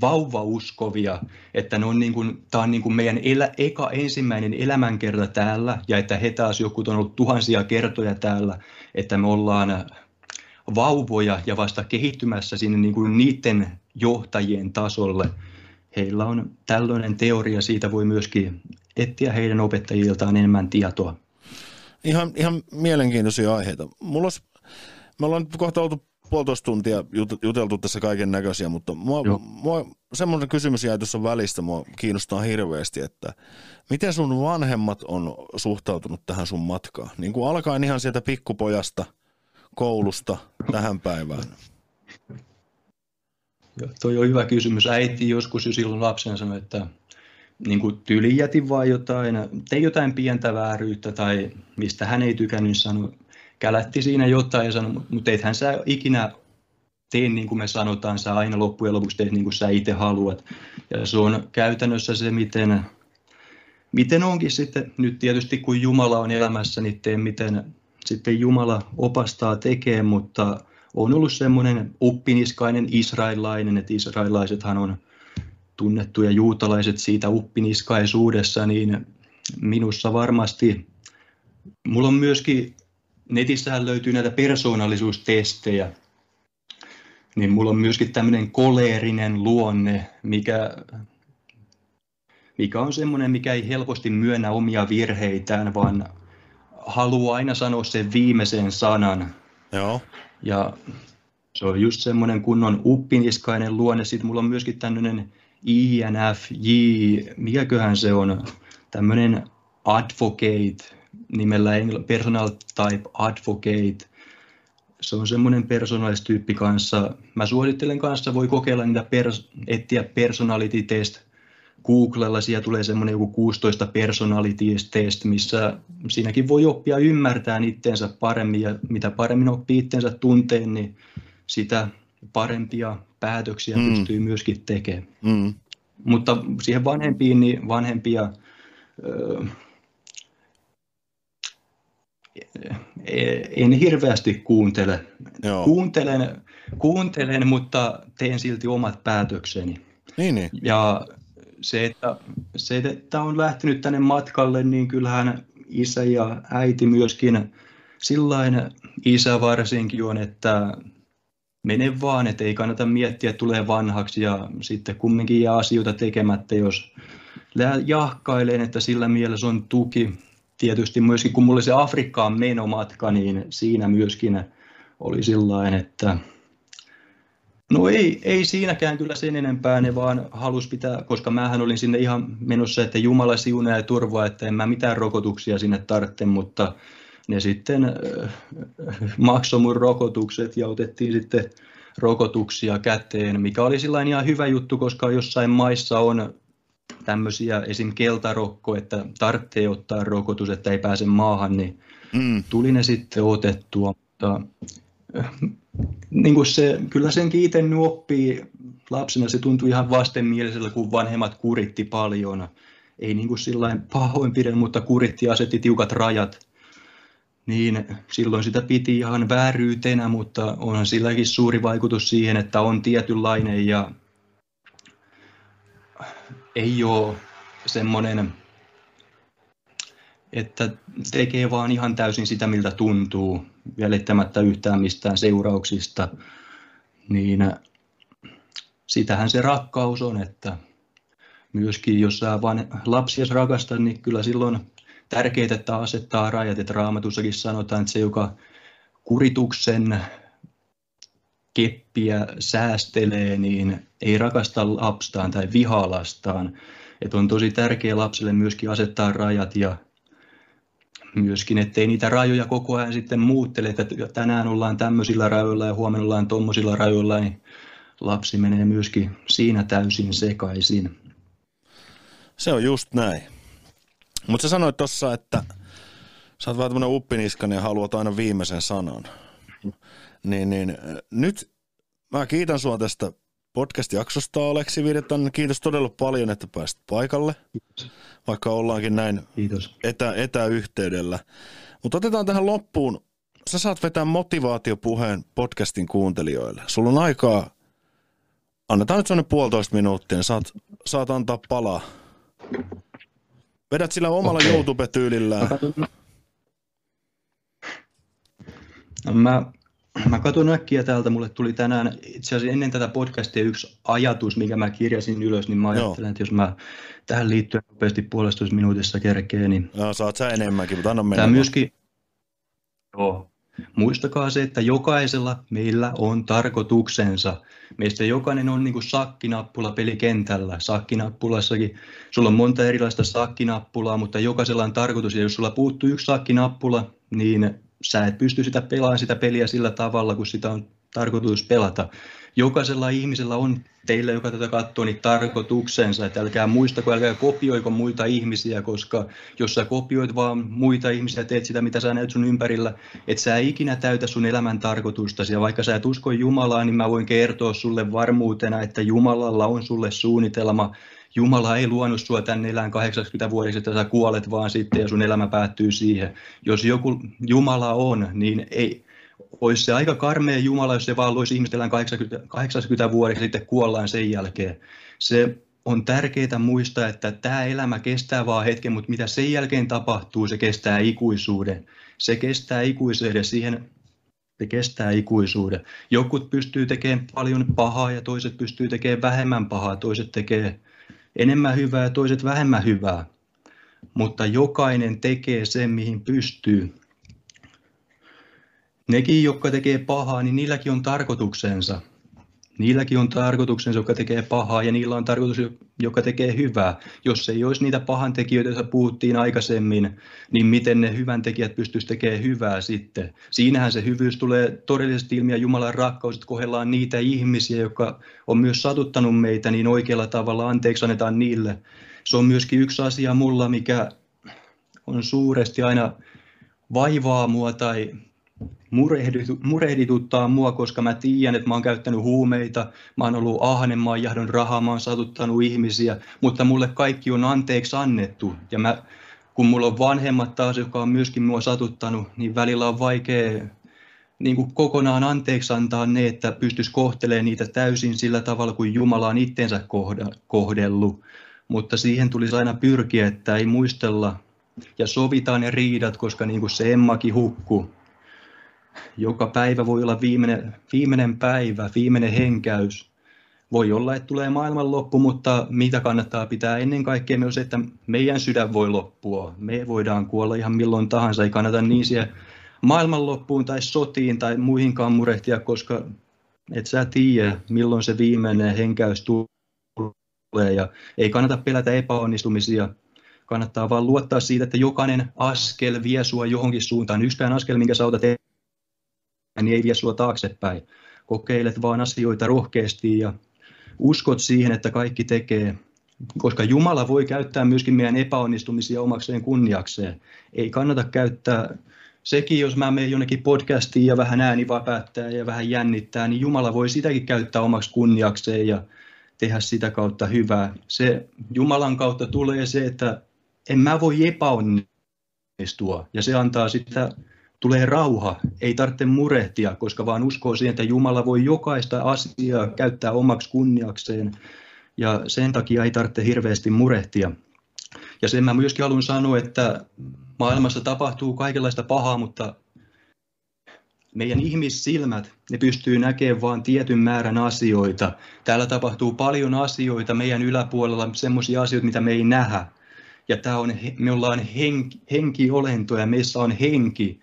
vauvauskovia, että ne on niin kuin, tämä on niin kuin meidän elä, eka ensimmäinen elämänkerta täällä, ja että he taas joku on ollut tuhansia kertoja täällä, että me ollaan vauvoja ja vasta kehittymässä sinne niin kuin niiden johtajien tasolle. Heillä on tällainen teoria, siitä voi myöskin etsiä heidän opettajiltaan enemmän tietoa.
Ihan, ihan mielenkiintoisia aiheita. Mulla olisi, me ollaan kohta oltu puolitoista tuntia juteltu tässä kaiken näköisiä, mutta mua, mua, semmoinen kysymys jäi tuossa välistä, mua kiinnostaa hirveästi, että miten sun vanhemmat on suhtautunut tähän sun matkaan? Niin kuin alkaen ihan sieltä pikkupojasta koulusta tähän päivään.
Joo, toi on hyvä kysymys. Äiti joskus jo silloin lapsen sanoi, että niin kuin tyli jätin vaan jotain, tei jotain pientä vääryyttä tai mistä hän ei tykännyt, sanoi, kälätti siinä jotain ja sanoi, mutta ethän sä ikinä tee niin kuin me sanotaan, sä aina loppujen lopuksi teet niin kuin sä itse haluat. Ja se on käytännössä se, miten, miten onkin sitten, nyt tietysti kun Jumala on elämässä, niin tee miten sitten Jumala opastaa tekee, mutta on ollut semmoinen uppiniskainen israelilainen, että israelilaisethan on tunnettuja juutalaiset siitä uppiniskaisuudessa, niin minussa varmasti, mulla on myöskin, netissähän löytyy näitä persoonallisuustestejä, niin mulla on myöskin tämmöinen koleerinen luonne, mikä, mikä on semmoinen, mikä ei helposti myönnä omia virheitään, vaan haluaa aina sanoa sen viimeisen sanan.
Joo.
Ja se on just semmoinen kunnon uppiniskainen luonne. Sitten mulla on myöskin tämmöinen INFJ, mikäköhän se on, tämmöinen advocate, nimellä personal type advocate. Se on semmoinen persoonallistyyppi kanssa. Mä suosittelen kanssa, voi kokeilla niitä, pers- etsiä personality test Googlella siellä tulee semmoinen joku 16 personality test, missä siinäkin voi oppia ymmärtää itteensä paremmin ja mitä paremmin oppii itteensä tunteen, niin sitä parempia päätöksiä mm. pystyy myöskin tekemään. Mm. Mutta siihen vanhempiin, niin vanhempia en hirveästi kuuntele. Joo. Kuuntelen, kuuntelen, mutta teen silti omat päätökseni.
Niin, niin.
Ja se, että, se, että on lähtenyt tänne matkalle, niin kyllähän isä ja äiti myöskin, sillain isä varsinkin on, että mene vaan, että ei kannata miettiä, että tulee vanhaksi ja sitten kumminkin jää asioita tekemättä, jos jahkailen, että sillä mielessä on tuki. Tietysti myöskin kun mulla se Afrikkaan menomatka, niin siinä myöskin oli sillain, että No ei, ei siinäkään kyllä sen enempää, ne vaan halus pitää, koska mähän olin sinne ihan menossa, että Jumala siunaa ja turvaa, että en mä mitään rokotuksia sinne tarvitse, mutta ne sitten äh, maksoi mun rokotukset ja otettiin sitten rokotuksia käteen, mikä oli sillä ihan hyvä juttu, koska jossain maissa on tämmöisiä esim. keltarokko, että tarvitsee ottaa rokotus, että ei pääse maahan, niin mm. tuli ne sitten otettua. Mutta niin kuin se, kyllä sen kiiten oppii lapsena, se tuntui ihan vastenmielisellä, kun vanhemmat kuritti paljon. Ei niin kuin sillain pahoinpiden, mutta kuritti ja asetti tiukat rajat. Niin silloin sitä piti ihan vääryytenä, mutta onhan silläkin suuri vaikutus siihen, että on tietynlainen ja ei ole semmoinen että tekee vaan ihan täysin sitä, miltä tuntuu, välittämättä yhtään mistään seurauksista, niin sitähän se rakkaus on, että myöskin jos sä vaan lapsia rakastat, niin kyllä silloin tärkeää, että asettaa rajat, että raamatussakin sanotaan, että se, joka kurituksen keppiä säästelee, niin ei rakasta lapstaan tai vihaa lastaan. Että on tosi tärkeää lapselle myöskin asettaa rajat ja myöskin, ettei niitä rajoja koko ajan sitten muuttele, että tänään ollaan tämmöisillä rajoilla ja huomenna ollaan tuommoisilla rajoilla, niin lapsi menee myöskin siinä täysin sekaisin.
Se on just näin. Mutta sä sanoit tuossa, että sä oot vähän tämmöinen uppiniskanen ja haluat aina viimeisen sanan. Niin, niin nyt mä kiitän sua tästä podcast-jaksosta, Aleksi Virtan. Kiitos todella paljon, että pääsit paikalle. Kiitos vaikka ollaankin näin
Kiitos.
Etä, etäyhteydellä. Mutta otetaan tähän loppuun. Sä saat vetää motivaatiopuheen podcastin kuuntelijoille. Sulla on aikaa, annetaan nyt sellainen puolitoista minuuttia, niin saat, saat antaa palaa. Vedät sillä omalla okay. YouTube-tyylillään.
No mä, mä katson äkkiä täältä, mulle tuli tänään itse asiassa ennen tätä podcastia yksi ajatus, mikä mä kirjasin ylös, niin mä ajattelen, Joo. että jos mä tähän liittyen nopeasti puolestoista minuutissa kerkee, niin...
Joo, saat sä enemmänkin, mutta anna mennä.
Tämä myöskin, Joo. Muistakaa se, että jokaisella meillä on tarkoituksensa. Meistä jokainen on niin kuin sakkinappula pelikentällä. Sakkinappulassakin, sulla on monta erilaista sakkinappulaa, mutta jokaisella on tarkoitus. Ja jos sulla puuttuu yksi sakkinappula, niin sä et pysty sitä pelaamaan sitä peliä sillä tavalla, kun sitä on tarkoitus pelata. Jokaisella ihmisellä on teille, joka tätä katsoo, niin tarkoituksensa, että älkää muistako, älkää kopioiko muita ihmisiä, koska jos sä kopioit vaan muita ihmisiä, teet sitä, mitä sä näet sun ympärillä, et sä ikinä täytä sun elämän tarkoitusta. Ja vaikka sä et usko Jumalaa, niin mä voin kertoa sulle varmuutena, että Jumalalla on sulle suunnitelma, Jumala ei luonut sua tänne elään 80 vuodeksi, että sä kuolet vaan sitten ja sun elämä päättyy siihen. Jos joku Jumala on, niin ei, olisi se aika karmea Jumala, jos se vaan loisi ihmiset elään 80, 80 vuodeksi sitten kuollaan sen jälkeen. Se on tärkeää muistaa, että tämä elämä kestää vaan hetken, mutta mitä sen jälkeen tapahtuu, se kestää ikuisuuden. Se kestää ikuisuuden, siihen se kestää ikuisuuden. Jokut pystyy tekemään paljon pahaa ja toiset pystyy tekemään vähemmän pahaa, toiset tekee enemmän hyvää ja toiset vähemmän hyvää. Mutta jokainen tekee sen, mihin pystyy. Nekin, jotka tekee pahaa, niin niilläkin on tarkoituksensa. Niilläkin on tarkoituksensa, jotka tekee pahaa, ja niillä on tarkoitus, joka tekee hyvää. Jos ei olisi niitä pahan tekijöitä, joista puhuttiin aikaisemmin, niin miten ne hyvän tekijät pystyisivät tekemään hyvää sitten? Siinähän se hyvyys tulee todellisesti ilmi, ja Jumalan rakkaus, että kohdellaan niitä ihmisiä, jotka on myös satuttanut meitä, niin oikealla tavalla anteeksi annetaan niille. Se on myöskin yksi asia mulla, mikä on suuresti aina vaivaa mua tai murehdituttaa mua, koska mä tiedän, että mä oon käyttänyt huumeita, mä oon ollut ahne, mä oon jahdon rahaa, mä oon satuttanut ihmisiä, mutta mulle kaikki on anteeksi annettu. Ja mä, kun mulla on vanhemmat taas, joka on myöskin mua satuttanut, niin välillä on vaikea niin kuin kokonaan anteeksi antaa ne, että pystyisi kohtelemaan niitä täysin sillä tavalla, kuin Jumala on itsensä kohdellut. Mutta siihen tulisi aina pyrkiä, että ei muistella ja sovitaan ne riidat, koska niin kuin se Emmakin hukku, joka päivä voi olla viimeinen, viimeinen päivä, viimeinen henkäys. Voi olla, että tulee maailmanloppu, mutta mitä kannattaa pitää ennen kaikkea myös, että meidän sydän voi loppua. Me voidaan kuolla ihan milloin tahansa, ei kannata niin siihen maailmanloppuun tai sotiin tai muihinkaan murehtia, koska et sä tiedä, milloin se viimeinen henkäys tulee ja ei kannata pelätä epäonnistumisia. Kannattaa vaan luottaa siitä, että jokainen askel vie sua johonkin suuntaan. Yksikään askel, minkä sä otat niin ei vie sinua taaksepäin. Kokeilet vaan asioita rohkeasti ja uskot siihen, että kaikki tekee. Koska Jumala voi käyttää myöskin meidän epäonnistumisia omakseen kunniakseen. Ei kannata käyttää sekin, jos mä menen jonnekin podcastiin ja vähän ääni vaan päättää ja vähän jännittää, niin Jumala voi sitäkin käyttää omaksi kunniakseen ja tehdä sitä kautta hyvää. Se Jumalan kautta tulee se, että en mä voi epäonnistua ja se antaa sitä tulee rauha, ei tarvitse murehtia, koska vaan uskoo siihen, että Jumala voi jokaista asiaa käyttää omaksi kunniakseen ja sen takia ei tarvitse hirveästi murehtia. Ja sen mä myöskin haluan sanoa, että maailmassa tapahtuu kaikenlaista pahaa, mutta meidän ihmissilmät, ne pystyy näkemään vain tietyn määrän asioita. Täällä tapahtuu paljon asioita meidän yläpuolella, semmoisia asioita, mitä me ei nähdä. Ja tämä on, me ollaan henki, henkiolentoja, meissä on henki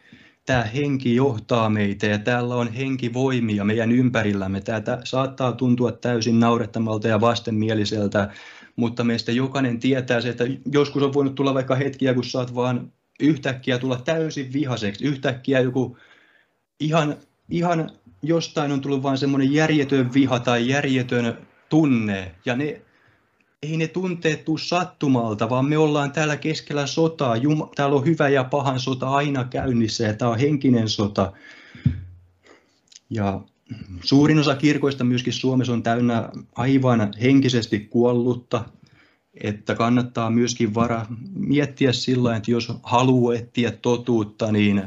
tämä henki johtaa meitä ja täällä on henkivoimia meidän ympärillämme. Tämä saattaa tuntua täysin naurettamalta ja vastenmieliseltä, mutta meistä jokainen tietää se, että joskus on voinut tulla vaikka hetkiä, kun saat vaan yhtäkkiä tulla täysin vihaseksi. Yhtäkkiä joku ihan, ihan jostain on tullut vain semmoinen järjetön viha tai järjetön tunne, ja ne ei ne tunteet sattumalta, vaan me ollaan täällä keskellä sotaa. Jum, täällä on hyvä ja pahan sota aina käynnissä ja tämä on henkinen sota. Ja suurin osa kirkoista myöskin Suomessa on täynnä aivan henkisesti kuollutta, että kannattaa myöskin vara miettiä sillä että jos haluaa etsiä totuutta, niin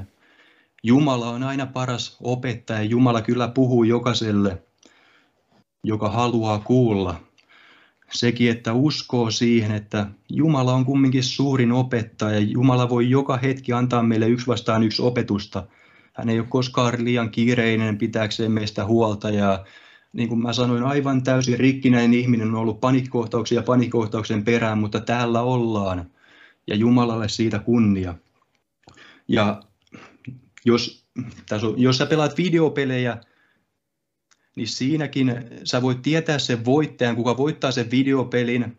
Jumala on aina paras opettaja. Jumala kyllä puhuu jokaiselle, joka haluaa kuulla sekin, että uskoo siihen, että Jumala on kumminkin suurin opettaja. Jumala voi joka hetki antaa meille yksi vastaan yksi opetusta. hän ei ole koskaan liian kiireinen pitääkseen meistä huolta ja niin kuin mä sanoin, aivan täysin rikkinäinen ihminen on ollut panikkohtauksia ja panikkohtauksen perään, mutta täällä ollaan ja Jumalalle siitä kunnia. Ja jos, on, jos sä pelaat videopelejä, niin siinäkin sä voit tietää sen voittajan, kuka voittaa sen videopelin.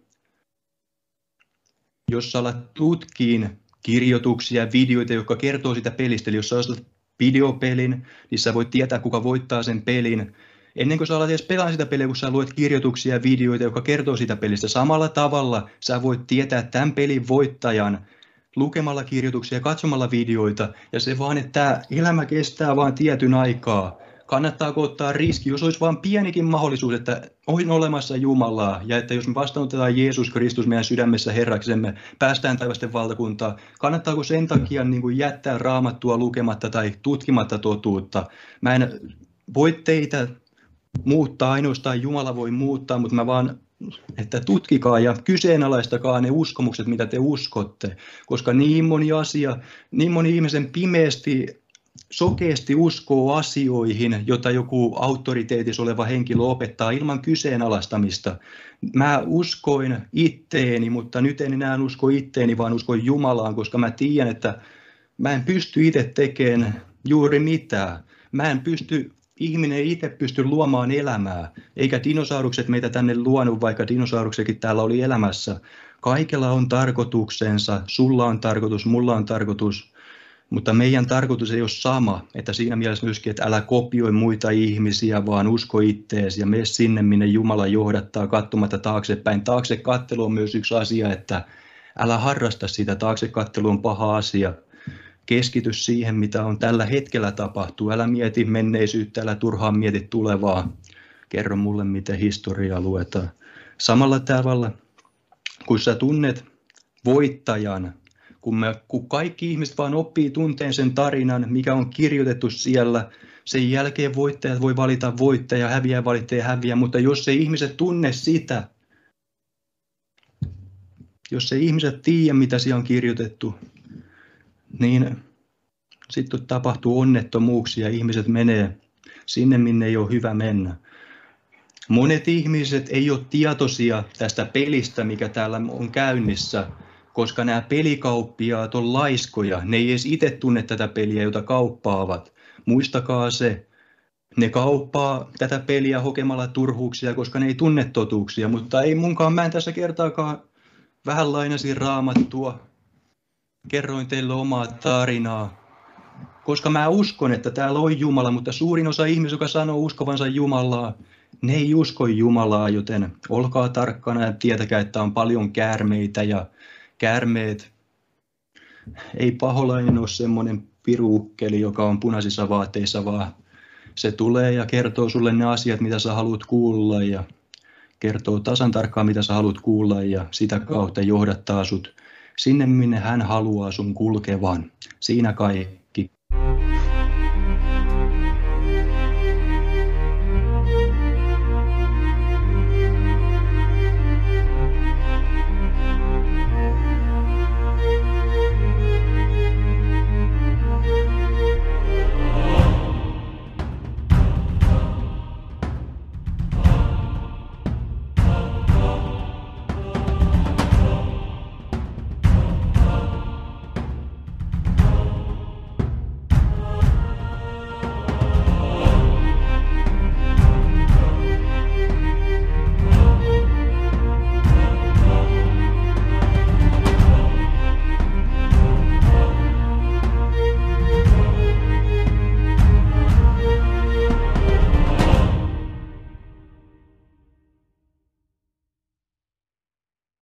Jos sä alat tutkiin kirjoituksia, videoita, jotka kertoo sitä pelistä, eli jos sä ostat videopelin, niin sä voit tietää, kuka voittaa sen pelin. Ennen kuin sä alat edes pelaa sitä peliä, kun sä luet kirjoituksia ja videoita, jotka kertoo sitä pelistä, samalla tavalla sä voit tietää tämän pelin voittajan lukemalla kirjoituksia ja katsomalla videoita. Ja se vaan, että tämä elämä kestää vain tietyn aikaa kannattaako ottaa riski, jos olisi vain pienikin mahdollisuus, että on olemassa Jumalaa ja että jos me vastaanotetaan Jeesus Kristus meidän sydämessä Herraksemme, päästään taivasten valtakuntaa, kannattaako sen takia niin kuin jättää raamattua lukematta tai tutkimatta totuutta? Mä en voi teitä muuttaa, ainoastaan Jumala voi muuttaa, mutta mä vaan että tutkikaa ja kyseenalaistakaa ne uskomukset, mitä te uskotte, koska niin moni asia, niin moni ihmisen pimeästi sokeasti uskoo asioihin, jota joku auktoriteetissa oleva henkilö opettaa ilman kyseenalaistamista. Mä uskoin itteeni, mutta nyt en enää usko itteeni, vaan uskon Jumalaan, koska mä tiedän, että mä en pysty itse tekemään juuri mitään. Mä en pysty, ihminen ei itse pysty luomaan elämää, eikä dinosaurukset meitä tänne luonut, vaikka dinosauruksekin täällä oli elämässä. Kaikella on tarkoituksensa, sulla on tarkoitus, mulla on tarkoitus, mutta meidän tarkoitus ei ole sama, että siinä mielessä myöskin, että älä kopioi muita ihmisiä, vaan usko itteesi ja mene sinne, minne Jumala johdattaa katsomatta taaksepäin. Taakse kattelu on myös yksi asia, että älä harrasta sitä. Taakse kattelu on paha asia. Keskity siihen, mitä on tällä hetkellä tapahtuu. Älä mieti menneisyyttä, älä turhaan mieti tulevaa. Kerro mulle, miten historiaa luetaan. Samalla tavalla, kun sä tunnet voittajan, kun, me, kun kaikki ihmiset vaan oppii tunteen sen tarinan, mikä on kirjoitettu siellä, sen jälkeen voittajat voi valita voittaja, häviää valittaja häviää, mutta jos ei ihmiset tunne sitä, jos ei ihmiset tiedä, mitä siellä on kirjoitettu, niin sitten tapahtuu onnettomuuksia, ihmiset menee sinne, minne ei ole hyvä mennä. Monet ihmiset ei ole tietoisia tästä pelistä, mikä täällä on käynnissä, koska nämä pelikauppiaat on laiskoja. Ne ei edes itse tunne tätä peliä, jota kauppaavat. Muistakaa se. Ne kauppaa tätä peliä hokemalla turhuuksia, koska ne ei tunne totuuksia, mutta ei munkaan, mä en tässä kertaakaan vähän lainasin raamattua. Kerroin teille omaa tarinaa, koska mä uskon, että täällä on Jumala, mutta suurin osa ihmisistä, joka sanoo uskovansa Jumalaa, ne ei usko Jumalaa, joten olkaa tarkkana ja tietäkää, että on paljon käärmeitä ja käärmeet. Ei paholainen ole semmoinen piruukkeli, joka on punaisissa vaatteissa, vaan se tulee ja kertoo sulle ne asiat, mitä sä haluat kuulla ja kertoo tasan tarkkaan, mitä sä haluat kuulla ja sitä kautta johdattaa sut sinne, minne hän haluaa sun kulkevan. Siinä kai